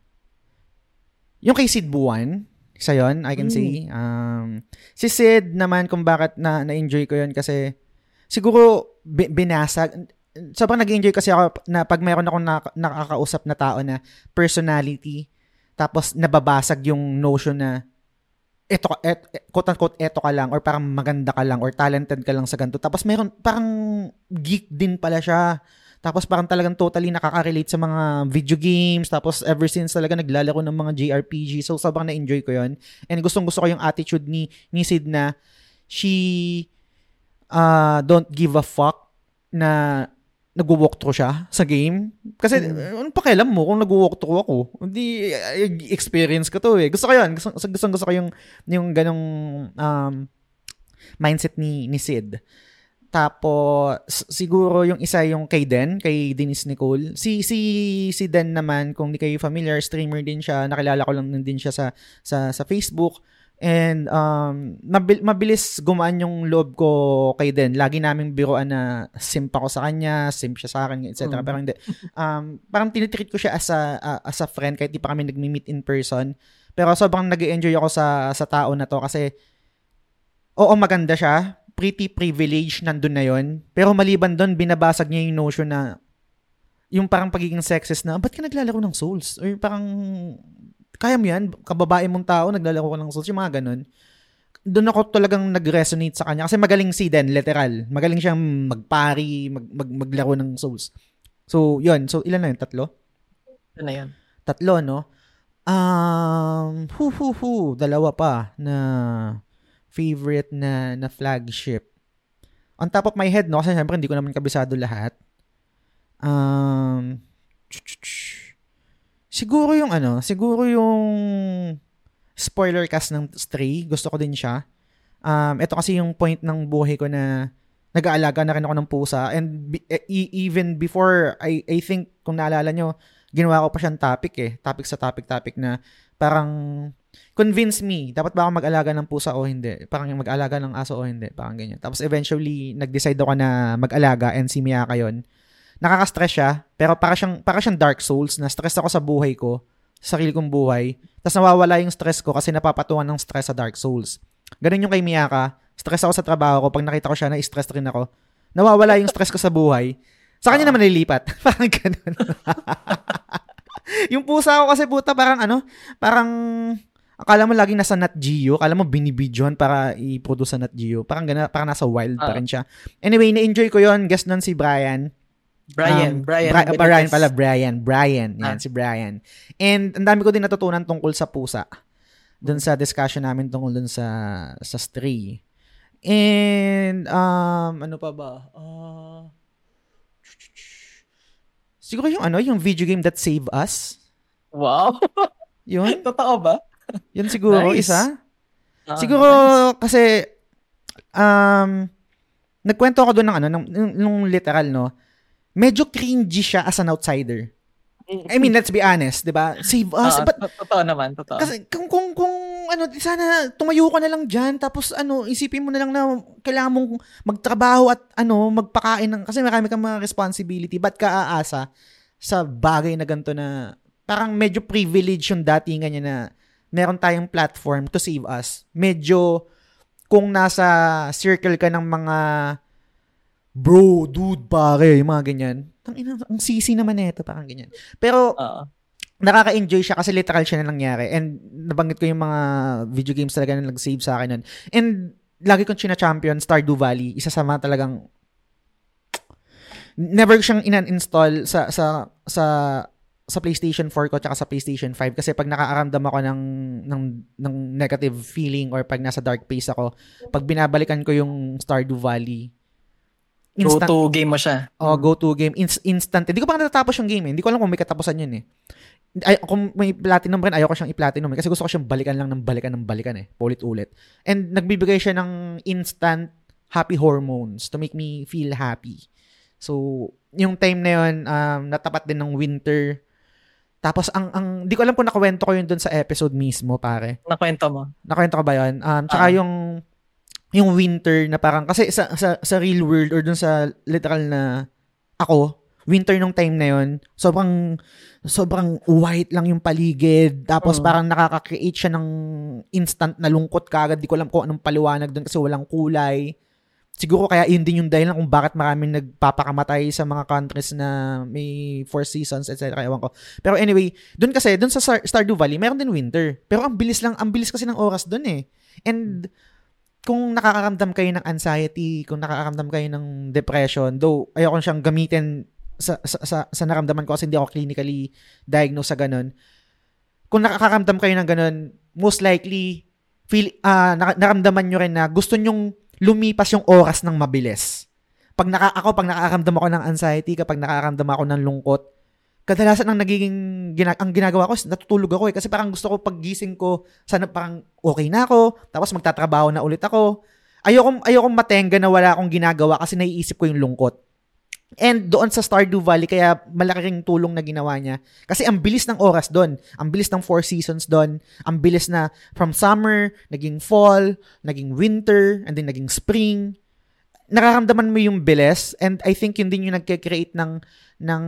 Speaker 2: Yung kay Sid Buwan, isa yun, I can
Speaker 1: Mm.
Speaker 2: say. Um, si Sid naman kung bakit na, na-enjoy ko yun kasi siguro bi- binasag. Sobrang nag-enjoy kasi ako na pag mayroon akong na- nakakausap na tao na personality, tapos nababasag yung notion na eto, et, et, quote unquote, eto ka lang, or parang maganda ka lang, or talented ka lang sa ganito. Tapos mayroon, parang geek din pala siya. Tapos parang talagang totally nakaka-relate sa mga video games. Tapos ever since talaga naglalaro ng mga JRPG. So sobrang na-enjoy ko yon And gustong gusto ko yung attitude ni, ni Sid na she uh, don't give a fuck na nag-walkthrough siya sa game. Kasi, mm. ano pakialam mo kung nag-walkthrough ako? Hindi, experience ko to eh. Gusto ko yun. Gusto, gusto, gusto ko yung, yung ganong um, mindset ni, ni Sid. Tapos, siguro yung isa yung kay Den, kay Denise Nicole. Si, si, si Den naman, kung di kayo familiar, streamer din siya. Nakilala ko lang din siya sa, sa, sa Facebook. And um, mabil- mabilis gumaan yung loob ko kay Den. Lagi naming biroan na simp ako sa kanya, simp siya sa akin, etc. Mm. Pero hindi. Um, parang tinitreat ko siya as a, uh, as a friend kahit di pa kami nagmi-meet in person. Pero sobrang nag enjoy ako sa, sa tao na to kasi oo, maganda siya. Pretty privileged nandun na yon Pero maliban doon, binabasag niya yung notion na yung parang pagiging sexist na, ba't ka naglalaro ng Souls? Or parang kaya mo yan, kababae mong tao, naglalaro ka ng yung mga ganun. Doon ako talagang nag-resonate sa kanya. Kasi magaling si Den, literal. Magaling siyang magpari, mag, mag, maglaro ng Souls. So, yun. So, ilan na yun? Tatlo?
Speaker 1: Ano na yun?
Speaker 2: Tatlo, no? Um, hu, hu, hu. Dalawa pa na favorite na, na flagship. On top of my head, no? Kasi syempre, hindi ko naman kabisado lahat. Um, Siguro yung ano, siguro yung spoiler cast ng Stray, gusto ko din siya. Um, ito kasi yung point ng buhay ko na nag-aalaga na rin ako ng pusa. And e, e- even before I I think kung naalala nyo ginawa ko pa siyang topic eh. Topic sa topic topic na parang convince me dapat ba ako mag-alaga ng pusa o hindi? Parang mag-alaga ng aso o hindi? Parang ganyan. Tapos eventually nag-decide ako na mag-alaga and si Miyaka yon nakaka-stress siya, pero para siyang, para siyang Dark Souls, na stress ako sa buhay ko, sa sarili kong buhay, tapos nawawala yung stress ko kasi napapatungan ng stress sa Dark Souls. Ganun yung kay Miyaka, stress ako sa trabaho ko, pag nakita ko siya, na-stress rin ako. Nawawala yung stress ko sa buhay. Sa kanya naman nililipat. [LAUGHS] parang ganun. [LAUGHS] yung pusa ko kasi puta, parang ano, parang akala mo laging nasa Nat Geo, akala mo binibidyohan para i-produce sa Nat Geo. Parang gana, parang nasa wild uh, pa rin siya. Anyway, na-enjoy ko yon Guest nun si Brian.
Speaker 1: Brian, um, Brian.
Speaker 2: Bra- Brian pala, Brian. Brian. Yan, ah. si Brian. And ang dami ko din natutunan tungkol sa pusa. Doon sa discussion namin tungkol doon sa sa stray. And um ano pa ba? Uh, siguro yung ano, yung video game that save us.
Speaker 1: Wow. [LAUGHS]
Speaker 2: Yun?
Speaker 1: Totoo ba?
Speaker 2: Yun siguro nice. isa. Uh, siguro nice. kasi um nagkwento ako doon ng ano, nung, nung literal no medyo cringy siya as an outsider. I mean, let's be honest, 'di ba? Save us. Uh, but,
Speaker 1: totoo naman, totoo.
Speaker 2: Kasi kung kung kung ano, sana tumayo ka na lang diyan tapos ano, isipin mo na lang na kailangan mong magtrabaho at ano, magpakain ng kasi marami kang mga responsibility. Ba't ka aasa sa bagay na ganito na parang medyo privilege yung datingan niya na meron tayong platform to save us. Medyo kung nasa circle ka ng mga bro, dude, pare, yung mga ganyan. Ang, ina, ang sisi naman nito, parang ganyan. Pero, uh, nakaka-enjoy siya kasi literal siya na nangyari. And nabanggit ko yung mga video games talaga na nag-save sa akin nun. And lagi kong china-champion, Stardew Valley. Isa sa mga talagang never siyang in-install sa sa sa sa PlayStation 4 ko tsaka sa PlayStation 5 kasi pag nakaaramdam ako ng ng ng negative feeling or pag nasa dark place ako, pag binabalikan ko yung Stardew Valley,
Speaker 1: Instant, go-to game mo siya.
Speaker 2: Oh, go-to game. In- instant. Hindi ko pa natatapos yung game eh. Hindi ko alam kung may katapusan yun eh. Ay, kung may platinum rin, ayoko siyang i-platinum eh. Kasi gusto ko siyang balikan lang ng balikan ng balikan eh. Paulit-ulit. And nagbibigay siya ng instant happy hormones to make me feel happy. So, yung time na yun, um, natapat din ng winter. Tapos, ang, ang, di ko alam kung nakwento ko yun dun sa episode mismo, pare.
Speaker 1: Nakwento mo?
Speaker 2: Nakwento ko ba yun? Um, tsaka uh, yung, yung winter na parang kasi sa sa, sa real world or dun sa literal na ako winter nung time na yon sobrang sobrang white lang yung paligid. Tapos uh parang nakaka-create siya ng instant na lungkot kagad di ko alam kung anong paliwanag doon kasi walang kulay. Siguro kaya yun din yung dahilan kung bakit maraming nagpapakamatay sa mga countries na may four seasons etc ewan ko. Pero anyway doon kasi doon sa Star- Stardew Valley meron din winter. Pero ang bilis lang ang bilis kasi ng oras doon eh. And kung nakakaramdam kayo ng anxiety, kung nakakaramdam kayo ng depression, though ayoko siyang gamitin sa, sa, sa, sa naramdaman ko kasi hindi ako clinically diagnosed sa ganun. Kung nakakaramdam kayo ng ganun, most likely, feel, nak- naramdaman nyo rin na gusto nyong lumipas yung oras ng mabilis. Pag naka, ako, pag nakakaramdam ako ng anxiety, kapag nakakaramdam ako ng lungkot, kadalasan ang nagiging gina- ang ginagawa ko is natutulog ako eh. Kasi parang gusto ko paggising ko sana parang okay na ako tapos magtatrabaho na ulit ako. Ayoko ayoko matenga na wala akong ginagawa kasi naiisip ko yung lungkot. And doon sa Stardew Valley kaya malaking tulong na ginawa niya. Kasi ang bilis ng oras doon. Ang bilis ng four seasons doon. Ang bilis na from summer naging fall naging winter and then naging spring. Nararamdaman mo yung bilis and I think yun din yung nagke-create ng ng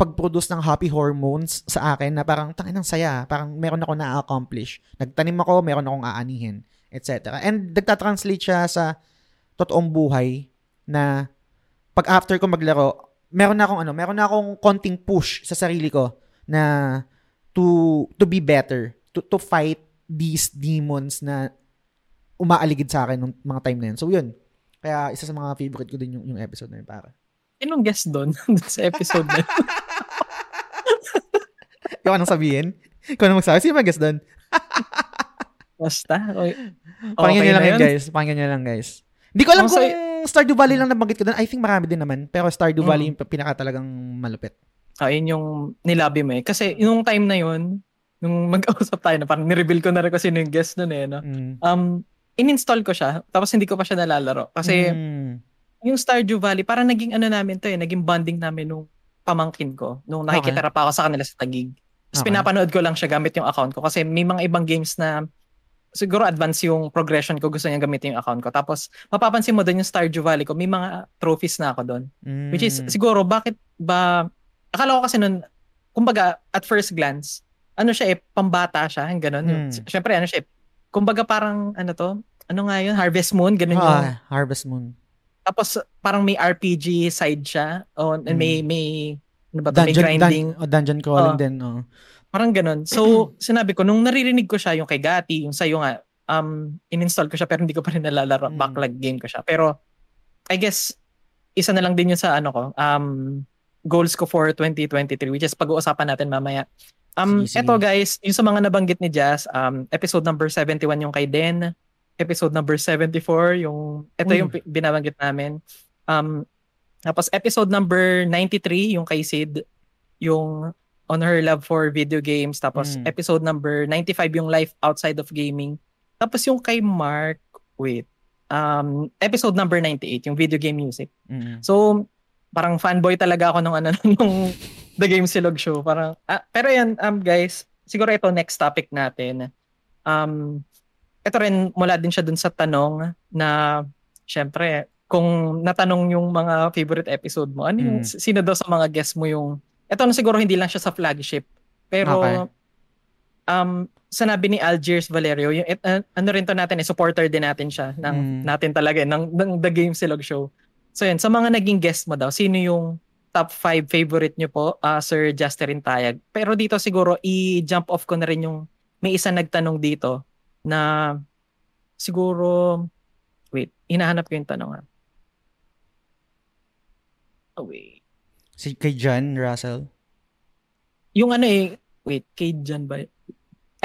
Speaker 2: pag-produce ng happy hormones sa akin na parang tangin ng saya, parang meron ako na-accomplish. Nagtanim ako, meron akong aanihin, etc. And nagta-translate siya sa totoong buhay na pag after ko maglaro, meron na akong ano, meron na akong konting push sa sarili ko na to to be better, to to fight these demons na umaaligid sa akin nung mga time na yun. So yun. Kaya isa sa mga favorite ko din yung, yung episode na yun para.
Speaker 1: Sinong guest doon [LAUGHS] sa episode na yun? [LAUGHS]
Speaker 2: Ikaw anong sabihin? Ikaw anong magsabi? Sino mag-guess doon? [LAUGHS]
Speaker 1: Basta. Okay,
Speaker 2: Pakinggan
Speaker 1: okay
Speaker 2: nyo lang yun, guys. Pakinggan nyo lang, guys. Hindi ko alam
Speaker 1: Oh,
Speaker 2: kung
Speaker 1: so-
Speaker 2: Stardew Valley lang nabanggit ko doon. I think marami din naman. Pero Stardew
Speaker 1: Mm.
Speaker 2: Valley yung pinaka talagang malupit.
Speaker 1: Ah, yun yung nilabi mo eh. Kasi yung time na yun, nung mag-ausap tayo na parang nireveal ko na rin kasi yung guest nun eh. No?
Speaker 2: Mm.
Speaker 1: Um, in-install ko siya, tapos hindi ko pa siya nalalaro. Kasi
Speaker 2: Mm.
Speaker 1: Yung Stardew Valley, parang naging ano namin to eh, naging bonding namin nung pamangkin ko, nung nakikitara pa ako sa kanila sa Tagig. Tapos
Speaker 2: Okay.
Speaker 1: pinapanood ko lang siya gamit yung account ko kasi may mga ibang games na siguro advance yung progression ko, gusto niya gamitin yung account ko. Tapos mapapansin mo doon yung Stardew Valley ko, may mga trophies na ako doon.
Speaker 2: Mm.
Speaker 1: Which is siguro bakit ba akala ko kasi nun kumbaga at first glance ano siya eh pambata siya, yung ganun. Yung,
Speaker 2: Hmm.
Speaker 1: Syempre ano siya eh, kumbaga parang ano to, ano nga yun, Harvest Moon, ganun yung
Speaker 2: Ah, Harvest Moon.
Speaker 1: Tapos parang may RPG side siya. Oh, and may
Speaker 2: Mm.
Speaker 1: may ano ba to, may
Speaker 2: Dungeon,
Speaker 1: grinding.
Speaker 2: dun- oh, dungeon crawling
Speaker 1: Oh.
Speaker 2: din. Oh.
Speaker 1: Parang ganun. So, sinabi ko, nung naririnig ko siya, yung kay Gati, yung sa'yo nga, um, in-install ko siya pero hindi ko pa rin nalalaro.
Speaker 2: Mm.
Speaker 1: Backlog game ko siya. Pero, I guess, isa na lang din yun sa ano ko, um, goals ko for 2023, which is pag-uusapan natin mamaya. Um,
Speaker 2: Sige, sige.
Speaker 1: eto guys, yung sa mga nabanggit ni Jazz, um, episode number 71 yung kay Den, episode number 74 yung, eto
Speaker 2: Uy.
Speaker 1: yung binabanggit namin. Um, tapos episode number 93 yung kay Sid, yung on her love for video games. Tapos
Speaker 2: Mm.
Speaker 1: episode number 95 yung life outside of gaming. Tapos yung kay Mark, wait, um, episode number 98 yung video game music.
Speaker 2: Mm.
Speaker 1: So, parang fanboy talaga ako nung ano [LAUGHS] nung The Game Silog Show. Parang ah, pero yan um guys, siguro ito next topic natin. Um ito rin mula din siya dun sa tanong na syempre kung natanong yung mga favorite episode mo, ano yung
Speaker 2: Mm.
Speaker 1: sino daw sa mga guests mo yung ito na siguro hindi lang siya sa flagship. Pero
Speaker 2: Okay.
Speaker 1: um sanabi ni Algiers Valerio, yung uh, ano rin to natin, eh, supporter din natin siya ng
Speaker 2: Mm.
Speaker 1: natin talaga eh, ng, ng The Game Silog Show. So yun, sa mga naging guest mo daw, sino yung top 5 favorite nyo po, ah, Sir Justin Tayag? Pero dito siguro, i-jump off ko na rin yung may isa nagtanong dito na siguro, wait, hinahanap ko yung tanong ha. Oh, wait.
Speaker 2: Si kay John Russell.
Speaker 1: Yung ano eh, wait, kay John ba?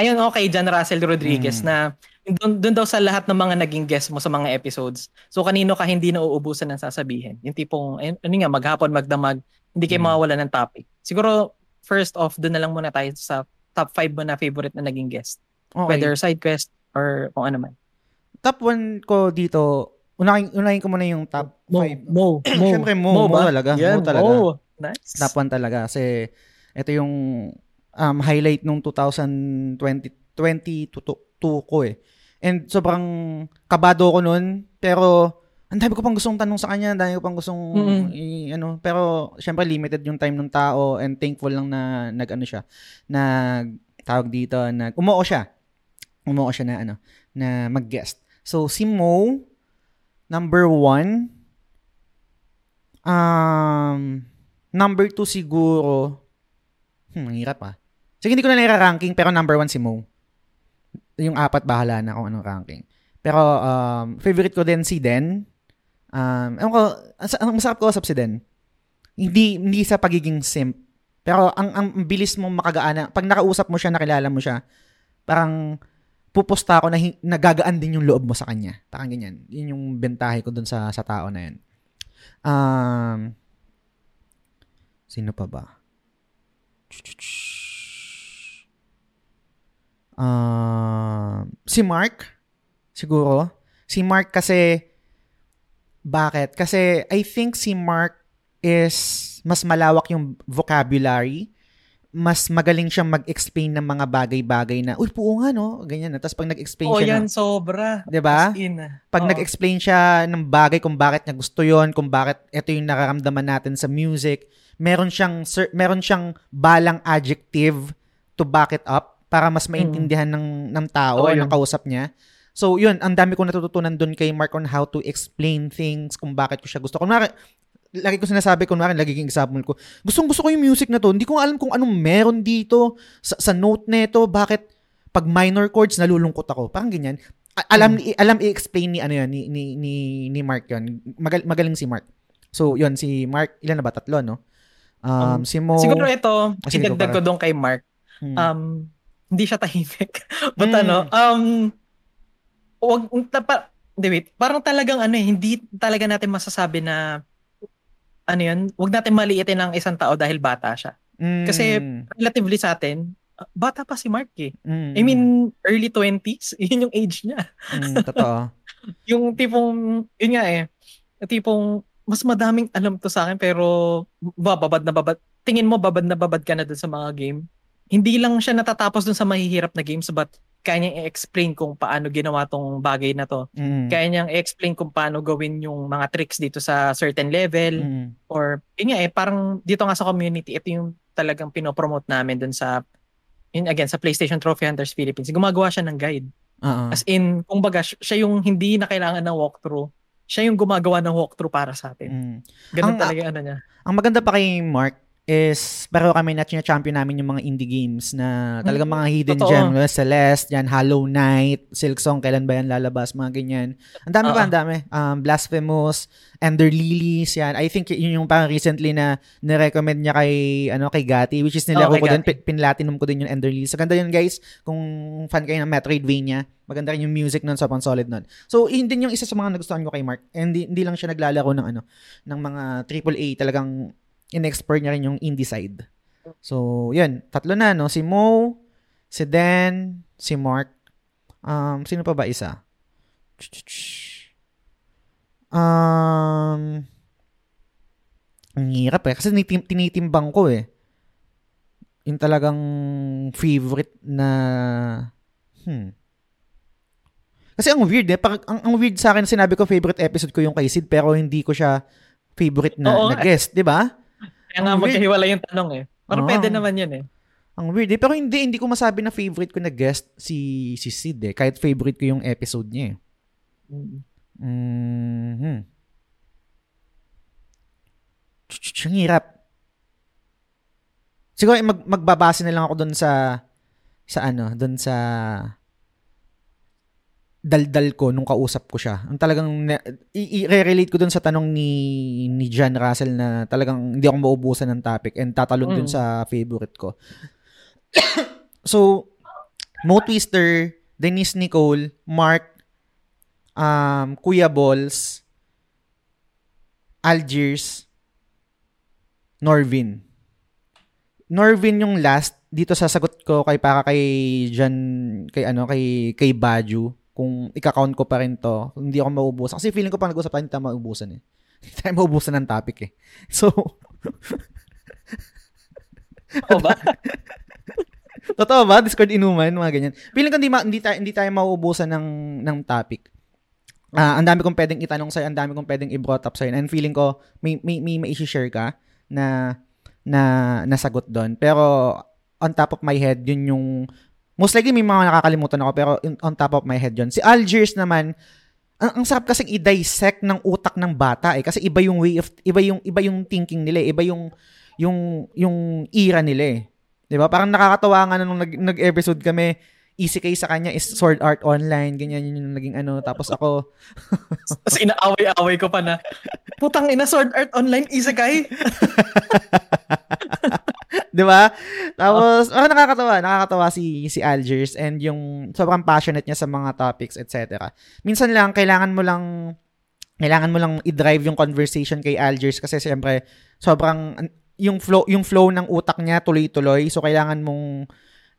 Speaker 1: Ayun, okay, John Russell Rodriguez
Speaker 2: Mm.
Speaker 1: na doon, doon daw sa lahat ng mga naging guest mo sa mga episodes. So kanino ka hindi na uubusan ng sasabihin? Yung tipong, ayun, ano nga, maghapon, magdamag, hindi kayo
Speaker 2: Mm.
Speaker 1: mawawala ng topic. Siguro, first off, doon na lang muna tayo sa top 5 mo na favorite na naging guest.
Speaker 2: Okay.
Speaker 1: Whether side quest or kung ano man.
Speaker 2: top 1 ko dito, unahin, unahin ko muna yung top
Speaker 1: Mo,
Speaker 2: 5.
Speaker 1: Mo, [CLEARS THROAT] Mo.
Speaker 2: Siyempre, Mo, Mo
Speaker 1: ba?
Speaker 2: talaga,
Speaker 1: Yan,
Speaker 2: Mo talaga.
Speaker 1: Mo. Nice.
Speaker 2: Top 1 talaga. Kasi ito yung um, highlight nung 2020 2022 ko eh. And sobrang kabado ko nun. Pero ang dami ko pang gustong tanong sa kanya, ang dami ko pang gustong
Speaker 1: Mm-mm.
Speaker 2: i- ano, pero syempre limited yung time ng tao and thankful lang na nag-ano siya, nag tawag dito, nag umuo siya. Umuo siya na ano, na mag-guest. So si Mo number one um number two siguro hmm, hirap ah. Sige, hindi ko na nira-ranking, pero number one si Mo. Yung apat, bahala na kung anong ranking. Pero, um, favorite ko din si Den. Um, ewan ko, ang masarap ko usap si Den. hindi hindi sa pagiging simp. Pero ang ang bilis mong makagaana, pag nakausap mo siya, nakilala mo siya, parang pupusta ako na nagagaan din yung loob mo sa kanya. Parang ganyan. Yun yung bentahe ko dun sa sa tao na yun. Um, sino pa ba? Um, si Mark, siguro. Si Mark kasi, bakit? Kasi I think si Mark is mas malawak yung vocabulary. Mas magaling siyang mag-explain ng mga bagay-bagay na, uy, puo nga, no? Ganyan na. Tapos pag nag-explain
Speaker 1: Oo,
Speaker 2: siya,
Speaker 1: yan
Speaker 2: ng,
Speaker 1: sobra.
Speaker 2: ba?
Speaker 1: As in.
Speaker 2: pag
Speaker 1: Oo.
Speaker 2: nag-explain siya ng bagay kung bakit niya gusto yon, kung bakit ito yung nararamdaman natin sa music, meron siyang cer- meron siyang balang adjective to back it up para mas maintindihan ng ng tao
Speaker 1: yun.
Speaker 2: ng kausap niya. So, yun, ang dami ko natututunan doon kay Mark on how to explain things, kung bakit ko siya gusto. Kunwari, lagi ko sinasabi, kunwari, lagi yung example ko, gustong gusto ko yung music na to, hindi ko alam kung anong meron dito, sa, sa note nito, bakit pag minor chords, nalulungkot ako. Parang ganyan. Alam, i- alam i-explain ni, ano yun, ni, ni, ni, ni Mark yun. Magal, magaling si Mark. So, yun, si Mark, ilan na ba? Tatlo, no? Um,
Speaker 1: Um,
Speaker 2: si Mo,
Speaker 1: Siguro ito,
Speaker 2: sige,
Speaker 1: idagdag ko doon kay Mark.
Speaker 2: Hmm.
Speaker 1: Um, hindi siya tahimik. [LAUGHS] But
Speaker 2: Mm.
Speaker 1: ano, um, wag, tapa, wait, parang talagang ano eh, hindi talaga natin masasabi na, ano yun, wag natin maliitin ang isang tao dahil bata siya.
Speaker 2: Mm,
Speaker 1: kasi, Relatively sa atin, bata pa si Mark eh.
Speaker 2: mm,
Speaker 1: I mean, early 20s, [LAUGHS] yun yung age niya.
Speaker 2: mm, totoo. [LAUGHS]
Speaker 1: Yung tipong, yun nga eh, tipong, mas madaming alam to sa akin pero bababad na babad. Tingin mo babad na babad ka na dun sa mga game. Hindi lang siya natatapos dun sa mahihirap na games but kaya niyang i-explain kung paano ginawa tong bagay na to.
Speaker 2: Mm,
Speaker 1: Kaya niyang i-explain kung paano gawin yung mga tricks dito sa certain level
Speaker 2: mm,
Speaker 1: or yun nga eh parang dito nga sa community ito yung talagang pinopromote namin dun sa yun again sa PlayStation Trophy Hunters Philippines. Gumagawa siya ng guide.
Speaker 2: oo.
Speaker 1: As in, kumbaga, si- siya yung hindi na kailangan ng walkthrough. Siya yung gumagawa ng walkthrough para sa atin.
Speaker 2: Mm.
Speaker 1: Ganun
Speaker 2: Ang-
Speaker 1: talaga ano niya.
Speaker 2: Ang maganda pa kay Mark is pero kami na champion namin yung mga indie games na talagang
Speaker 1: Mm,
Speaker 2: mga hidden
Speaker 1: totoo.
Speaker 2: gem? Celeste, yan, Hollow Knight, Silksong, kailan ba yan lalabas, mga ganyan. Ang dami pa, ang dami. Um, Blasphemous, Ender Lilies, yan. I think yun yung parang recently na nirecommend niya kay, ano, kay Gati, which is nilaro
Speaker 1: kay
Speaker 2: ko din,
Speaker 1: Gati.
Speaker 2: pin- pinlatinum ko din yung Ender Lilies. So, ganda yun, guys. Kung fan kayo ng Metroidvania, maganda rin yung music nun, sobrang solid nun. So, yun din yung isa sa mga nagustuhan ko kay Mark. Hindi, hindi lang siya naglalaro ng ano, ng mga AAA, talagang in-explore niya rin yung indie side. So, yun. Tatlo na, no? Si Mo, si Dan, si Mark. Um, sino pa ba isa? Um, ang hirap eh. Kasi tinitim- tinitimbang ko eh. Yung talagang favorite na... Hmm. Kasi ang weird eh. Parang, ang, ang weird sa akin, sinabi ko favorite episode ko yung kay Sid, pero hindi ko siya favorite na,
Speaker 1: Oo,
Speaker 2: na guest, di ba?
Speaker 1: Kaya nga magkahiwala yung tanong eh. Pero
Speaker 2: Oo.
Speaker 1: pwede naman yun eh.
Speaker 2: Ang weird eh. Pero hindi, hindi ko masabi na favorite ko na guest si, si Sid eh. Kahit favorite ko yung episode niya eh.
Speaker 1: Mm.
Speaker 2: Mhm. Ch- Ang hirap. Siguro eh, mag, magbabase na lang ako doon sa sa ano, doon sa daldal ko nung kausap ko siya. Ang talagang i-relate ko doon sa tanong ni ni John Russell na talagang hindi ako maubusan ng topic and tatalon dun
Speaker 1: Mm.
Speaker 2: sa favorite ko. [COUGHS] so, Mo Twister, Denise Nicole, Mark, um, Kuya Balls, Algiers, Norvin. Norvin yung last dito sa sagot ko kay para kay Jan kay ano kay kay Baju kung ika-count ko pa rin to hindi ako mauubusan kasi feeling ko pa nag-usap tayo hindi tayo mauubusan eh [LAUGHS] hindi tayo mauubusan ng topic eh so [LAUGHS]
Speaker 1: Oo ba? [LAUGHS]
Speaker 2: Totoo ba? Discord inuman, mga ganyan. Feeling ko hindi, ma- hindi, tayo, hindi tayo mauubusan ng, ng topic. Ah, ang dami kong pwedeng itanong sa'yo, ang dami kong pwedeng i-brought up sa'yo. And feeling ko, may, may, may, may share ka na, na nasagot doon. Pero, on top of my head, yun yung, most likely may mga nakakalimutan ako, pero on top of my head yun. Si Algiers naman, ang, ang sarap kasi i-dissect ng utak ng bata eh kasi iba yung way of iba yung iba yung thinking nila eh. iba yung yung yung era nila eh 'di ba parang nakakatawa nga nung nag, nag-episode kami easy kay sa kanya is Sword Art Online, ganyan yun yung naging ano. Tapos ako, [LAUGHS]
Speaker 1: Tapos inaaway-away ko pa na, putang ina, Sword Art Online, isekai. [LAUGHS]
Speaker 2: Di ba? Tapos, oh, nakakatawa. Nakakatawa si, si Algiers and yung sobrang passionate niya sa mga topics, etc. Minsan lang, kailangan mo lang kailangan mo lang i-drive yung conversation kay Algiers kasi siyempre sobrang yung flow yung flow ng utak niya tuloy-tuloy so kailangan mong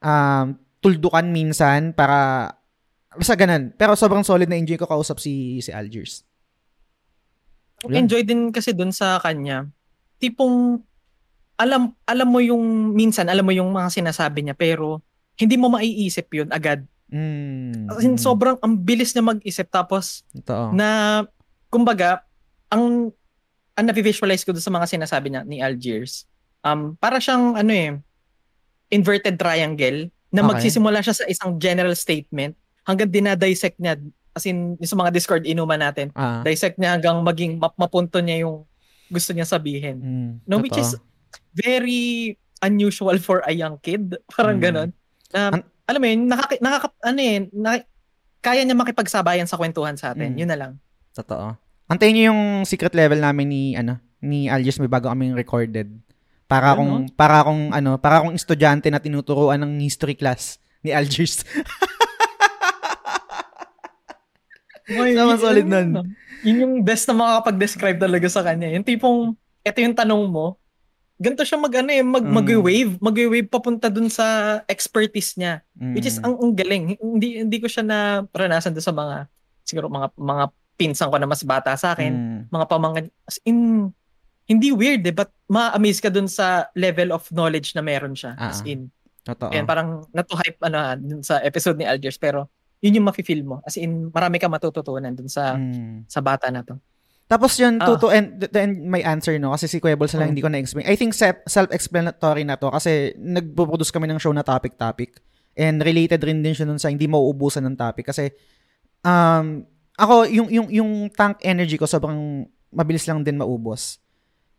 Speaker 2: um, tuldukan minsan para basta ganun pero sobrang solid na enjoy ko kausap si si Algiers Yun.
Speaker 1: Enjoy din kasi dun sa kanya. Tipong, alam alam mo yung, minsan, alam mo yung mga sinasabi niya, pero hindi mo maiisip yun agad.
Speaker 2: mm,
Speaker 1: As in, sobrang ang bilis niya mag-isip. Tapos,
Speaker 2: totoo
Speaker 1: na, kumbaga, ang, ang na-visualize ko doon sa mga sinasabi niya ni Algiers, um, para siyang, ano eh, inverted triangle, na
Speaker 2: Okay.
Speaker 1: magsisimula siya sa isang general statement, hanggang dinadissect niya, as in, yung sa mga Discord inuman natin,
Speaker 2: ah
Speaker 1: dissect niya hanggang maging map mapunto niya yung gusto niya sabihin.
Speaker 2: mm,
Speaker 1: No, which is
Speaker 2: totoo.
Speaker 1: very unusual for a young kid. [LAUGHS] Parang
Speaker 2: Mm.
Speaker 1: ganon. Na,
Speaker 2: An-
Speaker 1: alam mo yun, nakaka, nakaka, ano eh, na, kaya niya makipagsabayan sa kwentuhan sa atin.
Speaker 2: Mm.
Speaker 1: Yun na lang.
Speaker 2: Totoo. Antayin niyo yung secret level namin ni ano ni Algiers may bago kaming recorded. Para
Speaker 1: Ano?
Speaker 2: akong para akong ano, para akong estudyante na tinuturuan ng history class ni Algiers.
Speaker 1: Boy,
Speaker 2: Naman solid
Speaker 1: yun,
Speaker 2: nun.
Speaker 1: ano, Yun yung best na makakapag-describe talaga sa kanya. Yung tipong, eto yung tanong mo, ganito siya mag, ano eh, mag,
Speaker 2: Mm.
Speaker 1: mag-wave. Mag-wave papunta dun sa expertise niya. Which is,
Speaker 2: Mm.
Speaker 1: ang, ang galing. Hindi, hindi ko siya na naranasan doon sa mga, siguro mga, mga pinsan ko na mas bata sa akin.
Speaker 2: Mm.
Speaker 1: Mga pamangkin. As in, hindi weird eh, but ma-amaze ka dun sa level of knowledge na meron siya. As
Speaker 2: Ah.
Speaker 1: in,
Speaker 2: Totoo.
Speaker 1: Ayan, parang not-to-hype ano, ah, dun sa episode ni Algiers, pero yun yung mafe-feel mo. As in, marami ka matututunan dun sa
Speaker 2: Mm.
Speaker 1: sa bata na to.
Speaker 2: Tapos yun,
Speaker 1: Ah.
Speaker 2: to, to end, to end my answer, no? Kasi si Balls lang
Speaker 1: Mm.
Speaker 2: hindi ko na-explain. I think self- self-explanatory na to kasi nagpo-produce kami ng show na topic-topic. And related rin din siya nun sa hindi mauubusan ng topic. Kasi, um, ako, yung, yung, yung tank energy ko sobrang mabilis lang din maubos.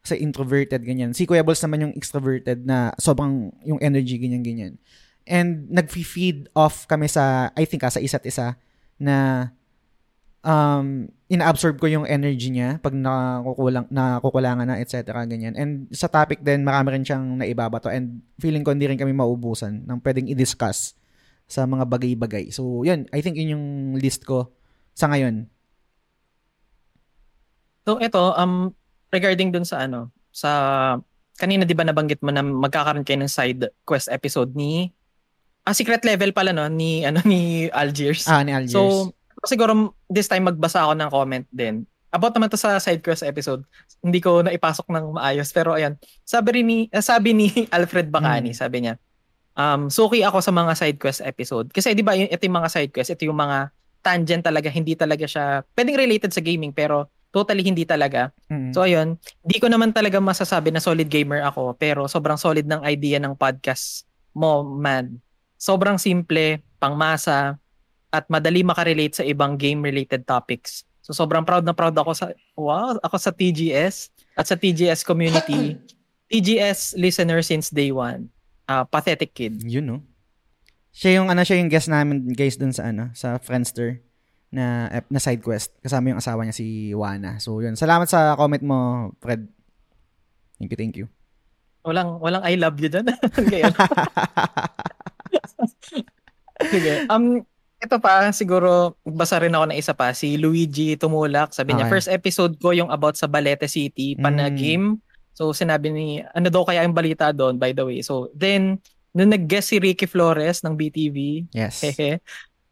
Speaker 2: Kasi introverted, ganyan. Si Kuya Balls naman yung extroverted na sobrang yung energy, ganyan-ganyan. And nag-feed off kami sa, I think, ah, sa isa't isa na um, ina-absorb ko yung energy niya pag nakukulang, nakukulangan na, etc. Ganyan. And sa topic din, marami rin siyang naibabato and feeling ko hindi rin kami maubusan ng pwedeng i-discuss sa mga bagay-bagay. So, yun. I think yun yung list ko sa ngayon.
Speaker 1: So ito, um regarding dun sa ano, sa kanina 'di ba nabanggit mo na magkakaroon kayo ng side quest episode ni ah, secret level pala no ni ano [LAUGHS] ni Algiers.
Speaker 2: Ah, ni Algiers.
Speaker 1: So, siguro this time magbasa ako ng comment din. About naman to sa side quest episode. Hindi ko na ipasok ng maayos pero ayan. Sabi rin ni eh, sabi ni [LAUGHS] Alfred Bacani,
Speaker 2: Mm.
Speaker 1: sabi niya, um suki ako sa mga side quest episode. Kasi 'di ba ito yung mga side quest, ito yung mga tangent talaga, hindi talaga siya pwedeng related sa gaming pero totally hindi talaga.
Speaker 2: Mm.
Speaker 1: So ayun, di ko naman talaga masasabi na solid gamer ako pero sobrang solid ng idea ng podcast mo, man. Sobrang simple, pangmasa, at madali makarelate sa ibang game-related topics. So sobrang proud na proud ako sa wow, ako sa TGS at sa TGS community. [CLEARS THROAT] TGS listener since day one. Ah, pathetic kid.
Speaker 2: Yun, no? Siya yung, ano, siya yung guest namin, guys, dun sa, ano, sa Friendster na, ep- na side quest. Kasama yung asawa niya, si Wana. So, yun. Salamat sa comment mo, Fred. Thank you, thank you.
Speaker 1: Walang walang I love you doon. [LAUGHS] Kaya [LAUGHS] Sige. Um, ito pa, siguro, basa rin ako na isa pa. Si Luigi Tumulak, sabi niya,
Speaker 2: Okay.
Speaker 1: first episode ko yung about sa Balete City, pana
Speaker 2: Mm.
Speaker 1: game. So, sinabi ni, ano daw kaya yung balita doon, by the way. So, then, nung nag-guest si Ricky Flores ng BTV,
Speaker 2: Yes.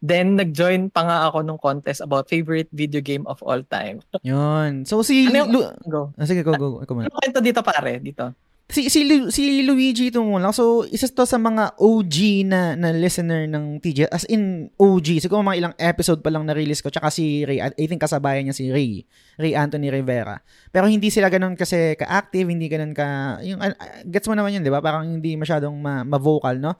Speaker 1: Then nag-join pa nga ako nung contest about favorite video game of all time.
Speaker 2: Yun. So, si...
Speaker 1: Ano yung-
Speaker 2: Lu-
Speaker 1: Go.
Speaker 2: Ah, sige, go, go. Ikaw muna.
Speaker 1: Ano kwento dito pare, dito?
Speaker 2: Si, si, Lu- si Luigi ito muna. So, isa to sa mga OG na, na listener ng TJ. As in, OG. Siguro mga ilang episode pa lang na-release ko. Tsaka si Ray. I think kasabayan niya si Ray. Ray Anthony Rivera. Pero hindi sila ganun kasi ka-active. Hindi ganun ka... Yung, ah, gets mo naman yun, di ba? Parang hindi masyadong ma- ma-vocal, no?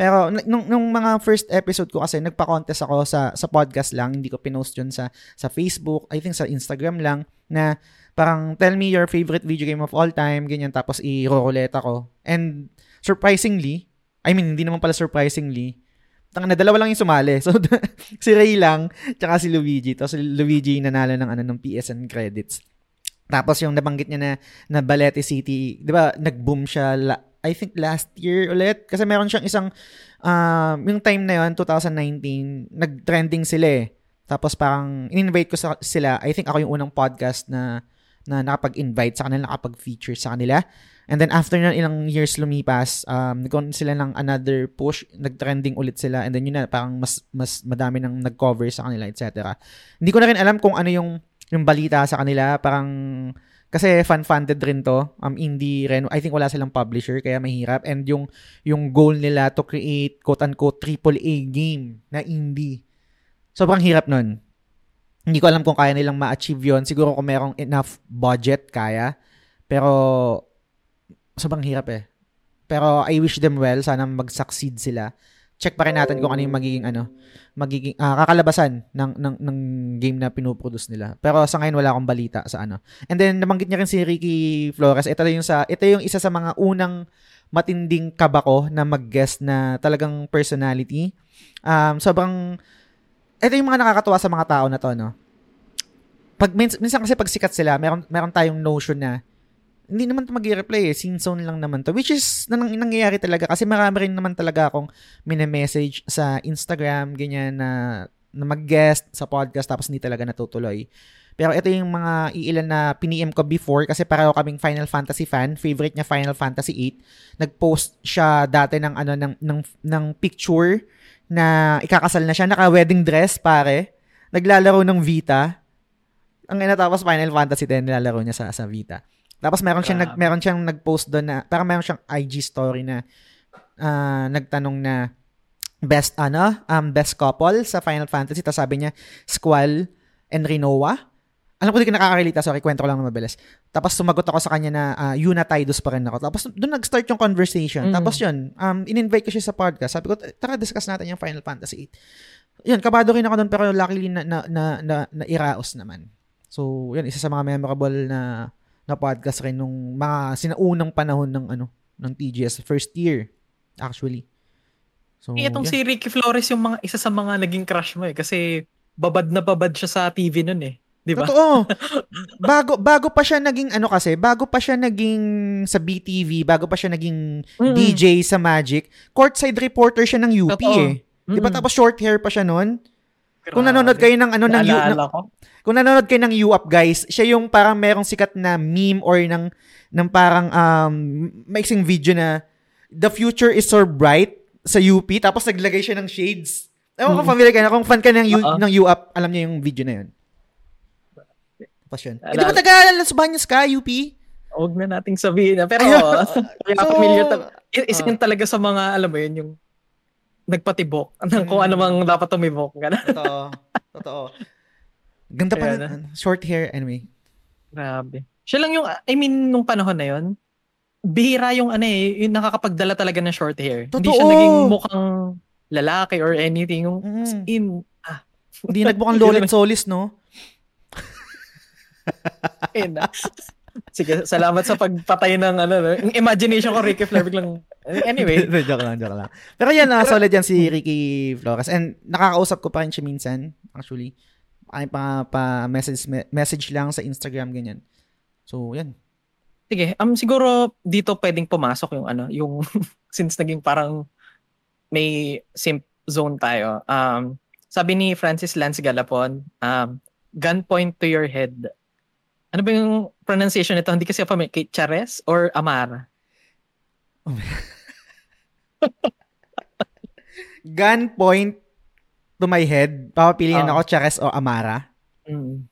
Speaker 2: Pero nung, nung mga first episode ko kasi nagpa-contest ako sa sa podcast lang, hindi ko pinost yun sa sa Facebook, I think sa Instagram lang na parang tell me your favorite video game of all time, ganyan tapos i-roulette ako. And surprisingly, I mean hindi naman pala surprisingly, Tanga na dalawa lang yung sumali. [LAUGHS] So [LAUGHS] si Ray lang tsaka si Luigi. Tapos si Luigi nanalo ng ano ng PSN credits. Tapos yung nabanggit niya na na Balete City, 'di ba? Nag-boom siya la- I think last year ulit kasi meron siyang isang um, yung time na yon 2019, nag-trending sila eh. Tapos parang in-invite ko sa, sila. I think ako yung unang podcast na na nakapag-invite sa kanila, nakapag-feature sa kanila. And then after na ilang years lumipas, um, nagkaroon sila ng another push, nag-trending ulit sila, and then yun na, parang mas, mas madami nang nag-cover sa kanila, etc. Hindi ko na rin alam kung ano yung, yung balita sa kanila, parang, kasi fan-funded rin to, um, indie rin, I think wala silang publisher, kaya mahirap, and yung, yung goal nila to create, quote-unquote, AAA game na indie. Sobrang hirap nun. Hindi ko alam kung kaya nilang ma-achieve yon Siguro kung merong enough budget, kaya. Pero, sobrang hirap eh. Pero I wish them well. Sana mag-succeed sila. Check pa rin natin kung ano yung magiging ano, magiging ah, kakalabasan ng, ng ng game na pinoproduce nila. Pero sa ngayon wala akong balita sa ano. And then nabanggit niya rin si Ricky Flores. Ito yung sa ito yung isa sa mga unang matinding kabako na mag-guest na talagang personality. Um, sobrang ito yung mga nakakatuwa sa mga tao na to, no? Pag, minsan, minsan kasi pag sikat sila, meron, meron tayong notion na hindi naman to mag-reply eh. Scene zone lang naman to. Which is, nang, nangyayari talaga. Kasi marami rin naman talaga akong message sa Instagram, ganyan na, na mag-guest sa podcast tapos hindi talaga natutuloy. Pero ito yung mga iilan na piniem ko before kasi pareho kaming Final Fantasy fan. Favorite niya Final Fantasy 8. Nag-post siya dati ng ano ng ng, ng picture na ikakasal na siya, naka-wedding dress pare. Naglalaro ng Vita. Ang ina tapos Final Fantasy 10 nilalaro niya sa sa Vita. Tapos meron siyang nag, meron siyang nag-post doon na parang meron siyang IG story na uh, nagtanong na best ano, um best couple sa Final Fantasy. Tapos sabi niya Squall and Rinoa. Alam ko di ka nakaka-relate, sorry, kwento ko lang na mabilis. Tapos sumagot ako sa kanya na uh, Yuna Tidus pa rin ako. Tapos doon nag-start yung conversation. Mm. Tapos yun, um, in-invite ko siya sa podcast. Sabi ko, tara discuss natin yung Final Fantasy 8. Yun, kabado rin ako doon pero luckily na, na, na, na, na iraos naman. So, yun, isa sa mga memorable na na podcast rin nung mga sinaunang panahon ng ano ng TGS first year actually.
Speaker 1: So, eh, itong yeah. si Ricky Flores yung mga isa sa mga naging crush mo eh kasi babad na babad siya sa TV noon eh. Di ba?
Speaker 2: Totoo. [LAUGHS] bago bago pa siya naging ano kasi, bago pa siya naging sa BTV, bago pa siya naging mm-hmm. DJ sa Magic, courtside reporter siya ng UP Totoo. eh. Di ba tapos short hair pa siya noon? Kung nanonood kayo ng ano ng UP, kung nanonood kayo ng UP guys, siya yung parang merong sikat na meme or ng ng parang um mixing video na the future is so bright sa UP tapos naglagay siya ng shades. Ewan ko mm. familiar ka na kung fan ka ng, U, uh-huh. ng UP, alam niya yung video na yun. Tapos yun. Hindi ba taga Las Bañas ka, UP?
Speaker 1: Huwag na nating sabihin na. Pero, [LAUGHS] so, familiar. Ta- isa uh, talaga sa mga, alam mo yun, yung nagpatibok [LAUGHS] ng kung ano mang dapat tumibok.
Speaker 2: Totoo. Totoo. Ganda pa rin. Short hair, anyway.
Speaker 1: Grabe. Siya lang yung, I mean, nung panahon na yon bihira yung ano eh, yung nakakapagdala talaga ng short hair. Totoo. Hindi siya naging mukhang lalaki or anything. Yung mm. in, ah.
Speaker 2: Hindi nagmukhang [LAUGHS] lolit solis, no? [LAUGHS]
Speaker 1: ah. Sige, salamat sa pagpatay ng ano, yung imagination ko, Ricky Flores lang. Anyway. [LAUGHS]
Speaker 2: joke lang, joke lang. Pero yan, uh, solid yan si Ricky Flores. And nakakausap ko pa rin siya minsan, actually ay pa, pa message message lang sa Instagram ganyan. So, yan.
Speaker 1: Sige, um siguro dito pwedeng pumasok yung ano, yung [LAUGHS] since naging parang may simp zone tayo. Um sabi ni Francis Lance Galapon, um gunpoint to your head. Ano ba yung pronunciation nito? Hindi kasi familiar. Kay Chares or Amara? [LAUGHS]
Speaker 2: gunpoint to my head, papapiliin uh, ako Chares o Amara. Mm.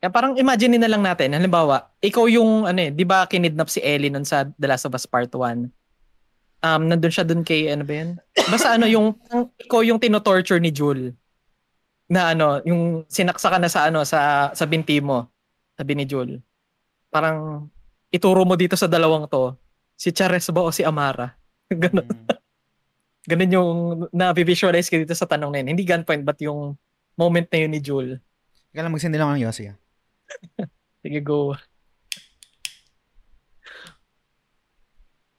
Speaker 1: Kaya parang imagine na lang natin, halimbawa, ikaw yung, ano eh, di ba kinidnap si Ellie nun sa The Last of Us Part 1? Um, nandun siya dun kay, ano ba yun? Basta ano, yung, ikaw yung tinotorture ni Jul. Na ano, yung sinaksa ka na sa ano, sa, sa binti mo. Sabi ni Jul. Parang, ituro mo dito sa dalawang to, si Chares ba o si Amara? [LAUGHS] Ganon. Mm. Ganun yung na-visualize ko dito sa tanong na yun. Hindi gunpoint, but yung moment na yun ni Jul.
Speaker 2: Ika lang, magsindi lang ng Yossi. Ah. [LAUGHS]
Speaker 1: Sige, go.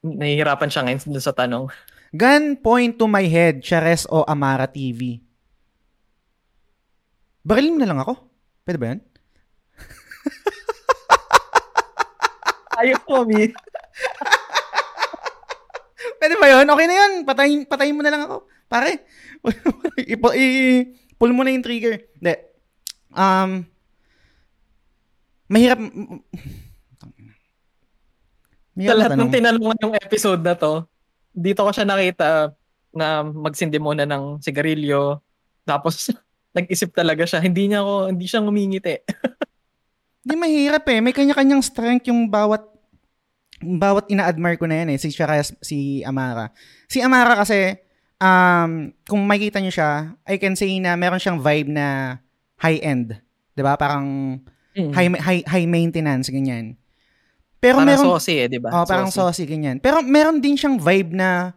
Speaker 1: Nahihirapan siya ngayon sa tanong.
Speaker 2: Gun point to my head, Chares o Amara TV. Barilin mo na lang ako. Pwede ba yan? [LAUGHS]
Speaker 1: Ayaw ko, Mi. [LAUGHS]
Speaker 2: Pwede ba yun? Okay na yun. Patayin, patayin mo na lang ako. Pare, [LAUGHS] ipo, i, pull mo na yung trigger. Hindi. Um, mahirap.
Speaker 1: Sa lahat ng tinanong yung episode na to, dito ko siya nakita na magsindi muna ng sigarilyo. Tapos, nag-isip talaga siya. Hindi niya ako, hindi siya ngumingiti. [LAUGHS]
Speaker 2: Hindi mahirap eh. May kanya-kanyang strength yung bawat bawat ina-admire ko na yan eh. Si Shara, si Amara. Si Amara kasi, um, kung makikita niyo siya, I can say na meron siyang vibe na high-end. ba Parang
Speaker 1: Mm.
Speaker 2: high, high, high maintenance, ganyan. Pero
Speaker 1: parang
Speaker 2: meron,
Speaker 1: saucy eh, di ba?
Speaker 2: Oh, parang saucy, ganyan. Pero meron din siyang vibe na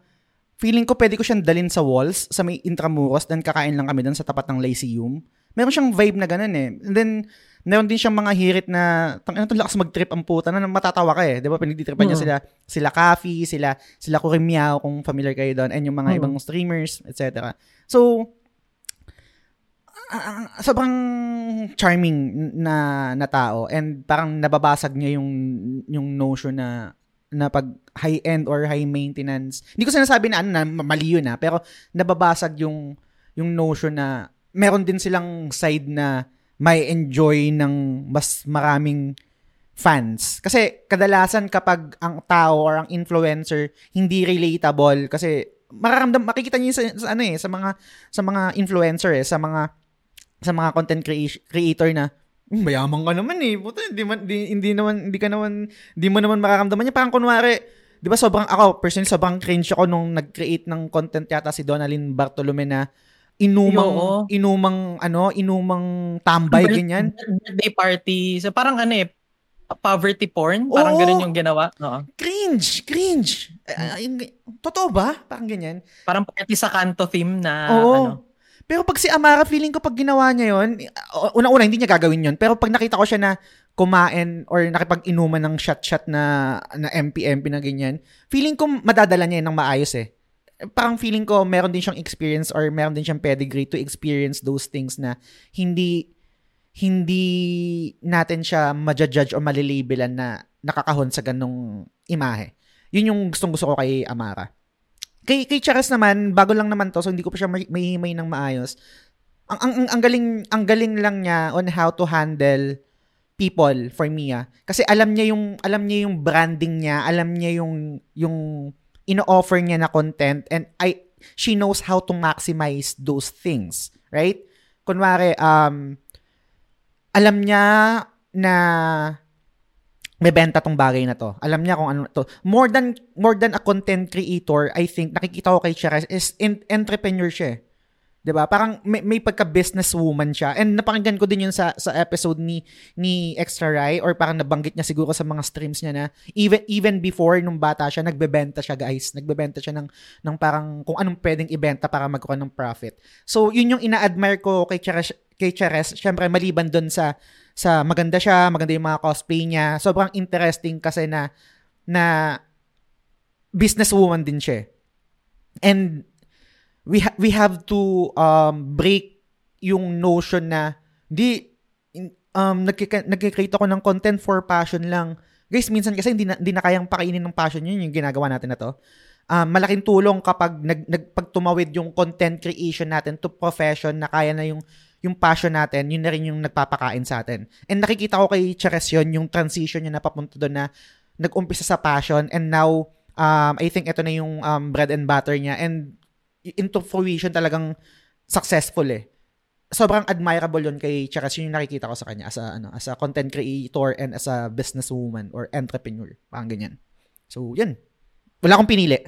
Speaker 2: feeling ko pwede ko siyang dalin sa walls, sa may intramuros, then kakain lang kami doon sa tapat ng Lyceum. Meron siyang vibe na ganun eh. And then, meron din siyang mga hirit na, tang ano to lakas mag-trip ang puta na matatawa ka eh. Di ba? Pinagtitripan niya sila, sila Kafi, sila, sila Kurimiao, kung familiar kayo doon, and yung mga
Speaker 1: Mm.
Speaker 2: ibang streamers, etc. So, ah, sobrang charming na na tao and parang nababasag niya yung yung notion na na pag high end or high maintenance. Hindi ko sinasabi na ano na mali yun na, pero nababasag yung yung notion na meron din silang side na may enjoy ng mas maraming fans. Kasi kadalasan kapag ang tao or ang influencer hindi relatable kasi mararamdam makikita niyo sa, sa ano eh sa mga sa mga influencer eh sa mga sa mga content crea- creator na "Hmm, mayaman ka naman eh. Puta, hindi, man, di, hindi naman, hindi ka naman, hindi mo naman makaramdaman niya. Parang kunwari, di ba sobrang, ako, personally, sobrang cringe ako nung nag-create ng content yata si Donalyn Bartolome na inumang,
Speaker 1: Oo.
Speaker 2: inumang, ano, inumang tambay,
Speaker 1: Birth-
Speaker 2: ganyan.
Speaker 1: Birthday party. So, parang ano eh, poverty porn. Parang
Speaker 2: Oo.
Speaker 1: ganun yung ginawa. Oo.
Speaker 2: Cringe, cringe. Ay, ay, totoo ba? Parang ganyan.
Speaker 1: Parang party sa kanto theme na
Speaker 2: Oo.
Speaker 1: ano.
Speaker 2: Pero pag si Amara, feeling ko pag ginawa niya yon, una-una, hindi niya gagawin yon. Pero pag nakita ko siya na kumain or nakipag-inuman ng shot-shot na, na MP-MP na ganyan, feeling ko madadala niya yun ng maayos eh. Parang feeling ko meron din siyang experience or meron din siyang pedigree to experience those things na hindi hindi natin siya ma-judge o malilibelan na nakakahon sa ganong imahe. Yun yung gustong gusto ko kay Amara. Kay, kay Charas naman, bago lang naman to, so hindi ko pa siya may, may himay ng maayos. Ang, ang, ang, ang galing, ang galing lang niya on how to handle people for me ah. Kasi alam niya yung, alam niya yung branding niya, alam niya yung, yung ino-offer niya na content and I, she knows how to maximize those things. Right? Kunwari, um, alam niya na may benta tong bagay na to. Alam niya kung ano to. More than more than a content creator, I think nakikita ko kay Chira is in, entrepreneur siya. 'Di ba? Parang may, may pagka-business woman siya. And napakinggan ko din yun sa sa episode ni ni Extra Rai or parang nabanggit niya siguro sa mga streams niya na even even before nung bata siya, nagbebenta siya, guys. Nagbebenta siya ng ng parang kung anong pwedeng ibenta para magkaroon ng profit. So, yun yung ina-admire ko kay Chares, kay Chares. Syempre maliban doon sa sa maganda siya, maganda yung mga cosplay niya. Sobrang interesting kasi na na businesswoman din siya. And we ha- we have to um break yung notion na di um nagkika- nagkikreate ako ng content for passion lang. Guys, minsan kasi hindi na, hindi na kayang pakainin ng passion yun yung ginagawa natin na to. Um, malaking tulong kapag nag, nagpagtumawid yung content creation natin to profession na kaya na yung yung passion natin, yun na rin yung nagpapakain sa atin. And nakikita ko kay Cheres yun, yung transition niya na papunta doon na nag-umpisa sa passion and now um, I think ito na yung um, bread and butter niya and into fruition talagang successful eh. Sobrang admirable yun kay Cheres, yun yung nakikita ko sa kanya as a, ano, as a content creator and as a businesswoman or entrepreneur. Parang ganyan. So, yun. Wala akong pinili.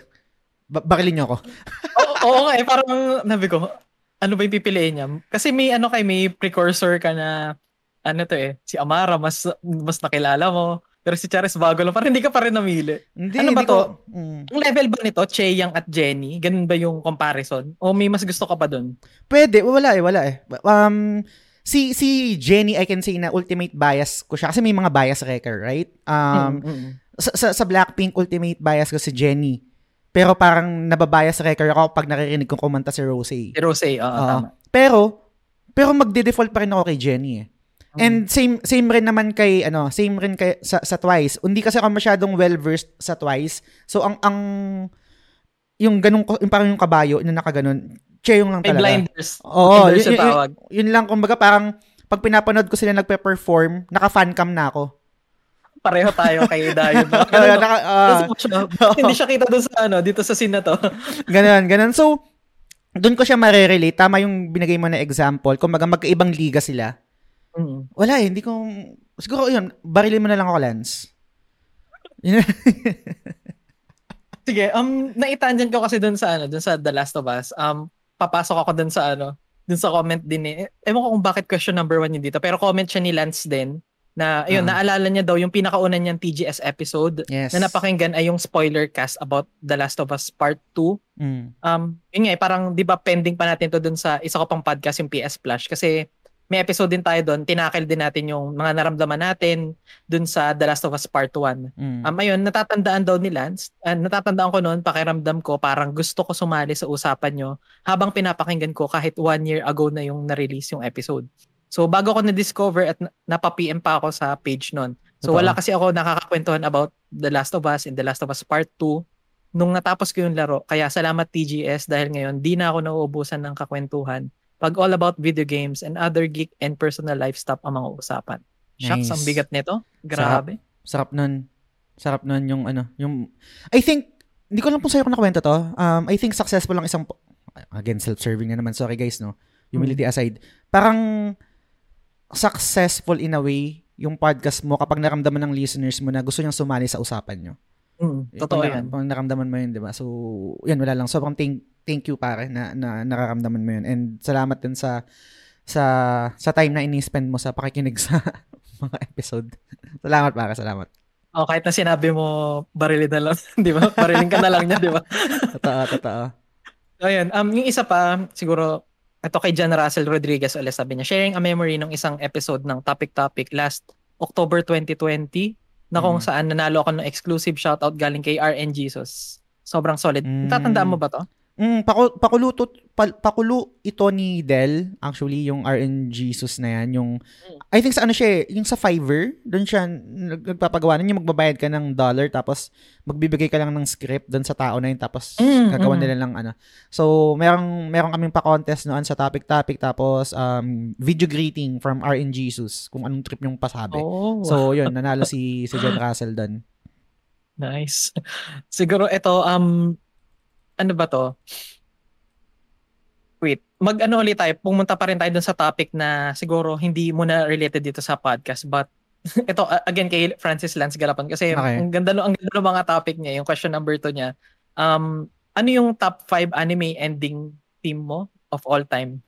Speaker 2: Ba- barilin niyo ako. [LAUGHS]
Speaker 1: Oo, oo eh, parang nabi ko, ano ba yung pipiliin niya? Kasi may ano kay may precursor ka na ano to eh, si Amara mas mas nakilala mo. Pero si Charis bago lang, parang hindi ka pa rin namili.
Speaker 2: Hindi,
Speaker 1: Ano ba
Speaker 2: hindi
Speaker 1: to?
Speaker 2: ko- mm.
Speaker 1: Ang level ba nito, Cheyang at Jenny? Ganun ba yung comparison? O may mas gusto ka pa dun?
Speaker 2: Pwede, wala eh, wala eh. Um, si si Jenny, I can say na ultimate bias ko siya kasi may mga bias wrecker, right? Um,
Speaker 1: Mm, mm.
Speaker 2: sa, sa, sa Blackpink, ultimate bias ko si Jenny. Pero parang nababaya sa record ako pag naririnig kong kumanta si Rose.
Speaker 1: Si Rose, oo,
Speaker 2: Oo.
Speaker 1: tama.
Speaker 2: Pero, pero magde-default pa rin ako kay Jenny eh. And same same rin naman kay ano, same rin kay sa, sa Twice. Hindi kasi ako masyadong well-versed sa Twice. So ang ang yung ganung yung parang yung kabayo na nakaganon, Cheyong lang
Speaker 1: May
Speaker 2: talaga.
Speaker 1: blinders.
Speaker 2: Oo,
Speaker 1: blinders
Speaker 2: yun,
Speaker 1: yung
Speaker 2: yun, yun lang kumbaga parang pag pinapanood ko sila nagpe-perform, naka-fancam na ako.
Speaker 1: Pareho tayo kay [LAUGHS] Dayo.
Speaker 2: Naka, ah, [LAUGHS]
Speaker 1: Hindi siya kita doon sa ano, dito sa scene na to. [LAUGHS]
Speaker 2: Ganon, ganon. So, doon ko siya marerelate. Tama yung binigay mo na example. Kung magkaibang liga sila.
Speaker 1: Mm.
Speaker 2: Wala eh, hindi ko... Siguro yun, barilin mo na lang ako, Lance. [LAUGHS]
Speaker 1: Sige, um, naitangent ko kasi doon sa ano, doon sa The Last of Us. Um, papasok ako doon sa ano, doon sa comment din eh. Ewan ko kung bakit question number one yun dito. Pero comment siya ni Lance din na, ayun,
Speaker 2: Ah.
Speaker 1: naalala niya daw yung pinakauna niyang TGS episode
Speaker 2: yes.
Speaker 1: na napakinggan ay yung spoiler cast about The Last of Us Part 2.
Speaker 2: Mm.
Speaker 1: Um, yun nga, eh, parang di ba pending pa natin to dun sa isa ko pang podcast yung PS Plus kasi may episode din tayo doon, tinakil din natin yung mga naramdaman natin dun sa The Last of Us Part 1.
Speaker 2: Mm.
Speaker 1: Um, ayun, natatandaan daw ni Lance, ah, natatandaan ko noon, pakiramdam ko, parang gusto ko sumali sa usapan nyo habang pinapakinggan ko kahit one year ago na yung na-release yung episode. So, bago ko na-discover at na- napa-PM pa ako sa page noon. So, wala kasi ako nakakakwentuhan about The Last of Us and The Last of Us Part 2 nung natapos ko yung laro. Kaya salamat TGS dahil ngayon di na ako nauubusan ng kakwentuhan pag all about video games and other geek and personal life stuff ang mga usapan. Shucks,
Speaker 2: Nice.
Speaker 1: ang bigat nito. Grabe.
Speaker 2: Sarap nun. Sarap nun yung ano, yung... I think, hindi ko lang kung sa'yo ko nakwento to. Um, I think successful lang isang... Again, self-serving na naman. Sorry guys, no? Humility aside. Parang successful in a way yung podcast mo kapag naramdaman ng listeners mo na gusto niyang sumali sa usapan nyo.
Speaker 1: Mm, totoo yan.
Speaker 2: Pag naramdaman mo yun, di ba? So, yan, wala lang. Sobrang thank, thank you, pare, na, na nararamdaman mo yun. And salamat din sa sa sa time na ini-spend mo sa pakikinig sa [LAUGHS] mga episode. salamat, pare. Salamat.
Speaker 1: Oh, kahit na sinabi mo, barilin na lang, [LAUGHS] di ba? Barilin ka na lang niya, di ba? [LAUGHS]
Speaker 2: Totoo, totoo.
Speaker 1: So, ayun. Um, yung isa pa, siguro, ito kay John Russell Rodriguez ulit sabi niya, sharing a memory ng isang episode ng Topic Topic last October 2020 na kung
Speaker 2: Mm.
Speaker 1: saan nanalo ako ng exclusive shoutout galing kay RN Jesus. Sobrang solid.
Speaker 2: Mm.
Speaker 1: Tatandaan mo ba to?
Speaker 2: Mm, paku, pakulo, to, pa, pakulo ito ni Del, actually, yung RN Jesus na yan. Yung, I think sa ano siya eh, yung sa Fiverr, doon siya nag- nagpapagawa nun, yung magbabayad ka ng dollar, tapos magbibigay ka lang ng script doon sa tao na yun, tapos
Speaker 1: Mm,
Speaker 2: gagawa
Speaker 1: mm.
Speaker 2: nila lang ano. So, merong, merong kaming pa-contest noon sa topic-topic, tapos um, video greeting from RN Jesus, kung anong trip yung pasabi.
Speaker 1: Oh,
Speaker 2: So, yun, nanalo si, si John Russell doon. [LAUGHS]
Speaker 1: nice. Siguro ito, um, ano ba to? Wait, mag-ano ulit tayo, pumunta pa rin tayo dun sa topic na siguro hindi mo na related dito sa podcast, but [LAUGHS] ito, uh, again, kay Francis Lance Galapan, kasi
Speaker 2: Okay.
Speaker 1: ang ganda, ang ganda ng mga topic niya, yung question number 2 niya, um, ano yung top 5 anime ending theme mo of all time?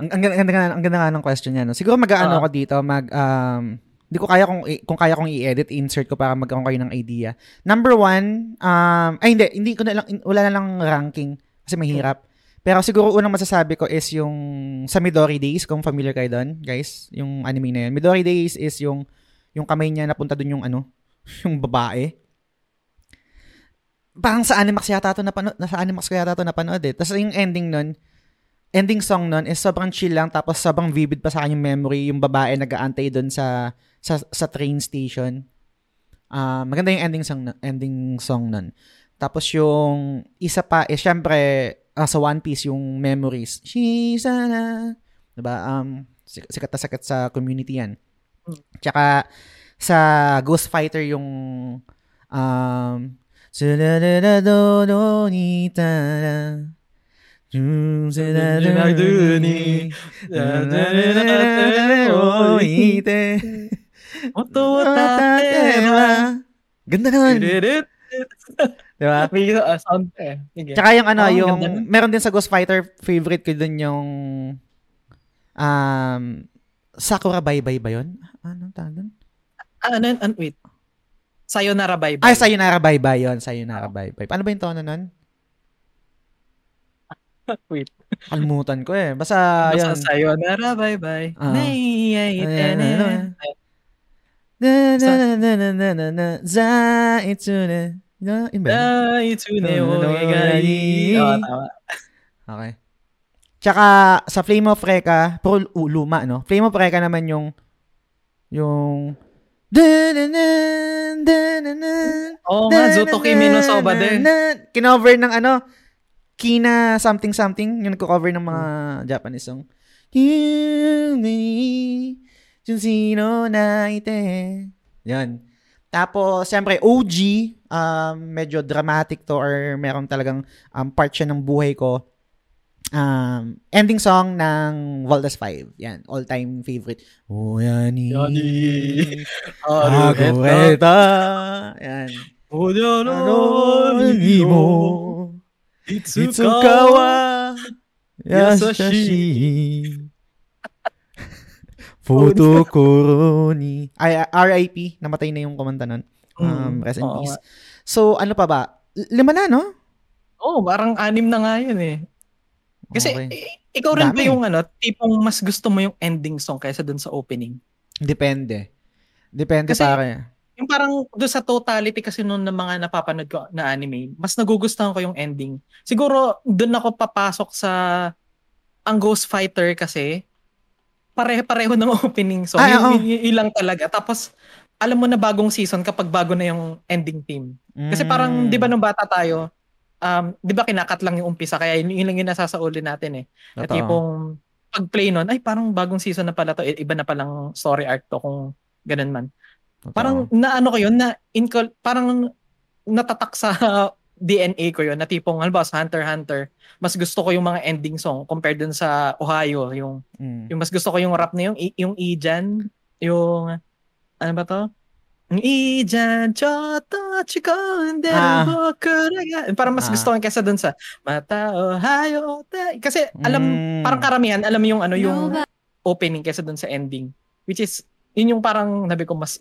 Speaker 2: Ang, ang, ganda, ang, ganda, ang ganda nga ng question niya. No? Siguro mag-aano
Speaker 1: Ah.
Speaker 2: ako dito, mag, um, hindi ko kaya kung, kung kaya kong i-edit, insert ko para magkaroon kayo ng idea. Number one, um, ay hindi, hindi ko na lang, wala na lang ranking kasi mahirap. Pero siguro unang masasabi ko is yung sa Midori Days, kung familiar kayo doon, guys, yung anime na yun. Midori Days is yung, yung kamay niya napunta doon yung ano, [LAUGHS] yung babae. Parang sa Animax yata to napanood, nasa Animax ko yata to napanood eh. Tapos yung ending nun, ending song nun is sobrang chill lang tapos sobrang vivid pa sa akin yung memory yung babae nag-aantay doon sa, sa sa train station. Ah, maganda yung ending song ending song nun. Tapos yung isa pa is syempre ah, sa One Piece yung memories. She's a 'di ba? Um sik- sikat na sikat sa community yan. Tsaka sa Ghost Fighter yung um Sunadadado ni tara Sunadaduni Oite
Speaker 1: Oto Tatema.
Speaker 2: Ganda nun.
Speaker 1: Dirit.
Speaker 2: Diba?
Speaker 1: May uh, sound eh. Sige.
Speaker 2: Tsaka yung ano,
Speaker 1: Oh,
Speaker 2: yung, meron din sa Ghost Fighter, favorite ko dun yung, um, Sakura Bye Bye ba yun? Ano tawag dun?
Speaker 1: Ah, ano, ano, wait. Sayonara bye bye.
Speaker 2: Ay, Sayonara Bye Bye yun. Sayonara Bye Bye. Paano ba yung tono nun? [LAUGHS]
Speaker 1: Wait.
Speaker 2: Kalmutan ko eh. Basta,
Speaker 1: Basta
Speaker 2: yun.
Speaker 1: sayonara bye bye.
Speaker 2: Ah.
Speaker 1: Nay, ay,
Speaker 2: Ayan,
Speaker 1: tene.
Speaker 2: Ano, Na na na na na na na na Zaitsune Na, yun ba
Speaker 1: mo igai. Oo, tama.
Speaker 2: Okay. Tsaka sa Flame of Reka, pero uh, luma, no? Flame of Reka naman yung yung
Speaker 1: Oo nga, Zuto Kimi no Soba din.
Speaker 2: Kinover ng ano, Kina something something, yung nagko-cover ng mga Japanese song. Yuni, Junsino naite. Yan. Tapos, siyempre, OG, um, medyo dramatic to or meron talagang um, part siya ng buhay ko. Um, ending song ng Voltas 5. Yan, all-time favorite. Oh, yani.
Speaker 1: Yani.
Speaker 2: Agoreta. Yan.
Speaker 1: Ano
Speaker 2: Ano ni mo? Itsukawa Yasashi Futokoroni Ay, RIP Namatay na yung kumanta nun um, Rest in
Speaker 1: Oo
Speaker 2: peace So ano pa ba Lima na no?
Speaker 1: Oo, parang anim na nga yun eh. Kasi
Speaker 2: Okay.
Speaker 1: i- ikaw rin ba
Speaker 2: Dami.
Speaker 1: yung ano, tipong mas gusto mo yung ending song kaysa dun sa opening?
Speaker 2: Depende Depende
Speaker 1: Kasi-
Speaker 2: pare
Speaker 1: Yung parang doon sa totality kasi noon ng mga napapanood ko na anime, mas nagugustuhan ko yung ending. Siguro doon ako papasok sa ang Ghost Fighter kasi pare-pareho ng opening song.
Speaker 2: Ay,
Speaker 1: Yung-
Speaker 2: oo.
Speaker 1: yung- yung ilang talaga. Tapos alam mo na bagong season kapag bago na yung ending theme. Kasi parang
Speaker 2: Mm.
Speaker 1: 'di ba nung bata tayo, um 'di ba kinakat lang yung umpisa kaya yun, yun lang yung nasasauli natin eh. Na tipong pag-play nun, ay parang bagong season na pala to, i- iba na palang story arc to kung ganun man.
Speaker 2: Totoo.
Speaker 1: Parang naano ko yun na incul- parang natatak sa DNA ko yun na tipong halimbawa sa Hunter Hunter mas gusto ko yung mga ending song compared dun sa Ohio yung
Speaker 2: Mm.
Speaker 1: yung mas gusto ko yung rap na yung yung Ijan yung ano ba to yung Ijan choto chiko hindi
Speaker 2: Ah.
Speaker 1: parang mas
Speaker 2: Ah.
Speaker 1: gusto ko kaysa dun sa Mata Ohio ta- kasi alam
Speaker 2: Mm.
Speaker 1: parang karamihan alam yung ano yung opening kaysa dun sa ending which is yun yung parang nabi ko mas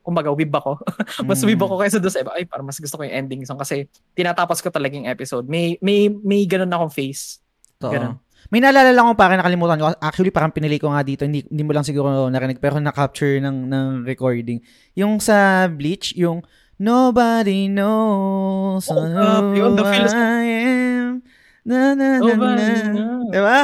Speaker 1: kumbaga wib ako [LAUGHS] mas
Speaker 2: Mm.
Speaker 1: wib ako kaysa doon sa iba ay parang mas gusto ko yung ending song kasi tinatapos ko talaga yung episode may may may ganun akong face
Speaker 2: Totoo.
Speaker 1: Ganun.
Speaker 2: May naalala lang ako para nakalimutan ko. Actually, parang pinili ko nga dito. Hindi, hindi mo lang siguro narinig pero na-capture ng, ng recording. Yung sa Bleach, yung Nobody knows
Speaker 1: Oh,
Speaker 2: who
Speaker 1: the feels-
Speaker 2: I am. Na, na, na, na. Diba?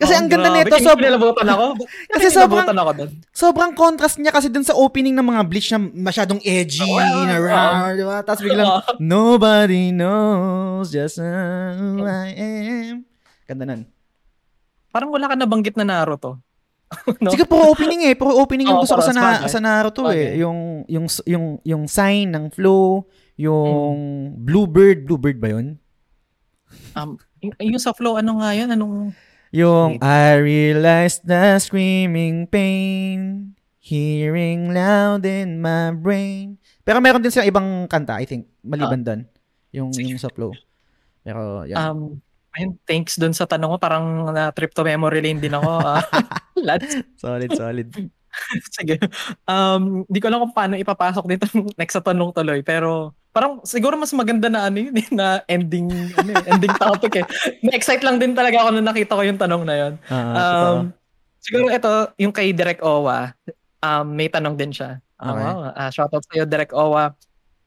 Speaker 2: Kasi
Speaker 1: Oh,
Speaker 2: ang ganda
Speaker 1: grabe.
Speaker 2: nito. Sob-
Speaker 1: nilabutan ako [LAUGHS]
Speaker 2: Kasi sobrang-
Speaker 1: ako doon
Speaker 2: sobrang contrast niya kasi dun sa opening ng mga Bleach na masyadong edgy,
Speaker 1: Oh,
Speaker 2: na
Speaker 1: oh.
Speaker 2: rawr, diba? Tapos biglang, Nobody knows just who I am. Ganda nun.
Speaker 1: parang wala ka nabanggit na Naruto [LAUGHS] no?
Speaker 2: Sige, puro opening eh. Puro opening yung
Speaker 1: Oo,
Speaker 2: gusto ko sa, na, sa Naruto eh.
Speaker 1: Sabagay.
Speaker 2: Yung, yung, yung, yung sign ng flow, yung
Speaker 1: Hmm.
Speaker 2: Bluebird. Bluebird ba yun?
Speaker 1: um yung, yung sa flow ano nga yun anong
Speaker 2: Yung. I realize the screaming pain hearing loud in my brain. Pero meron din silang ibang kanta, I think, maliban doon. Yung,
Speaker 1: Ah. Sige.
Speaker 2: yung sa flow. Pero, yan.
Speaker 1: um ayun, thanks doon sa tanong mo parang na trip to memory lane din ako. [LAUGHS] Lads.
Speaker 2: solid, solid. [LAUGHS]
Speaker 1: Sige. Um, di ko alam kung paano ipapasok dito [LAUGHS] next sa tanong tuloy. Pero parang siguro mas maganda na ano yun [LAUGHS] eh, na ending, ano eh, ending topic eh. Na-excite lang din talaga ako nung nakita ko yung tanong na yun.
Speaker 2: Totoo.
Speaker 1: Um, siguro ito, yung kay Direk Owa, um, may tanong din siya. Ah,
Speaker 2: Okay.
Speaker 1: wow, ah, shoutout sa'yo, Direk Owa.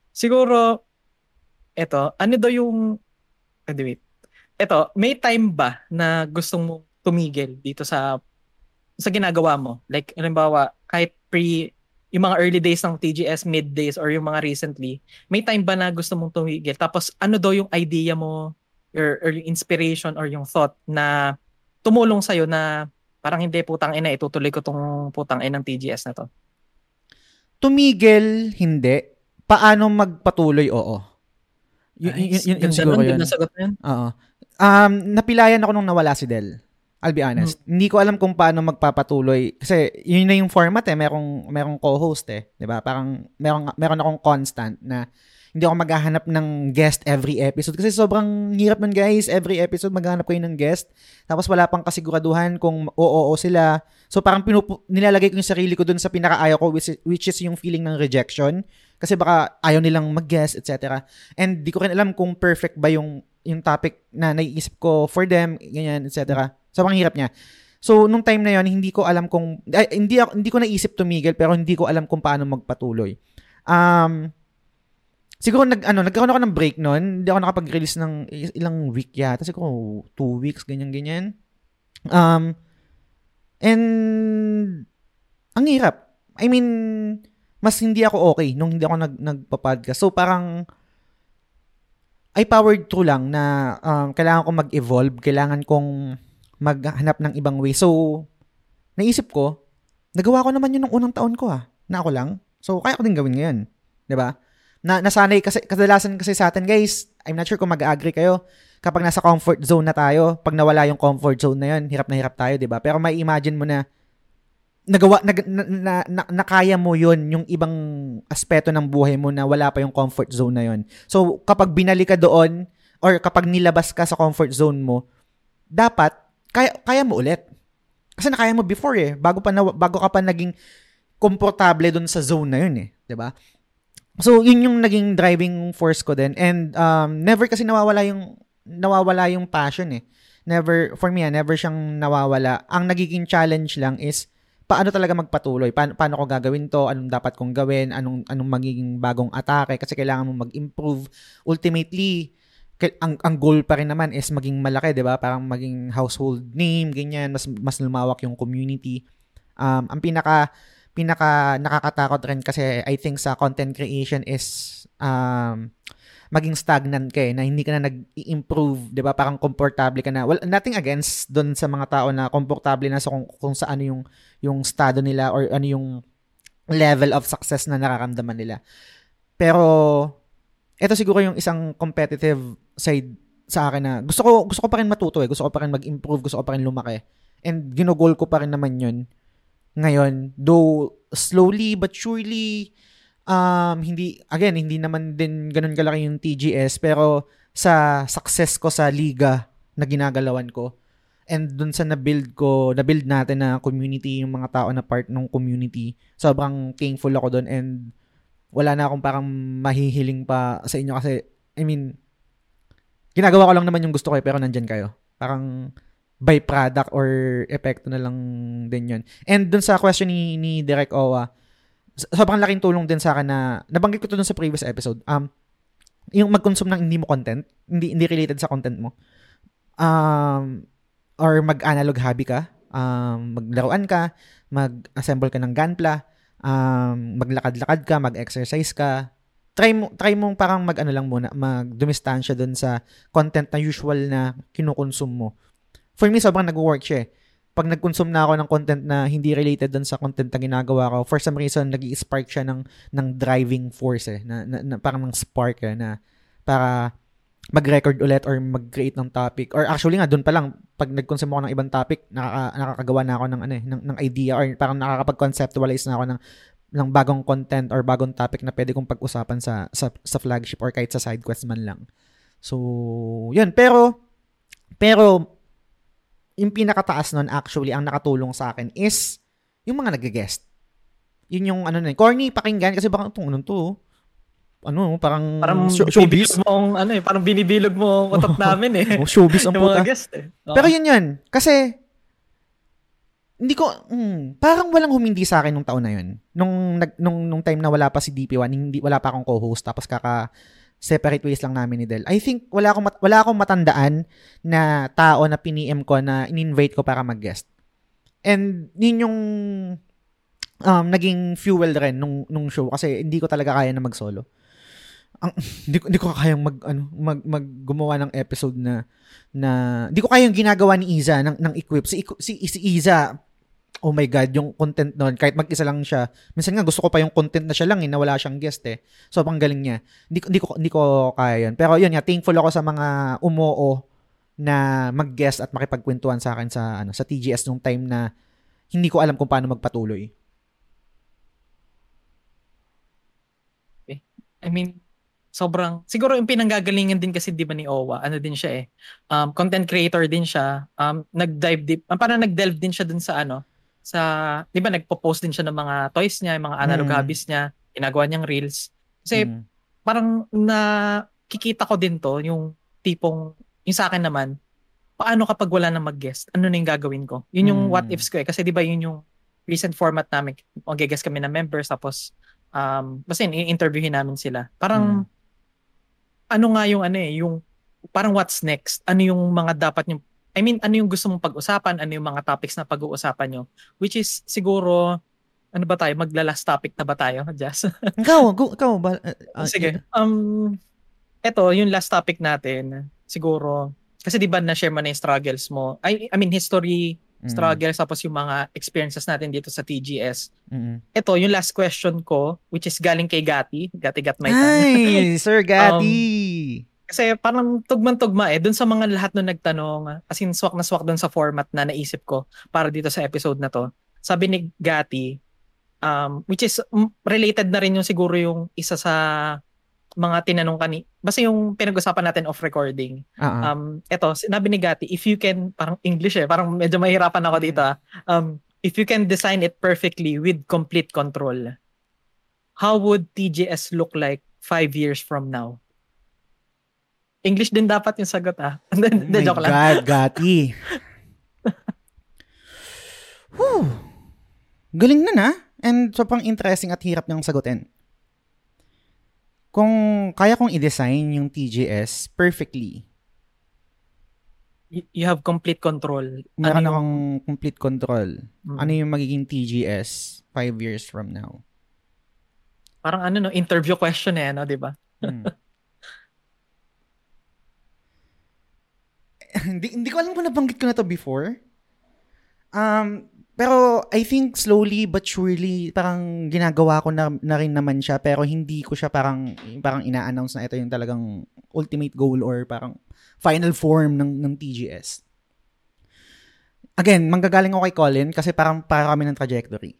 Speaker 1: Siguro, ito, ano daw yung, eh, wait. Ito, may time ba na gustong mo tumigil dito sa sa ginagawa mo? Like, halimbawa, kahit pre, yung mga early days ng TGS, mid days, or yung mga recently, may time ba na gusto mong tumigil? Tapos, ano daw yung idea mo, or, or yung inspiration, or yung thought na tumulong sa'yo na parang hindi putang ina, itutuloy ko tong putang ina ng TGS na to.
Speaker 2: Tumigil, hindi. Paano magpatuloy, oo. Y-
Speaker 1: Nice.
Speaker 2: yun, yun,
Speaker 1: Ganda
Speaker 2: siguro
Speaker 1: nun,
Speaker 2: yun.
Speaker 1: ganda sagot na yun.
Speaker 2: Oo. Um, napilayan ako nung nawala si Del. I'll be honest. Hindi ko alam kung paano magpapatuloy kasi yun na yung format eh, merong merong co-host eh, 'di ba? Parang merong meron akong constant na hindi ako maghahanap ng guest every episode kasi sobrang hirap nun guys. Every episode maghahanap kayo ng guest. Tapos wala pang kasiguraduhan kung oo o sila. So parang pinupu- nilalagay ko yung sarili ko dun sa pinakaayaw ko which is, which is yung feeling ng rejection kasi baka ayaw nilang mag-guest, etc. And di ko rin alam kung perfect ba yung yung topic na naiisip ko for them, ganyan, etc. Sobrang hirap niya. So, nung time na yon hindi ko alam kung, ay, hindi, ako, hindi ko naisip tumigil, pero hindi ko alam kung paano magpatuloy. Um, siguro nag ano, nagkaroon ako ng break noon. Hindi ako nakapag-release ng ilang week yata. Siguro two weeks, ganyan-ganyan. Um, and, ang hirap. I mean, mas hindi ako okay nung hindi ako nag, nagpa-podcast. So, parang, I powered through lang na um, kailangan kong mag-evolve, kailangan kong maghanap ng ibang way. So, naisip ko, nagawa ko naman yun nung unang taon ko ah, na ako lang. So, kaya ko din gawin ngayon. ba? Na nasanay kasi kadalasan kasi sa atin, guys, I'm not sure kung mag-agree kayo. Kapag nasa comfort zone na tayo, pag nawala yung comfort zone na yun, hirap na hirap tayo, 'di ba? Pero may imagine mo na nagawa nag, na, na, na, nakaya mo yun yung ibang aspeto ng buhay mo na wala pa yung comfort zone na yun. So, kapag binalik ka doon or kapag nilabas ka sa comfort zone mo, dapat kaya kaya mo ulit. Kasi nakaya mo before eh, bago pa na, bago ka pa naging komportable doon sa zone na yun eh, 'di ba? So, yun yung naging driving force ko din and um, never kasi nawawala yung nawawala yung passion eh. Never for me, ah, never siyang nawawala. Ang nagiging challenge lang is paano talaga magpatuloy? Paano, paano ko gagawin to? Anong dapat kong gawin? Anong, anong magiging bagong atake? Kasi kailangan mo mag-improve. Ultimately, ang, ang goal pa rin naman is maging malaki, di ba? Parang maging household name, ganyan. Mas, mas lumawak yung community. Um, ang pinaka, pinaka nakakatakot rin kasi I think sa content creation is um, maging stagnant ka eh, na hindi ka na nag-improve, 'di ba? Parang komportable ka na. Well, nothing against doon sa mga tao na komportable na sa kung, kung sa ano yung yung estado nila or ano yung level of success na nararamdaman nila. Pero ito siguro yung isang competitive side sa akin na gusto ko gusto ko pa rin matuto eh. Gusto ko pa rin mag-improve, gusto ko pa rin lumaki. And ginugol ko pa rin naman 'yun ngayon. Though slowly but surely um, hindi, again, hindi naman din ganun kalaki yung TGS, pero sa success ko sa liga na ginagalawan ko, and dun sa na-build ko, na-build natin na community, yung mga tao na part ng community, sobrang thankful ako dun and wala na akong parang mahihiling pa sa inyo kasi, I mean, ginagawa ko lang naman yung gusto ko eh, pero nandyan kayo. Parang byproduct or epekto na lang din yun. And dun sa question ni, ni Derek Owa, sobrang laking tulong din sa akin na nabanggit ko to dun sa previous episode. Um yung mag-consume ng hindi mo content, hindi hindi related sa content mo. Um or mag-analog hobby ka, um maglaruan ka, mag-assemble ka ng gunpla, um maglakad-lakad ka, mag-exercise ka. Try mo try mo parang mag-ano lang muna, mag-dumistansya dun sa content na usual na kinukonsume mo. For me, sobrang nag-work siya eh pag nag-consume na ako ng content na hindi related dun sa content na ginagawa ko, for some reason, nag spark siya ng, ng driving force eh, na, na, na parang ng spark eh, na para mag-record ulit or mag-create ng topic. Or actually nga, dun pa lang, pag nag-consume ako ng ibang topic, nakaka, nakakagawa na ako ng, ano, eh, ng, ng idea or parang nakakapag-conceptualize na ako ng, ng bagong content or bagong topic na pwede kong pag-usapan sa, sa, sa flagship or kahit sa side quest man lang. So, yun. Pero, pero, yung pinakataas nun actually ang nakatulong sa akin is yung mga nag-guest. Yun yung ano na, corny pakinggan kasi baka itong anong to, ano, parang,
Speaker 1: parang
Speaker 2: show, showbiz.
Speaker 1: Mo ano eh, parang binibilog mo ang utak [LAUGHS] namin eh.
Speaker 2: oh, showbiz ang puta.
Speaker 1: guest eh.
Speaker 2: Oh. Pero yun yun. Kasi, hindi ko, hmm, parang walang humindi sa akin nung taon na yun. Nung, nag, nung, nung time na wala pa si DP1, hindi, wala pa akong co-host, tapos kaka, separate ways lang namin ni Del. I think wala akong mat- wala akong matandaan na tao na piniem ko na in-invite ko para mag-guest. And yun yung um, naging fuel rin nung nung show kasi hindi ko talaga kaya na mag-solo. Ang [LAUGHS] hindi ko hindi ko kayang mag ano mag, mag gumawa ng episode na na hindi ko kayang ginagawa ni Iza ng ng equip si si, si Iza oh my God, yung content noon, kahit mag-isa lang siya, minsan nga gusto ko pa yung content na siya lang, eh, na wala siyang guest eh. So, pang galing niya. Hindi, hindi, ko, hindi ko kaya yun. Pero yun nga, thankful ako sa mga umoo na mag-guest at makipagkwentuhan sa akin sa, ano, sa TGS nung time na hindi ko alam kung paano magpatuloy.
Speaker 1: Okay. I mean, sobrang siguro yung pinanggagalingan din kasi 'di ba ni Owa ano din siya eh um, content creator din siya um, nag-dive deep um, parang nag-delve din siya dun sa ano sa, di ba nagpo-post din siya ng mga toys niya, yung mga analog mm. hobbies niya, ginagawa niyang reels. Kasi mm. parang nakikita ko din to, yung tipong, yung sa akin naman, paano kapag wala na mag-guest? Ano na yung gagawin ko? Yun yung mm. what ifs ko eh. Kasi di ba yun yung recent format namin. Mag-guest kami na members, tapos, um, basta i-interviewin namin sila. Parang, mm. ano nga yung ano eh, yung parang what's next? Ano yung mga dapat yung I mean, ano yung gusto mong pag-usapan? Ano yung mga topics na pag-uusapan nyo? Which is siguro ano ba tayo? Magla-last topic na ba tayo, [LAUGHS] Jazz?
Speaker 2: ikaw, go, ikaw ba? uh, uh,
Speaker 1: Sige. Um, eto, yung last topic natin, siguro, kasi di ba na-share mo na yung struggles mo? I, I mean, history,
Speaker 2: mm,
Speaker 1: struggles, tapos yung mga experiences natin dito sa TGS.
Speaker 2: mm.
Speaker 1: Ito, yung last question ko, which is galing kay Gati. Gati got my
Speaker 4: Um,
Speaker 2: Ay, [LAUGHS] Sir Gatti.
Speaker 1: Kasi parang tugman-tugma eh, dun sa mga lahat na nagtanong, as in swak na swak dun sa format na naisip ko para dito sa episode na to. Sabi ni Gati, um, which is related na rin yung siguro yung isa sa mga tinanong kani. Basta yung pinag-usapan natin off recording.
Speaker 2: Ah.
Speaker 1: Um, eto, sinabi ni Gati, if you can, parang English eh, parang medyo mahirapan ako dito. ah. Um, if you can design it perfectly with complete control, how would TGS look like five years from now? English din dapat yung sagot ah. [LAUGHS] Hindi,
Speaker 2: Oh
Speaker 1: joke lang.
Speaker 2: God, Gatti. [LAUGHS] Whew. Galing na na. And sobrang interesting at hirap niyang sagutin. Kung kaya kong i-design yung TGS perfectly,
Speaker 1: You, have complete control.
Speaker 2: meron
Speaker 1: Ano yung-
Speaker 2: akong complete control.
Speaker 1: Mm.
Speaker 2: Ano yung magiging TGS five years from now?
Speaker 1: Parang ano no, interview question eh, no, di ba?
Speaker 2: Hmm. [LAUGHS] [LAUGHS] hindi, hindi ko alam kung nabanggit ko na to before. Um, pero I think slowly but surely parang ginagawa ko na, na rin naman siya pero hindi ko siya parang parang ina-announce na ito yung talagang ultimate goal or parang final form ng ng TGS. Again, manggagaling ako kay Colin kasi parang para kami ng trajectory.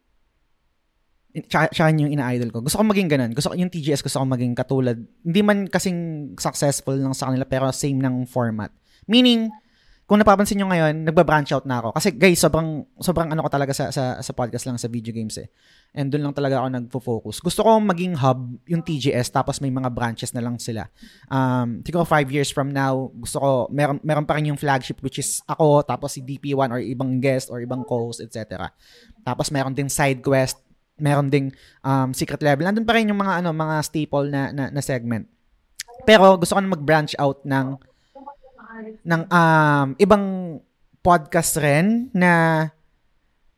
Speaker 2: Siya, yung ina-idol ko. Gusto ko maging ganun. Gusto ko, yung TGS gusto ko maging katulad. Hindi man kasing successful lang sa kanila pero same ng format. Meaning, kung napapansin nyo ngayon, nagba-branch out na ako. Kasi guys, sobrang, sobrang ano ko talaga sa, sa, sa podcast lang, sa video games eh. And doon lang talaga ako nagfo-focus. Gusto ko maging hub yung TGS tapos may mga branches na lang sila. Um, siguro five years from now, gusto ko, meron, meron pa rin yung flagship which is ako, tapos si DP1 or ibang guest or ibang co-host, etc. Tapos meron ding side quest, meron ding um, secret level. Nandun pa rin yung mga ano, mga staple na, na, na segment. Pero gusto ko na mag-branch out ng ng um, ibang podcast rin na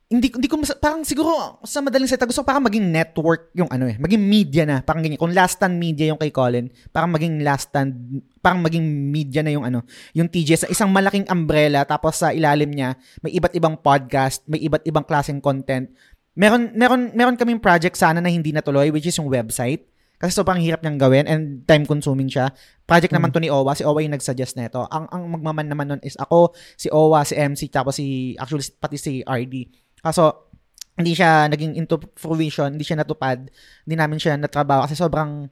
Speaker 2: hindi hindi ko mas- parang siguro sa madaling salita gusto ko parang maging network yung ano eh maging media na parang ganyan. Kung last stand media yung kay Colin parang maging last stand parang maging media na yung ano yung TGS isang malaking umbrella tapos sa ilalim niya may iba't ibang podcast may iba't ibang klaseng content. Meron meron meron kaming project sana na hindi natuloy which is yung website kasi sobrang hirap niyang gawin and time consuming siya. Project naman to ni Owa. Si Owa yung nag-suggest nito. Ang ang magmaman naman nun is ako, si Owa, si MC, tapos si actually pati si RD. Kaso hindi siya naging into fruition, hindi siya natupad, hindi namin siya natrabaho kasi sobrang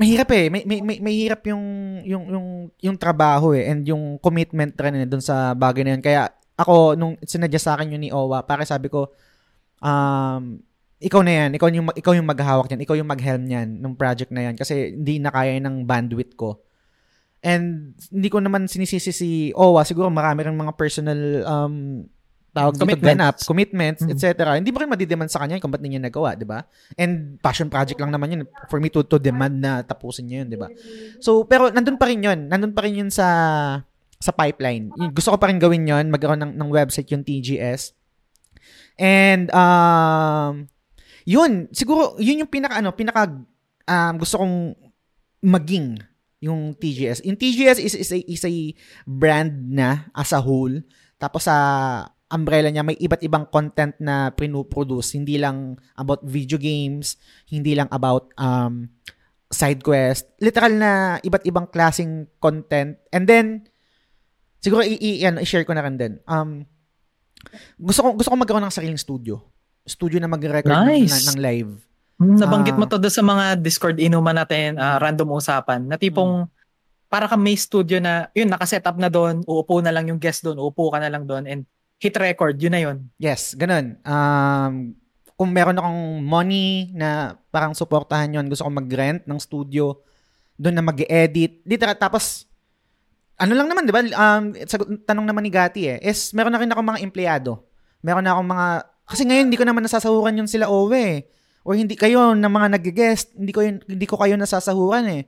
Speaker 2: mahirap eh. May may may, mahirap yung yung yung yung trabaho eh and yung commitment rin eh, dun sa bagay na yun. Kaya ako nung sinadya sa akin yun ni Owa, para sabi ko um ikaw na yan, ikaw yung ikaw yung maghahawak niyan, ikaw yung mag-helm niyan ng project na yan kasi hindi na kaya ng bandwidth ko. And hindi ko naman sinisisi si Owa, siguro marami rin mga personal um tawag dito
Speaker 1: Commitments.
Speaker 2: ganap, commitments,
Speaker 1: Mhm.
Speaker 2: etc. Hindi mo rin madidemand sa kanya kung ba't niya nagawa, di ba? And passion project lang naman yun for me to to demand na tapusin niya yun, di ba? So, pero nandun pa rin yun. Nandun pa rin yun sa sa pipeline. Gusto ko pa rin gawin yun, magkaroon ng, ng website yung TGS. And, um, yun, siguro, yun yung pinaka, ano, pinaka, um, gusto kong maging yung TGS. Yung TGS is, is, a, is a brand na as a whole. Tapos sa umbrella niya, may iba't ibang content na pinuproduce. Hindi lang about video games, hindi lang about um, side quest. Literal na iba't ibang klaseng content. And then, siguro i- i- ano, i-share ko na rin din. Um, gusto ko gusto ko magkaroon ng sariling studio. Studio na mag-record
Speaker 1: Nice.
Speaker 2: ng, ng live.
Speaker 1: Hmm, Nabanggit
Speaker 2: Ah.
Speaker 1: mo to doon sa mga Discord inuman natin, ah, random usapan, na tipong para ka may studio na, yun, nakaset up na doon, uupo na lang yung guest doon, uupo ka na lang doon, and hit record, yun na yun.
Speaker 2: Yes, ganun. Um, kung meron akong money na parang suportahan yon gusto ko mag-rent ng studio, doon na mag-edit. Literal, tapos, ano lang naman, di ba? Um, tanong naman ni Gati eh, is meron na rin ako mga empleyado. Meron na akong mga, kasi ngayon hindi ko naman nasasahuran yun sila Owe. Or hindi kayo na mga nag-guest, hindi ko, yun, hindi ko kayo nasasahuran eh.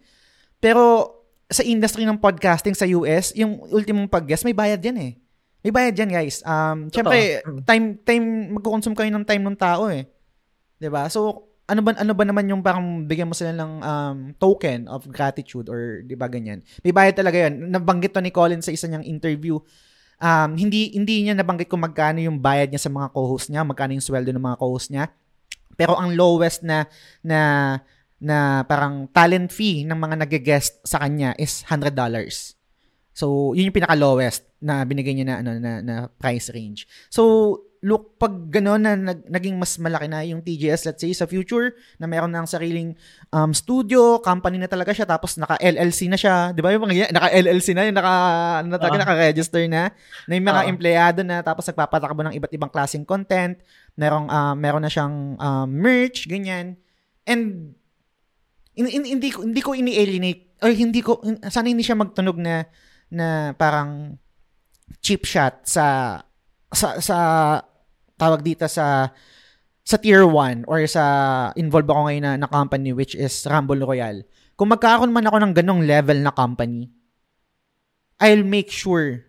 Speaker 2: Pero sa industry ng podcasting sa US, yung ultimong pag-guest, may bayad yan eh. May bayad yan, guys. Um, syempre,
Speaker 1: Mm.
Speaker 2: time time magko-consume kayo ng time ng tao eh. 'Di ba? So, ano ba ano ba naman yung parang bigyan mo sila ng um, token of gratitude or 'di ba ganyan. May bayad talaga 'yan. Nabanggit to ni Colin sa isa niyang interview. Um, hindi hindi niya nabanggit kung magkano yung bayad niya sa mga co-host niya, magkano yung sweldo ng mga co-host niya. Pero ang lowest na na na parang talent fee ng mga nag-guest sa kanya is $100. So, yun yung pinaka-lowest na binigay niya na ano na, na price range. So, look pag gano'n na nag, naging mas malaki na yung TGS let's say sa future na meron ng sariling um, studio, company na talaga siya tapos naka LLC na siya, 'di ba? Yung mga naka LLC na, yung naka ano na talaga
Speaker 1: Ah.
Speaker 2: naka-register na, na yung mga
Speaker 1: Ah.
Speaker 2: empleyado na tapos nagpapatakbo ng iba't ibang klaseng content, merong ah, meron na siyang um, merch, ganyan. And in- in- hindi ko hindi ko ini-alienate or hindi ko sana hindi siya magtunog na na parang cheap shot sa sa sa tawag dito sa sa tier 1 or sa involved ako ngayon na, na company which is Rumble Royale. Kung magkakaroon man ako ng ganong level na company, I'll make sure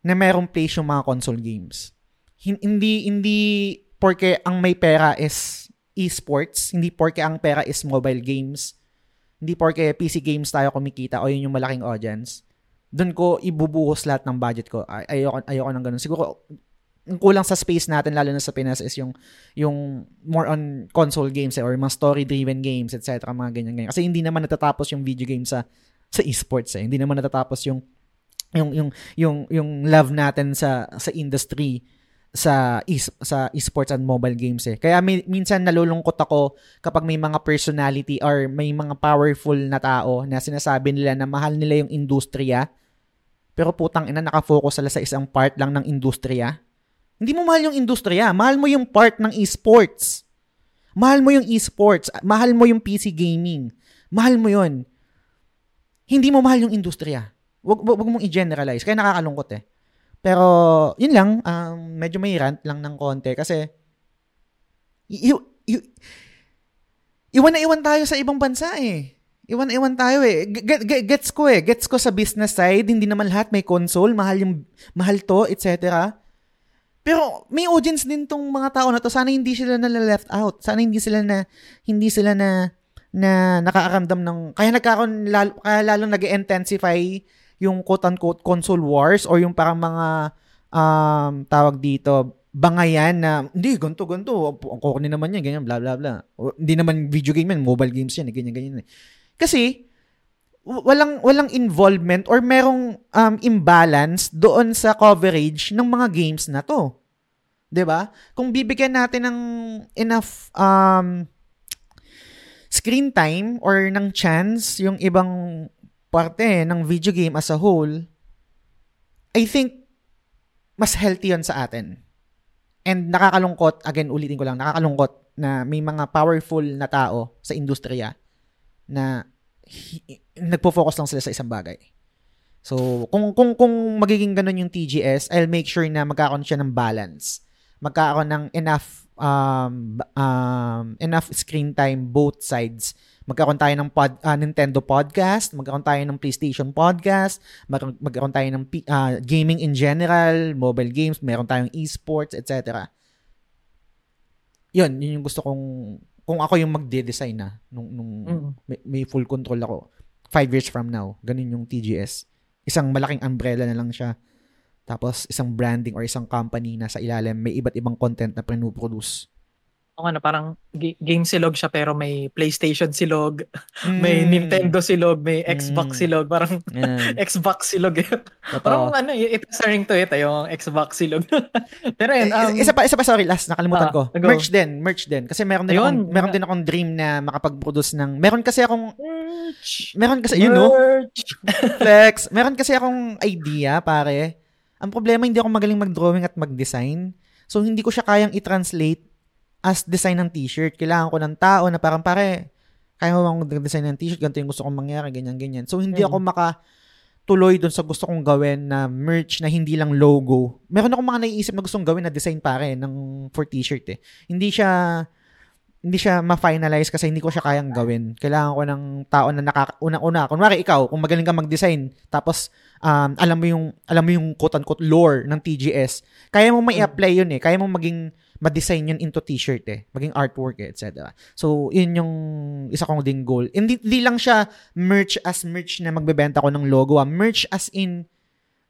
Speaker 2: na merong place yung mga console games. Hin- Hindi hindi porke ang may pera is esports, hindi porke ang pera is mobile games, hindi porke PC games tayo kumikita o yun yung malaking audience doon ko ibubuhos lahat ng budget ko. Ay, ayoko, ayoko ng ganun. Siguro, kulang sa space natin, lalo na sa Pinas, is yung, yung more on console games eh, or mga story-driven games, etc. Mga ganyan-ganyan. Kasi hindi naman natatapos yung video game sa sa esports eh. Hindi naman natatapos yung yung yung yung yung love natin sa sa industry sa is, sa esports and mobile games eh. Kaya may, minsan nalulungkot ako kapag may mga personality or may mga powerful na tao na sinasabi nila na mahal nila yung industriya pero putang ina nakafocus sila sa isang part lang ng industriya. Hindi mo mahal yung industriya, mahal mo yung part ng esports. Mahal mo yung esports, mahal mo yung PC gaming. Mahal mo yon. Hindi mo mahal yung industriya. Wag, wag, wag mong i-generalize. Kaya nakakalungkot eh. Pero, yun lang, um, medyo may rant lang ng konti kasi y- y- y- iwan na iwan tayo sa ibang bansa eh. Iwan na iwan tayo eh. G- g- gets ko eh. Gets ko sa business side, hindi naman lahat may console, mahal yung mahal to, etc. Pero may audience din tong mga tao na to. Sana hindi sila na left out. Sana hindi sila na hindi sila na na nakakaramdam ng kaya nagkaroon lalo, kaya lalo nag-intensify yung quote-unquote console wars or yung parang mga um, tawag dito bangayan na hindi ganto ganto ang corny naman yan ganyan bla bla bla o, hindi naman video game yan mobile games yan eh, ganyan ganyan eh. kasi walang walang involvement or merong um, imbalance doon sa coverage ng mga games na to 'di ba kung bibigyan natin ng enough um, screen time or ng chance yung ibang parte ng video game as a whole, I think mas healthy yon sa atin. And nakakalungkot, again, ulitin ko lang, nakakalungkot na may mga powerful na tao sa industriya na hi- nagpo-focus lang sila sa isang bagay. So, kung kung kung magiging ganun yung TGS, I'll make sure na magkakaroon siya ng balance. Magkakaroon ng enough um, um enough screen time both sides. Magkakaroon tayo ng pod, ah, Nintendo podcast, magkakaroon tayo ng PlayStation podcast, mag- magkakaroon tayo ng ah, gaming in general, mobile games, meron tayong esports, etc. Yun, yun yung gusto kong kung ako yung magde-design na nung, nung
Speaker 1: Mm.
Speaker 2: may, may full control ako. Five years from now, ganun yung TGS. Isang malaking umbrella na lang siya. Tapos isang branding or isang company na sa ilalim may iba't ibang content na produce.
Speaker 1: O ano, parang ga- game silog siya pero may PlayStation silog, [LAUGHS] may Nintendo silog, may
Speaker 2: Mm. [LAUGHS]
Speaker 1: Xbox silog, parang
Speaker 2: Yan.
Speaker 1: Xbox silog.
Speaker 2: Totoo.
Speaker 1: parang ano, it's starting to it, yung Xbox silog. [LAUGHS] pero yun, um,
Speaker 2: Eh, isa pa isa pa sorry last nakalimutan
Speaker 1: Ah,
Speaker 2: ko.
Speaker 1: go.
Speaker 2: Merch din, merch din kasi meron din
Speaker 1: Ayun.
Speaker 2: akong meron din akong dream na makapag-produce ng meron kasi akong
Speaker 1: merch.
Speaker 2: meron kasi you know
Speaker 1: Merch.
Speaker 2: flex. Meron kasi akong idea, pare. Ang problema, hindi ako magaling mag-drawing at mag-design. So, hindi ko siya kayang i-translate as design ng t-shirt. Kailangan ko ng tao na parang, pare, kaya mo bang mag-design ng t-shirt? Ganito yung gusto kong mangyari, ganyan, ganyan. So, hindi
Speaker 1: Mm.
Speaker 2: ako makatuloy dun sa gusto kong gawin na merch na hindi lang logo. Meron akong mga naiisip na gustong gawin na design, pare, ng, for t-shirt eh. Hindi siya,
Speaker 3: hindi siya ma-finalize kasi hindi ko siya kayang gawin. Kailangan ko ng tao na nakaka unang-una. Kunwari ikaw, kung magaling ka mag-design, tapos um, alam mo yung alam mo yung quote-unquote lore ng TGS, kaya mo mai-apply yun eh. Kaya mo maging ma-design yun into t-shirt eh. Maging artwork eh, etc. So, yun yung isa kong ding goal. Hindi, hindi lang siya merch as merch na magbebenta ko ng logo. Ah. Merch as in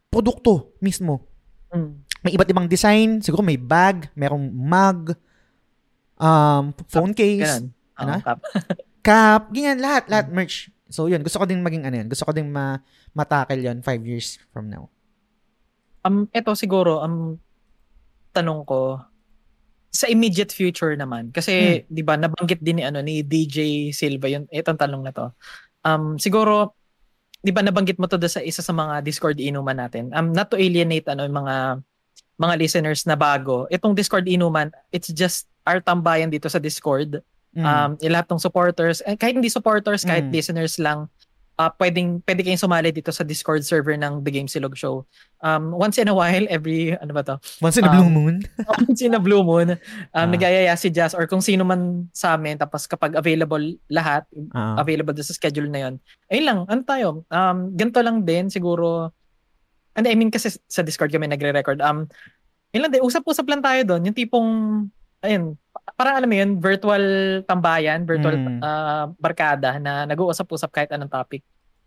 Speaker 3: produkto mismo.
Speaker 1: Mm.
Speaker 3: May iba't ibang design. Siguro may bag, merong mug, um, phone case,
Speaker 1: Ganun.
Speaker 3: Ano?
Speaker 1: Oo, kap. [LAUGHS]
Speaker 3: cap, ganyan, lahat, lahat merch. So, yun. Gusto ko din maging ano yun. Gusto ko din ma matackle yun five years from now.
Speaker 1: Um, ito siguro, um, tanong ko, sa immediate future naman, kasi, di ba, nabanggit din ni, ano, ni DJ Silva, yun, itong tanong na to. Um, siguro, di ba, nabanggit mo to sa isa sa mga Discord inuman natin. Um, not to alienate, ano, yung mga, mga listeners na bago. Itong Discord inuman, it's just our tambayan dito sa Discord.
Speaker 3: Mm.
Speaker 1: Um, yung lahat ng supporters, eh, kahit hindi supporters, kahit
Speaker 3: Mm.
Speaker 1: listeners lang, uh, pwedeng, pwede kayong sumali dito sa Discord server ng The Game Silog Show. Um, once in a while, every, ano ba to?
Speaker 3: Once in a
Speaker 1: um,
Speaker 3: blue moon. [LAUGHS]
Speaker 1: once in a blue moon, um,
Speaker 3: Ah.
Speaker 1: nagayaya si Jazz or kung sino man sa amin, tapos kapag available lahat,
Speaker 3: Ah.
Speaker 1: available doon sa schedule na yon. Ayun lang, ano tayo? Um, ganito lang din siguro. And I mean kasi sa Discord kami nagre-record. Um, yun lang din, usap-usap lang tayo doon. Yung tipong, ayun, parang alam mo yun, virtual tambayan, virtual
Speaker 3: Mm.
Speaker 1: ah, barkada na nag-uusap-usap kahit anong topic.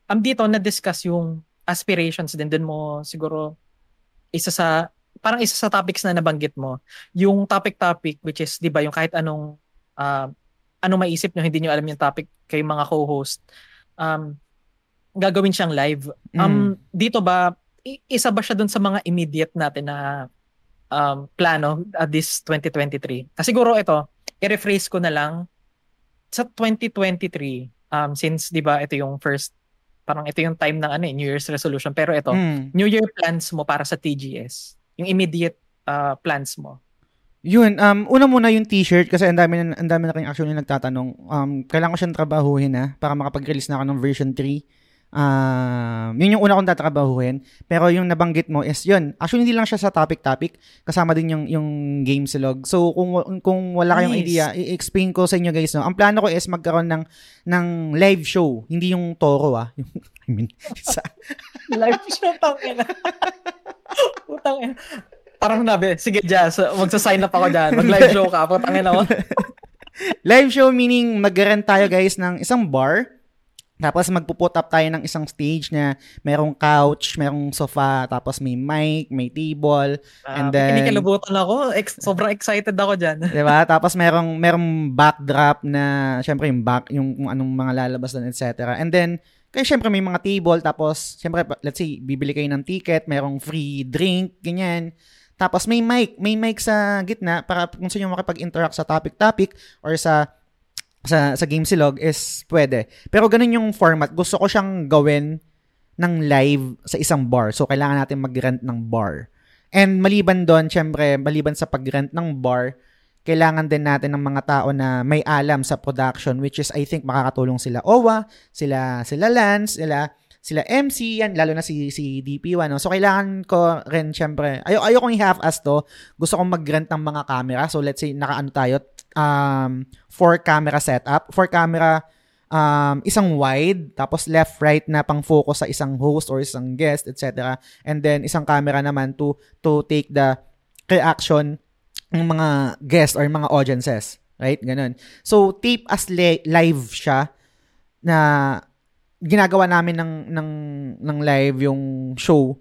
Speaker 1: Um, dito na-discuss yung aspirations din. Doon mo siguro isa sa, parang isa sa topics na nabanggit mo. Yung topic-topic, which is, di ba, yung kahit anong, ah, ano maisip nyo, hindi nyo alam yung topic kay mga co-host. Um, gagawin siyang live. Um, dito ba, isa ba siya dun sa mga immediate natin na um, plano at this 2023? Ah, siguro ito, i-rephrase ko na lang, sa 2023, um, since di ba ito yung first, parang ito yung time ng ano, eh, New Year's resolution, pero ito,
Speaker 3: Mm.
Speaker 1: New Year plans mo para sa TGS, yung immediate uh, plans mo.
Speaker 2: Yun, um, una muna yung t-shirt kasi ang dami ang dami na rin actually nagtatanong. Um, kailangan ko siyang trabahuhin na para makapag-release na ako ng version 3. Um, yun yung una kong tatrabahuhin. Pero yung nabanggit mo is yun. Actually, hindi lang siya sa topic-topic. Kasama din yung, yung game silog. So, kung, kung wala kayong
Speaker 1: Nice.
Speaker 2: idea, i-explain ko sa inyo guys. No? Ang plano ko is magkaroon ng, ng live show. Hindi yung toro ah. [LAUGHS] Yung, I mean, sa, [LAUGHS]
Speaker 1: Live show, tangina. [LAUGHS] Putang. Parang nabi, sige Jazz, magsa-sign up ako dyan. Mag-live show ka, putang ina mo.
Speaker 2: Live show meaning mag-rent tayo guys ng isang bar. Tapos magpuput up tayo ng isang stage na merong couch, merong sofa, tapos may mic, may table, And then-
Speaker 1: Kinikilabutan ako. Ex- sobrang excited ako dyan. [LAUGHS]
Speaker 2: 'di ba? Tapos merong merong backdrop na syempre yung back yung kung anong mga lalabas doon, etc. And then kaya syempre may mga table tapos syempre let's say bibili kayo ng ticket, merong free drink, ganyan. Tapos may mic, may mic sa gitna para kung sino yung makipag-interact sa topic-topic or sa sa sa game silog is pwede. Pero ganun yung format. Gusto ko siyang gawin ng live sa isang bar. So kailangan natin mag-rent ng bar. And maliban doon, syempre, maliban sa pag-rent ng bar, kailangan din natin ng mga tao na may alam sa production which is I think makakatulong sila Owa, sila sila Lance, sila sila MC yan lalo na si si DP1 no. So kailangan ko rin syempre ayo ayo kong i-half-ass to. Gusto kong mag-rent ng mga camera. So let's say nakaano tayo um four camera setup, four camera um, isang wide, tapos left, right na pang focus sa isang host or isang guest, etc. And then isang camera naman to to take the reaction ng mga guests or mga audiences. Right? Ganun. So, tape as li- live siya na ginagawa namin ng, ng, ng live yung show,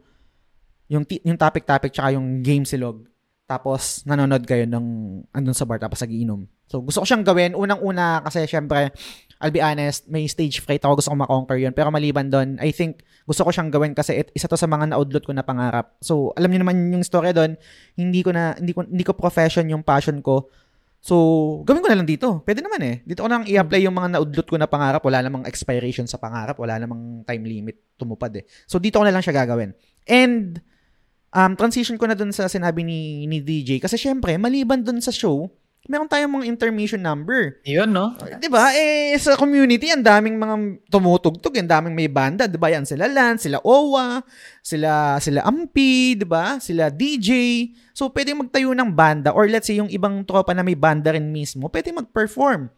Speaker 2: yung, yung topic-topic tsaka yung game silog. Tapos, nanonood kayo ng andun sa bar tapos nagiinom. So, gusto ko siyang gawin. Unang-una kasi syempre, I'll be honest, may stage fright ako. Gusto ko makonquer yun. Pero maliban doon, I think gusto ko siyang gawin kasi it, isa to sa mga na-outload ko na pangarap. So, alam niyo naman yung story doon, hindi ko na hindi ko hindi ko profession yung passion ko. So, gawin ko na lang dito. Pwede naman eh. Dito ko nang i-apply yung mga na-outload ko na pangarap. Wala namang expiration sa pangarap. Wala namang time limit tumupad eh. So, dito ko na lang siya gagawin. And, um, transition ko na dun sa sinabi ni, ni DJ. Kasi syempre, maliban dun sa show,
Speaker 3: meron tayong mga intermission number.
Speaker 1: Yun, no?
Speaker 3: 'Di ba? Eh sa community ang daming mga tumutugtog, ang daming may banda, 'di ba? Yan sila Lan, sila Owa, sila sila Ampi, 'di ba? Sila DJ. So pwede magtayo ng banda or let's say yung ibang tropa na may banda rin mismo, pwede mag-perform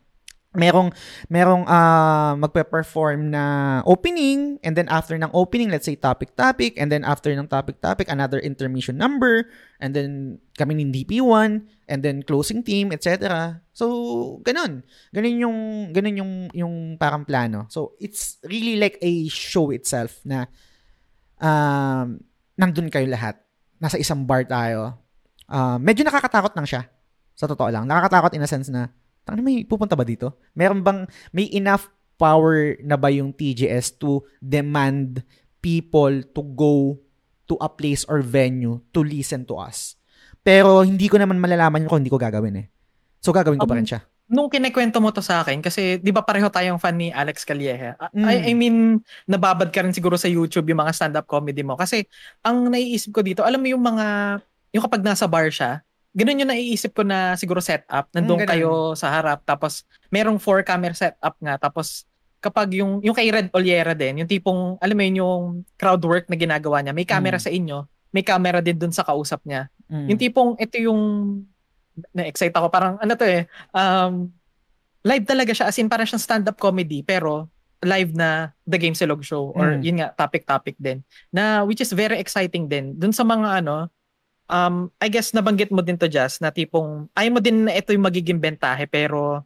Speaker 3: merong merong uh, magpe-perform na opening and then after ng opening let's say topic topic and then after ng topic topic another intermission number and then kami ng DP1 and then closing team etc. So ganun. Ganun yung ganun yung yung parang plano. So it's really like a show itself na um nandun kayo lahat. Nasa isang bar tayo. Uh, medyo nakakatakot lang siya. Sa totoo lang. Nakakatakot in a sense na Tang may pupunta ba dito? Meron bang may enough power na ba yung TGS to demand people to go to a place or venue to listen to us? Pero hindi ko naman malalaman kung hindi ko gagawin eh. So gagawin ko um, pa rin siya.
Speaker 1: Nung kinekwento mo to sa akin, kasi di ba pareho tayong fan ni Alex Calleja? Mm. I, I mean, nababad ka rin siguro sa YouTube yung mga stand-up comedy mo. Kasi ang naiisip ko dito, alam mo yung mga, yung kapag nasa bar siya, ganun yung naiisip ko na siguro setup. Nandun mm, kayo sa harap tapos merong four camera setup nga tapos kapag yung yung kay Red Oliera din, yung tipong alam mo yun yung crowd work na ginagawa niya, may camera mm. sa inyo, may camera din dun sa kausap niya. Mm. Yung tipong ito yung na-excite ako parang ano to eh um live talaga siya as in parang siyang stand-up comedy pero live na The Game Silog Show or mm. yun nga topic topic din na which is very exciting din dun sa mga ano um, I guess nabanggit mo din to Jazz na tipong ay mo din na ito yung magiging bentahe pero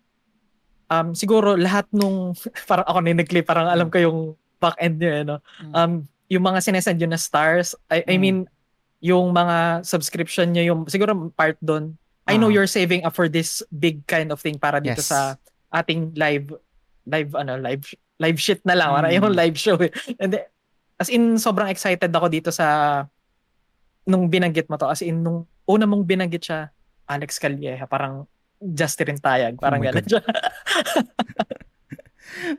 Speaker 1: um, siguro lahat nung [LAUGHS] parang ako na nag-clip parang alam ko yung back end niyo eh, no? Mm. Um, yung mga sinesend yun na stars I, I mm. mean yung mga subscription niyo yung siguro part doon I know uh-huh. you're saving up for this big kind of thing para dito yes. sa ating live live ano live live shit na lang mm. para yung live show eh. and then, as in sobrang excited ako dito sa nung binanggit mo to, as in, nung una mong binanggit siya, Alex Calleja, parang Justin Tayag, parang oh gano'n siya. [LAUGHS]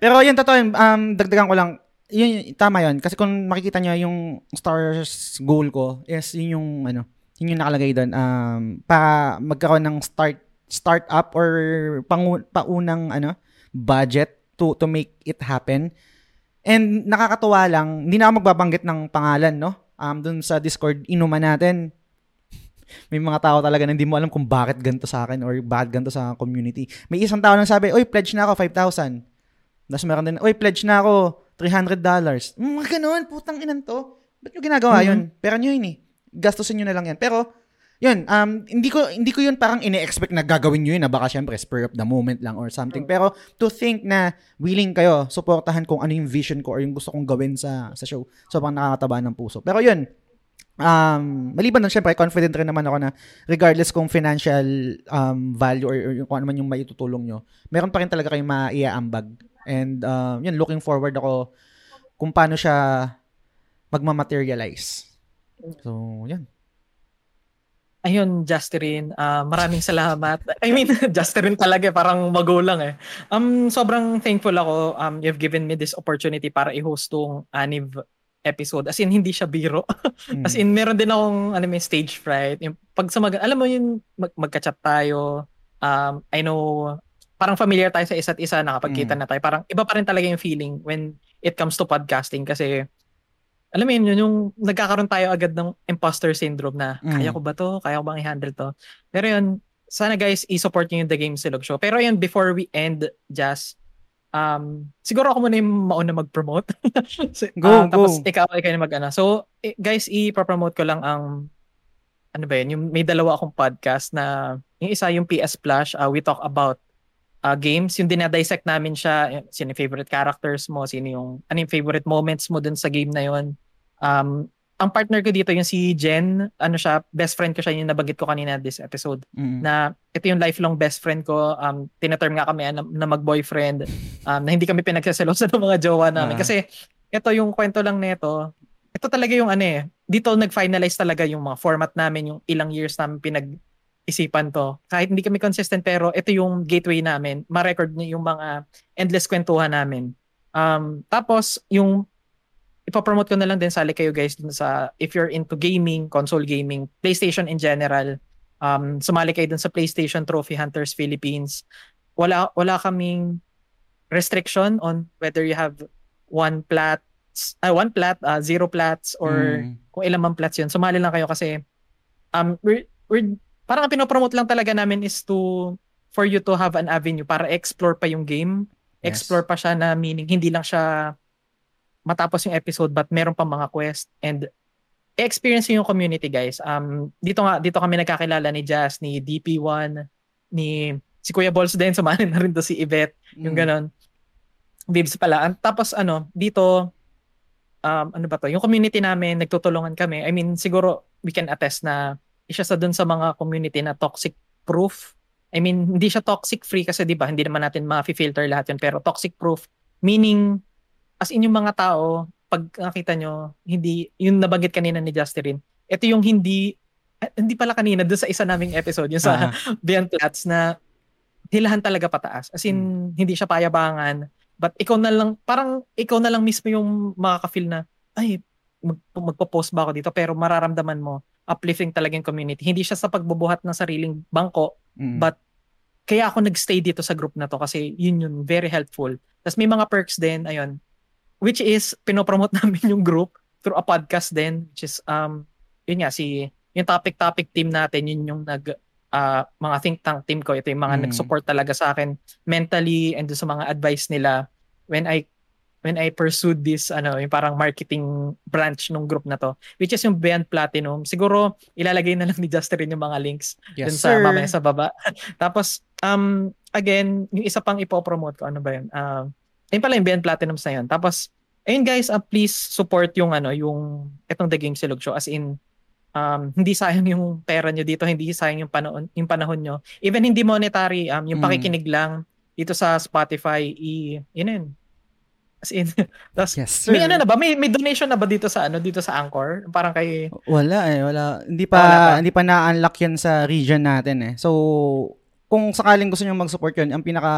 Speaker 2: Pero yun, totoo, um, dagdagan ko lang, yun, tama yun. Kasi kung makikita nyo yung stars goal ko, yes, yun yung, ano, yun yung nakalagay doon, um, para magkaroon ng start, start up or pangu, paunang, ano, budget to, to make it happen. And nakakatuwa lang, hindi na ako magbabanggit ng pangalan, no? Um, dun sa Discord, inuman natin, may mga tao talaga na hindi mo alam kung bakit ganito sa akin or bakit ganito sa community. May isang tao nang sabi, oy, pledge na ako 5,000. Tapos meron din, oy, pledge na ako $300. Mga ganun, putang inan to. Ba't nyo ginagawa mm-hmm. yun? Pero nyo yun eh. Gastusin nyo na lang yan. Pero, yun, um, hindi ko hindi ko yun parang ine-expect na gagawin niyo yun na baka syempre spur of the moment lang or something. Pero to think na willing kayo suportahan kung ano yung vision ko or yung gusto kong gawin sa sa show. Sobrang nakakataba ng puso. Pero yun, um, maliban na syempre, confident rin naman ako na regardless kung financial um, value or, or kung ano man yung maitutulong nyo, meron pa rin talaga kayong maiaambag. And um, yun, looking forward ako kung paano siya magmamaterialize. So, yan
Speaker 1: Ayun, Justin, uh, maraming salamat. I mean, [LAUGHS] Justin talaga, parang magulang eh. Um, sobrang thankful ako. Um, you've given me this opportunity para i-host tong Aniv episode. As in, hindi siya biro. mm. [LAUGHS] As in, meron din akong ano, may stage fright. Yung, pag sa mag- alam mo yun, mag- magka-chat tayo. Um, I know, parang familiar tayo sa isa't isa, nakapagkita mm. na tayo. Parang iba pa rin talaga yung feeling when it comes to podcasting kasi alam mo yun, yung nagkakaroon tayo agad ng imposter syndrome na mm. kaya ko ba to? Kaya ko bang i-handle to? Pero yun, sana guys, i-support nyo yung The Game Silog Show. Pero yun, before we end, just, um, siguro ako muna yung mauna mag-promote. [LAUGHS] so,
Speaker 2: go, uh,
Speaker 1: go. Tapos ikaw, ikaw yung mag-ano. So, eh, guys, i-promote ko lang ang, ano ba yun, yung may dalawa akong podcast na, yung isa yung PS Plus, uh, we talk about uh, games, yung dinadissect namin siya, sino yung favorite characters mo, sino yung, ano yung favorite moments mo dun sa game na yun. Um, ang partner ko dito yung si Jen, ano siya, best friend ko siya yung nabanggit ko kanina this episode. Mm-hmm. Na ito yung lifelong best friend ko. Um, tinaterm nga kami na, na mag-boyfriend. Um, na hindi kami pinagsaselosa [LAUGHS] ng mga jowa namin. Uh-huh. Kasi ito yung kwento lang nito. Ito talaga yung ano eh. Dito nag-finalize talaga yung mga format namin, yung ilang years namin pinag isipan to. Kahit hindi kami consistent pero ito yung gateway namin. Ma-record niyo yung mga endless kwentuhan namin. Um, tapos yung ipapromote ko na lang din sali kayo guys dun sa if you're into gaming, console gaming, PlayStation in general, um, sumali kayo dun sa PlayStation Trophy Hunters Philippines. Wala, wala kaming restriction on whether you have one plats, uh, one plat, uh, zero plats, or
Speaker 2: Mm.
Speaker 1: kung ilan man plats yun. Sumali lang kayo kasi um, we're, we're, parang ang pinopromote lang talaga namin is to for you to have an avenue para explore pa yung game.
Speaker 2: Yes.
Speaker 1: Explore pa siya na meaning hindi lang siya matapos yung episode but meron pa mga quest and experience yung community guys. Um dito nga dito kami nagkakilala ni Jazz, ni DP1, ni si Kuya Balls din sumali na rin to si Yvette, yung
Speaker 2: Mm.
Speaker 1: ganon. Bibs pala. Tapos ano, dito um ano ba to? Yung community namin nagtutulungan kami. I mean, siguro we can attest na isa sa dun sa mga community na toxic proof. I mean, hindi siya toxic free kasi 'di ba, hindi naman natin ma-filter lahat 'yun, pero toxic proof meaning as in yung mga tao pag nakita nyo, hindi yung nabanggit kanina ni Justin, ito yung hindi eh, hindi pala kanina doon sa isa naming episode, yung sa
Speaker 2: Ah, [LAUGHS]
Speaker 1: Beyond Plats na hilahan talaga pataas. As in, hindi siya payabangan. But ikaw na lang, parang ikaw na lang mismo yung makaka-feel na, ay, mag, magpo-post ba ako dito? Pero mararamdaman mo, uplifting talaga yung community. Hindi siya sa pagbubuhat ng sariling bangko,
Speaker 2: mm.
Speaker 1: But kaya ako nagstay dito sa group na to kasi yun yun, very helpful. Tapos may mga perks din, ayun, which is pinopromote [LAUGHS] namin yung group through a podcast din, which is, um, yun nga, si, yung topic-topic team natin, yun yung nag, ah, mga think tank team ko, ito yung mga
Speaker 2: Mm.
Speaker 1: nag-support talaga sa akin mentally and sa mga advice nila when I when I pursued this ano yung parang marketing branch nung group na to which is yung Beyond Platinum siguro ilalagay na lang ni Justin yung mga links
Speaker 2: yes,
Speaker 1: dun sa
Speaker 2: sir.
Speaker 1: mamaya sa baba. [LAUGHS] Tapos um again, yung isa pang ipopromote ko ano ba 'yun? Um ayun pala yung BN Platinums na 'yun. Tapos ayun guys, uh, please support yung ano, yung etong The Game Silog Show as in um hindi sayang yung pera nyo dito, hindi sayang yung panahon yung panahon nyo. Even hindi monetary, um yung
Speaker 2: Mm.
Speaker 1: pakikinig lang dito sa Spotify, i yun yun. As in, [LAUGHS] tapos
Speaker 2: Yes, sir.
Speaker 1: may ano na ba? May, may donation na ba dito sa ano dito sa Anchor? Parang kay
Speaker 2: Wala eh, wala. Hindi pa
Speaker 1: Wala pa.
Speaker 2: hindi pa na-unlock 'yan sa region natin eh. So kung sakaling gusto niyo mag-support 'yun, ang pinaka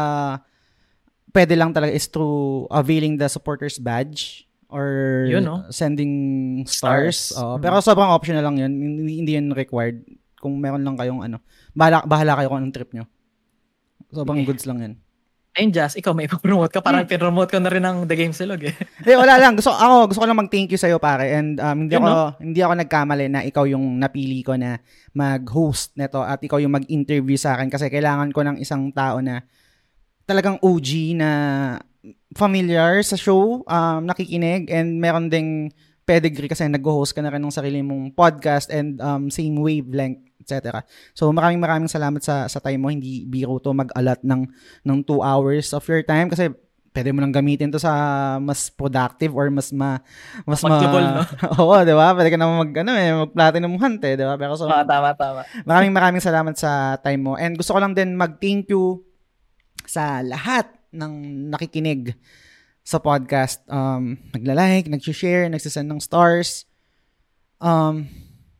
Speaker 2: pwede lang talaga is through availing the supporters badge or
Speaker 1: Yun, no?
Speaker 2: sending stars.
Speaker 1: Stars.
Speaker 2: Oo,
Speaker 1: Mm.
Speaker 2: pero sobrang optional lang 'yun. Hindi, hindi 'yun required. Kung meron lang kayong ano, bahala, bahala kayo kung anong trip nyo. Sobrang
Speaker 1: Okay.
Speaker 2: goods lang 'yan.
Speaker 1: Ayun, Jazz, ikaw may ipapromote ka. Parang pinromote ko na rin ng The Game Silog eh. [LAUGHS]
Speaker 2: Eh wala lang. Gusto ako gusto ko lang mag-thank you sa iyo pare and um, hindi
Speaker 1: Yun,
Speaker 2: ako hindi ako nagkamali na ikaw yung napili ko na mag-host nito at ikaw yung mag-interview sa akin kasi kailangan ko ng isang tao na talagang OG na familiar sa show, um, nakikinig and meron ding pedigree kasi nag-host ka na rin ng sarili mong podcast and um, same wavelength, etc. So maraming maraming salamat sa sa time mo. Hindi biro to mag-alat ng ng 2 hours of your time kasi pwede mo nang gamitin to sa mas productive or mas ma mas ma
Speaker 1: Mag-double, no? [LAUGHS]
Speaker 2: Oo, 'di ba? Pwede ka na mag ano eh, mag platinum hunt eh, 'di ba? Pero so
Speaker 1: Ah, tama, tama.
Speaker 2: maraming maraming salamat sa time mo. And gusto ko lang din mag-thank you sa lahat ng nakikinig sa podcast. Um, nagla-like, nag-share, nagsisend ng stars. Um,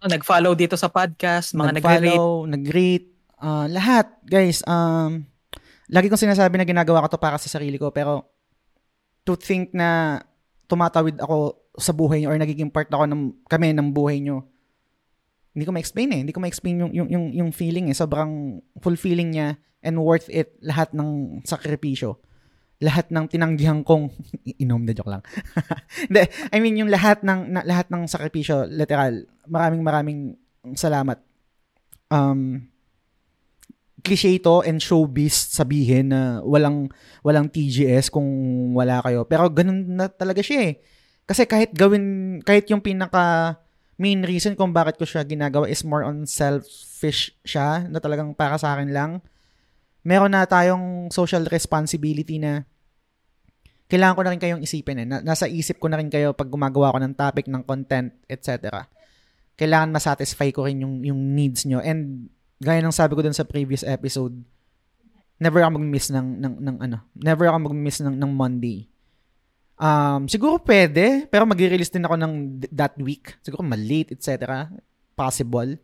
Speaker 1: Oh, nag-follow dito sa podcast, mga
Speaker 2: nag-follow, nag-rate, ah, lahat, guys. Um, lagi kong sinasabi na ginagawa ko to para sa sarili ko, pero to think na tumatawid ako sa buhay niyo or nagiging part ako ng kami ng buhay niyo. Hindi ko ma-explain eh. Hindi ko ma-explain yung, yung, yung, yung feeling eh. Sobrang fulfilling niya and worth it lahat ng sakripisyo. Lahat ng tinanggihan kong [LAUGHS] inom na joke lang. [LAUGHS] Hindi, I mean yung lahat ng na, lahat ng sakripisyo, literal. Maraming maraming salamat. Um cliche ito and showbiz sabihin na walang walang TGS kung wala kayo. Pero ganun na talaga siya eh. Kasi kahit gawin kahit yung pinaka main reason kung bakit ko siya ginagawa is more on selfish siya na talagang para sa akin lang. Meron na tayong social responsibility na kailangan ko na rin kayong isipin eh. Na, nasa isip ko na rin kayo pag gumagawa ko ng topic, ng content, etc. Kailangan masatisfy ko rin yung, yung needs nyo. And gaya ng sabi ko dun sa previous episode, never ako mag-miss ng, ng, ng ano, never ako mag-miss ng, ng Monday. Um, siguro pwede, pero mag-release din ako ng th- that week. Siguro malate, etc. Possible.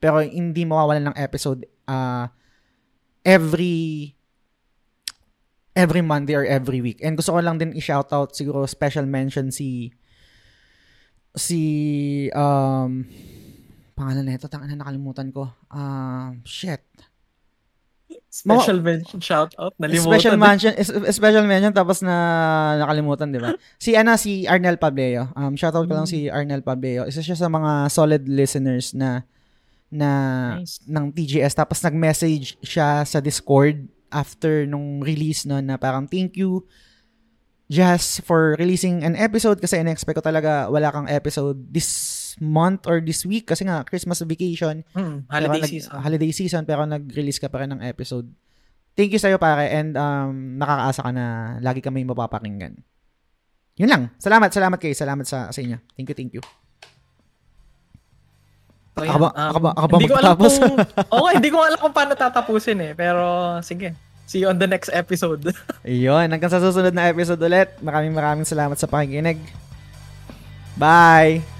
Speaker 2: Pero hindi mawawalan ng episode uh, every every Monday or every week. And gusto ko lang din i-shoutout siguro special mention si si um pangalan nito, tanga na nakalimutan ko. Ah, shit.
Speaker 1: Special mention, shout out, nalimutan.
Speaker 2: Special mention, is- special mention tapos na nakalimutan, 'di ba? Si ano si Arnel Pableo. Um shoutout ko lang
Speaker 1: Mm.
Speaker 2: si Arnel Pableo. Isa siya sa mga solid listeners na na
Speaker 1: Nice.
Speaker 2: ng TGS tapos nag-message siya sa Discord after nung release no na parang thank you just for releasing an episode kasi in-expect ko talaga wala kang episode this month or this week kasi nga Christmas vacation pero
Speaker 1: holiday
Speaker 2: nag-
Speaker 1: season.
Speaker 2: holiday season pero nag-release ka pa rin ng episode. Thank you sa'yo pare and um, nakakaasa ka na lagi kami mapapakinggan. Yun lang. Salamat, salamat kayo. Salamat sa, sa inyo. Thank you, thank you.
Speaker 1: So,
Speaker 2: Ako ba-
Speaker 1: yan, um,
Speaker 2: ako ba- ako ba
Speaker 1: hindi ko alam kung, [LAUGHS] okay, hindi ko alam kung paano tatapusin eh. Pero, sige. See you on the next episode. [LAUGHS]
Speaker 2: Ayun, hanggang sa susunod na episode ulit. Maraming maraming salamat sa pakikinig. Bye!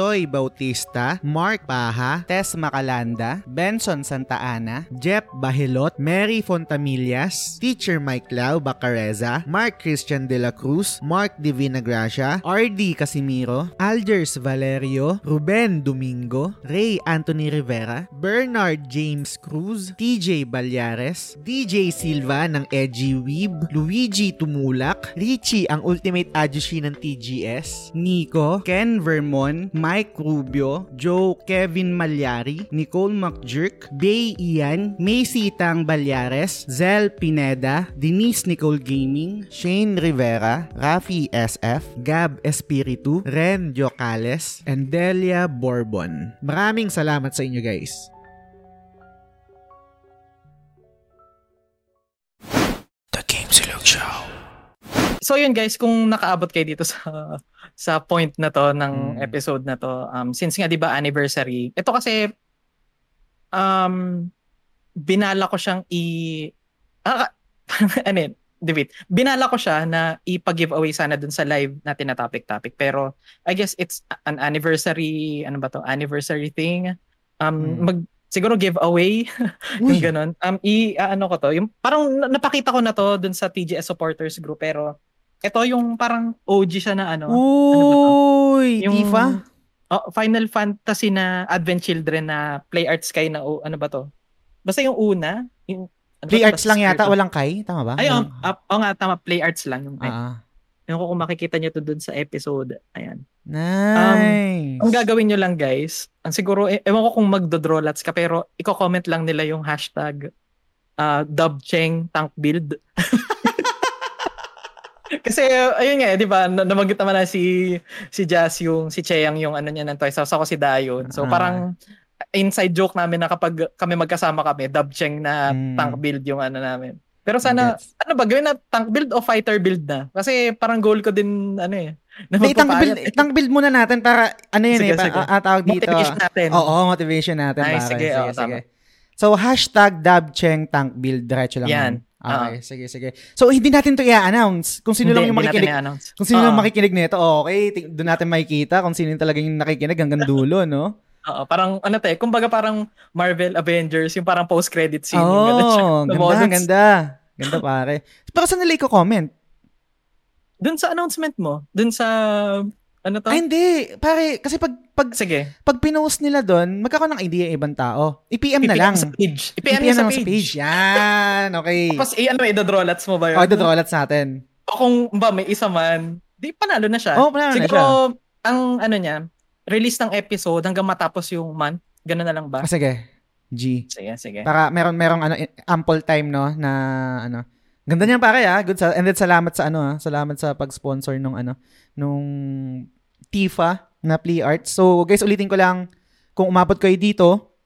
Speaker 2: Vitoy Bautista, Mark Paha, Tess Macalanda, Benson Santa Ana, Jeff Bahilot, Mary Fontamillas, Teacher Mike Lau Bacareza, Mark Christian De La Cruz, Mark Divina Gracia, RD Casimiro, Alders Valerio, Ruben Domingo, Ray Anthony Rivera, Bernard James Cruz, TJ Balyares, DJ Silva ng Edgy Weeb, Luigi Tumulak, Richie ang Ultimate Ajushi ng TGS, Nico, Ken Vermon, Mike Rubio, Joe Kevin Malyari, Nicole McJerk, Bay Ian, Macy Tang Balyares, Zel Pineda, Denise Nicole Gaming, Shane Rivera, Rafi SF, Gab Espiritu, Ren Jocales, and Delia Bourbon. Maraming salamat sa inyo guys. The Game Silog Show.
Speaker 1: so, yun guys, kung nakaabot kayo dito sa sa point na to ng
Speaker 2: Mm.
Speaker 1: episode na to, um, since nga, di ba, anniversary, ito kasi, um, binala ko siyang i... Ah, [LAUGHS] ano yun? Wait. Binala ko siya na ipag-giveaway sana dun sa live natin na topic-topic. Pero, I guess it's an anniversary, ano ba to? Anniversary thing. Um,
Speaker 2: Mm.
Speaker 1: mag, siguro giveaway. [LAUGHS] yung ganun. Um, i, ah, ano ko to, yung parang na- napakita ko na to dun sa TGS supporters group, pero ito yung parang OG siya na ano.
Speaker 2: Uy,
Speaker 1: yung
Speaker 2: Tifa?
Speaker 1: oh, Final Fantasy na Advent Children na Play Arts Sky na oh, ano ba to? Basta yung una, yung ano
Speaker 2: Play arts lang yata, walang Kai, tama ba?
Speaker 1: Ay, oh,
Speaker 2: Walang-
Speaker 1: ah, oh, nga tama, Play Arts lang yung
Speaker 2: Ah, ah.
Speaker 1: Yung kung makikita niyo to dun sa episode. Ayan.
Speaker 2: Nice.
Speaker 1: Ang gagawin nyo lang guys, ang siguro, e- ewan ko kung magdodrawlats ka, pero i-comment lang nila yung hashtag uh, dubcheng tank build. [LAUGHS] Kasi ayun nga, eh, 'di ba? Na- Nabanggit naman na si si Jazz yung si Cheyang yung ano niya ng Toys House, ako si Dayon. So
Speaker 2: Ah.
Speaker 1: parang inside joke namin na kapag kami magkasama kami, dubcheng na
Speaker 2: Mm.
Speaker 1: tank build yung ano namin. Pero sana
Speaker 2: Gets.
Speaker 1: ano ba gawin na tank build o fighter build na? Kasi parang goal ko din ano eh. Na
Speaker 2: Hindi,
Speaker 1: magpapayat
Speaker 2: build,
Speaker 1: eh.
Speaker 2: itang build muna natin para, ano yun
Speaker 1: Sige,
Speaker 2: eh, pa,
Speaker 1: sige.
Speaker 2: ah, tawag dito.
Speaker 1: Motivation natin.
Speaker 2: Oo, motivation natin.
Speaker 1: Nice,
Speaker 2: pare.
Speaker 1: sige, oo, tama.
Speaker 2: So, hashtag Dabcheng Tank Build. Diretso lang.
Speaker 1: Yan.
Speaker 2: Okay, sige, sige. So, hindi natin to i-announce. Kung sino lang yung
Speaker 1: Hindi, hindi
Speaker 2: makikinig. Kung sino lang
Speaker 1: Oo.
Speaker 2: makikinig nito, okay, ting- doon natin makikita kung sino yung talagang yung nakikinig hanggang dulo, no?
Speaker 1: Oo, parang ano te, kumbaga parang Marvel Avengers, yung parang post-credit scene. siya.
Speaker 2: Oh, ganda,
Speaker 1: moments.
Speaker 2: ganda. Ganda, pare. Pero saan nila i-comment?
Speaker 1: Dun sa announcement mo, dun sa, ano to?
Speaker 2: Ay, hindi. Pare, kasi pag, pag,
Speaker 1: Sige.
Speaker 2: pag pinost nila doon, magkakaroon ng idea yung ibang tao. I-PM na lang.
Speaker 1: sa page. I-PM
Speaker 2: I-PM
Speaker 1: nyo sa
Speaker 2: na lang
Speaker 1: page.
Speaker 2: Yan, okay.
Speaker 1: Tapos, i- ano, i-drawlats mo ba yun?
Speaker 2: Okay, dodolats natin.
Speaker 1: O kung ba may isa man, di panalo na siya.
Speaker 2: Oo, panalo na
Speaker 1: Siguro,
Speaker 2: siya.
Speaker 1: ang ano niya, release ng episode hanggang matapos yung month. Ganun na lang ba?
Speaker 2: Ah, sige. G.
Speaker 1: Sige, sige.
Speaker 2: Para meron merong ano ample time no na ano. Ganda niyan pare ah. Good sa and then salamat sa ano ah. Salamat sa pag-sponsor nung ano nung Tifa na Play Arts. So guys, ulitin ko lang kung umabot kayo dito,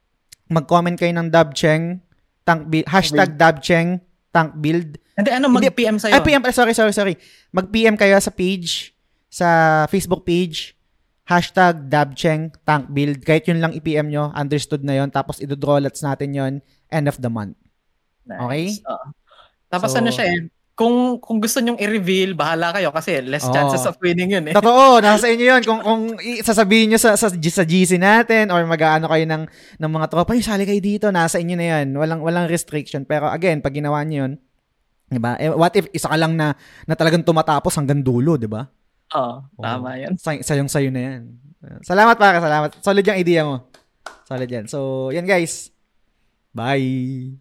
Speaker 2: mag-comment kayo ng Dabcheng tank build, hashtag Dabcheng tank build.
Speaker 1: Hindi, ano, mag-PM sa'yo.
Speaker 2: Ay, PM, sorry, sorry, sorry. Mag-PM kayo sa page, sa Facebook page, hashtag Dabcheng Tank Build. Kahit yun lang i-PM nyo, understood na yon Tapos idodrawlats natin yon end of the month.
Speaker 1: Nice.
Speaker 2: Okay?
Speaker 1: Oo. Tapos
Speaker 2: So-
Speaker 1: ano siya eh, kung kung gusto nyong i-reveal, bahala kayo kasi less
Speaker 2: Oo.
Speaker 1: chances of winning yun eh.
Speaker 2: Totoo, nasa inyo yun. Kung, kung sasabihin nyo sa, sa, sa GC natin or mag-ano kayo ng, ng mga tropa, "Ay, sali kayo dito, nasa inyo na yan. Walang, walang restriction. Pero again, pag ginawa nyo yun, diba? Eh, what if isa ka lang na, na talagang tumatapos hanggang dulo, diba?
Speaker 1: Oo, tama yun.
Speaker 2: Say, sayong sayo na yan. Salamat para, salamat. Solid yung idea mo. Solid yan. So, yan guys. Bye.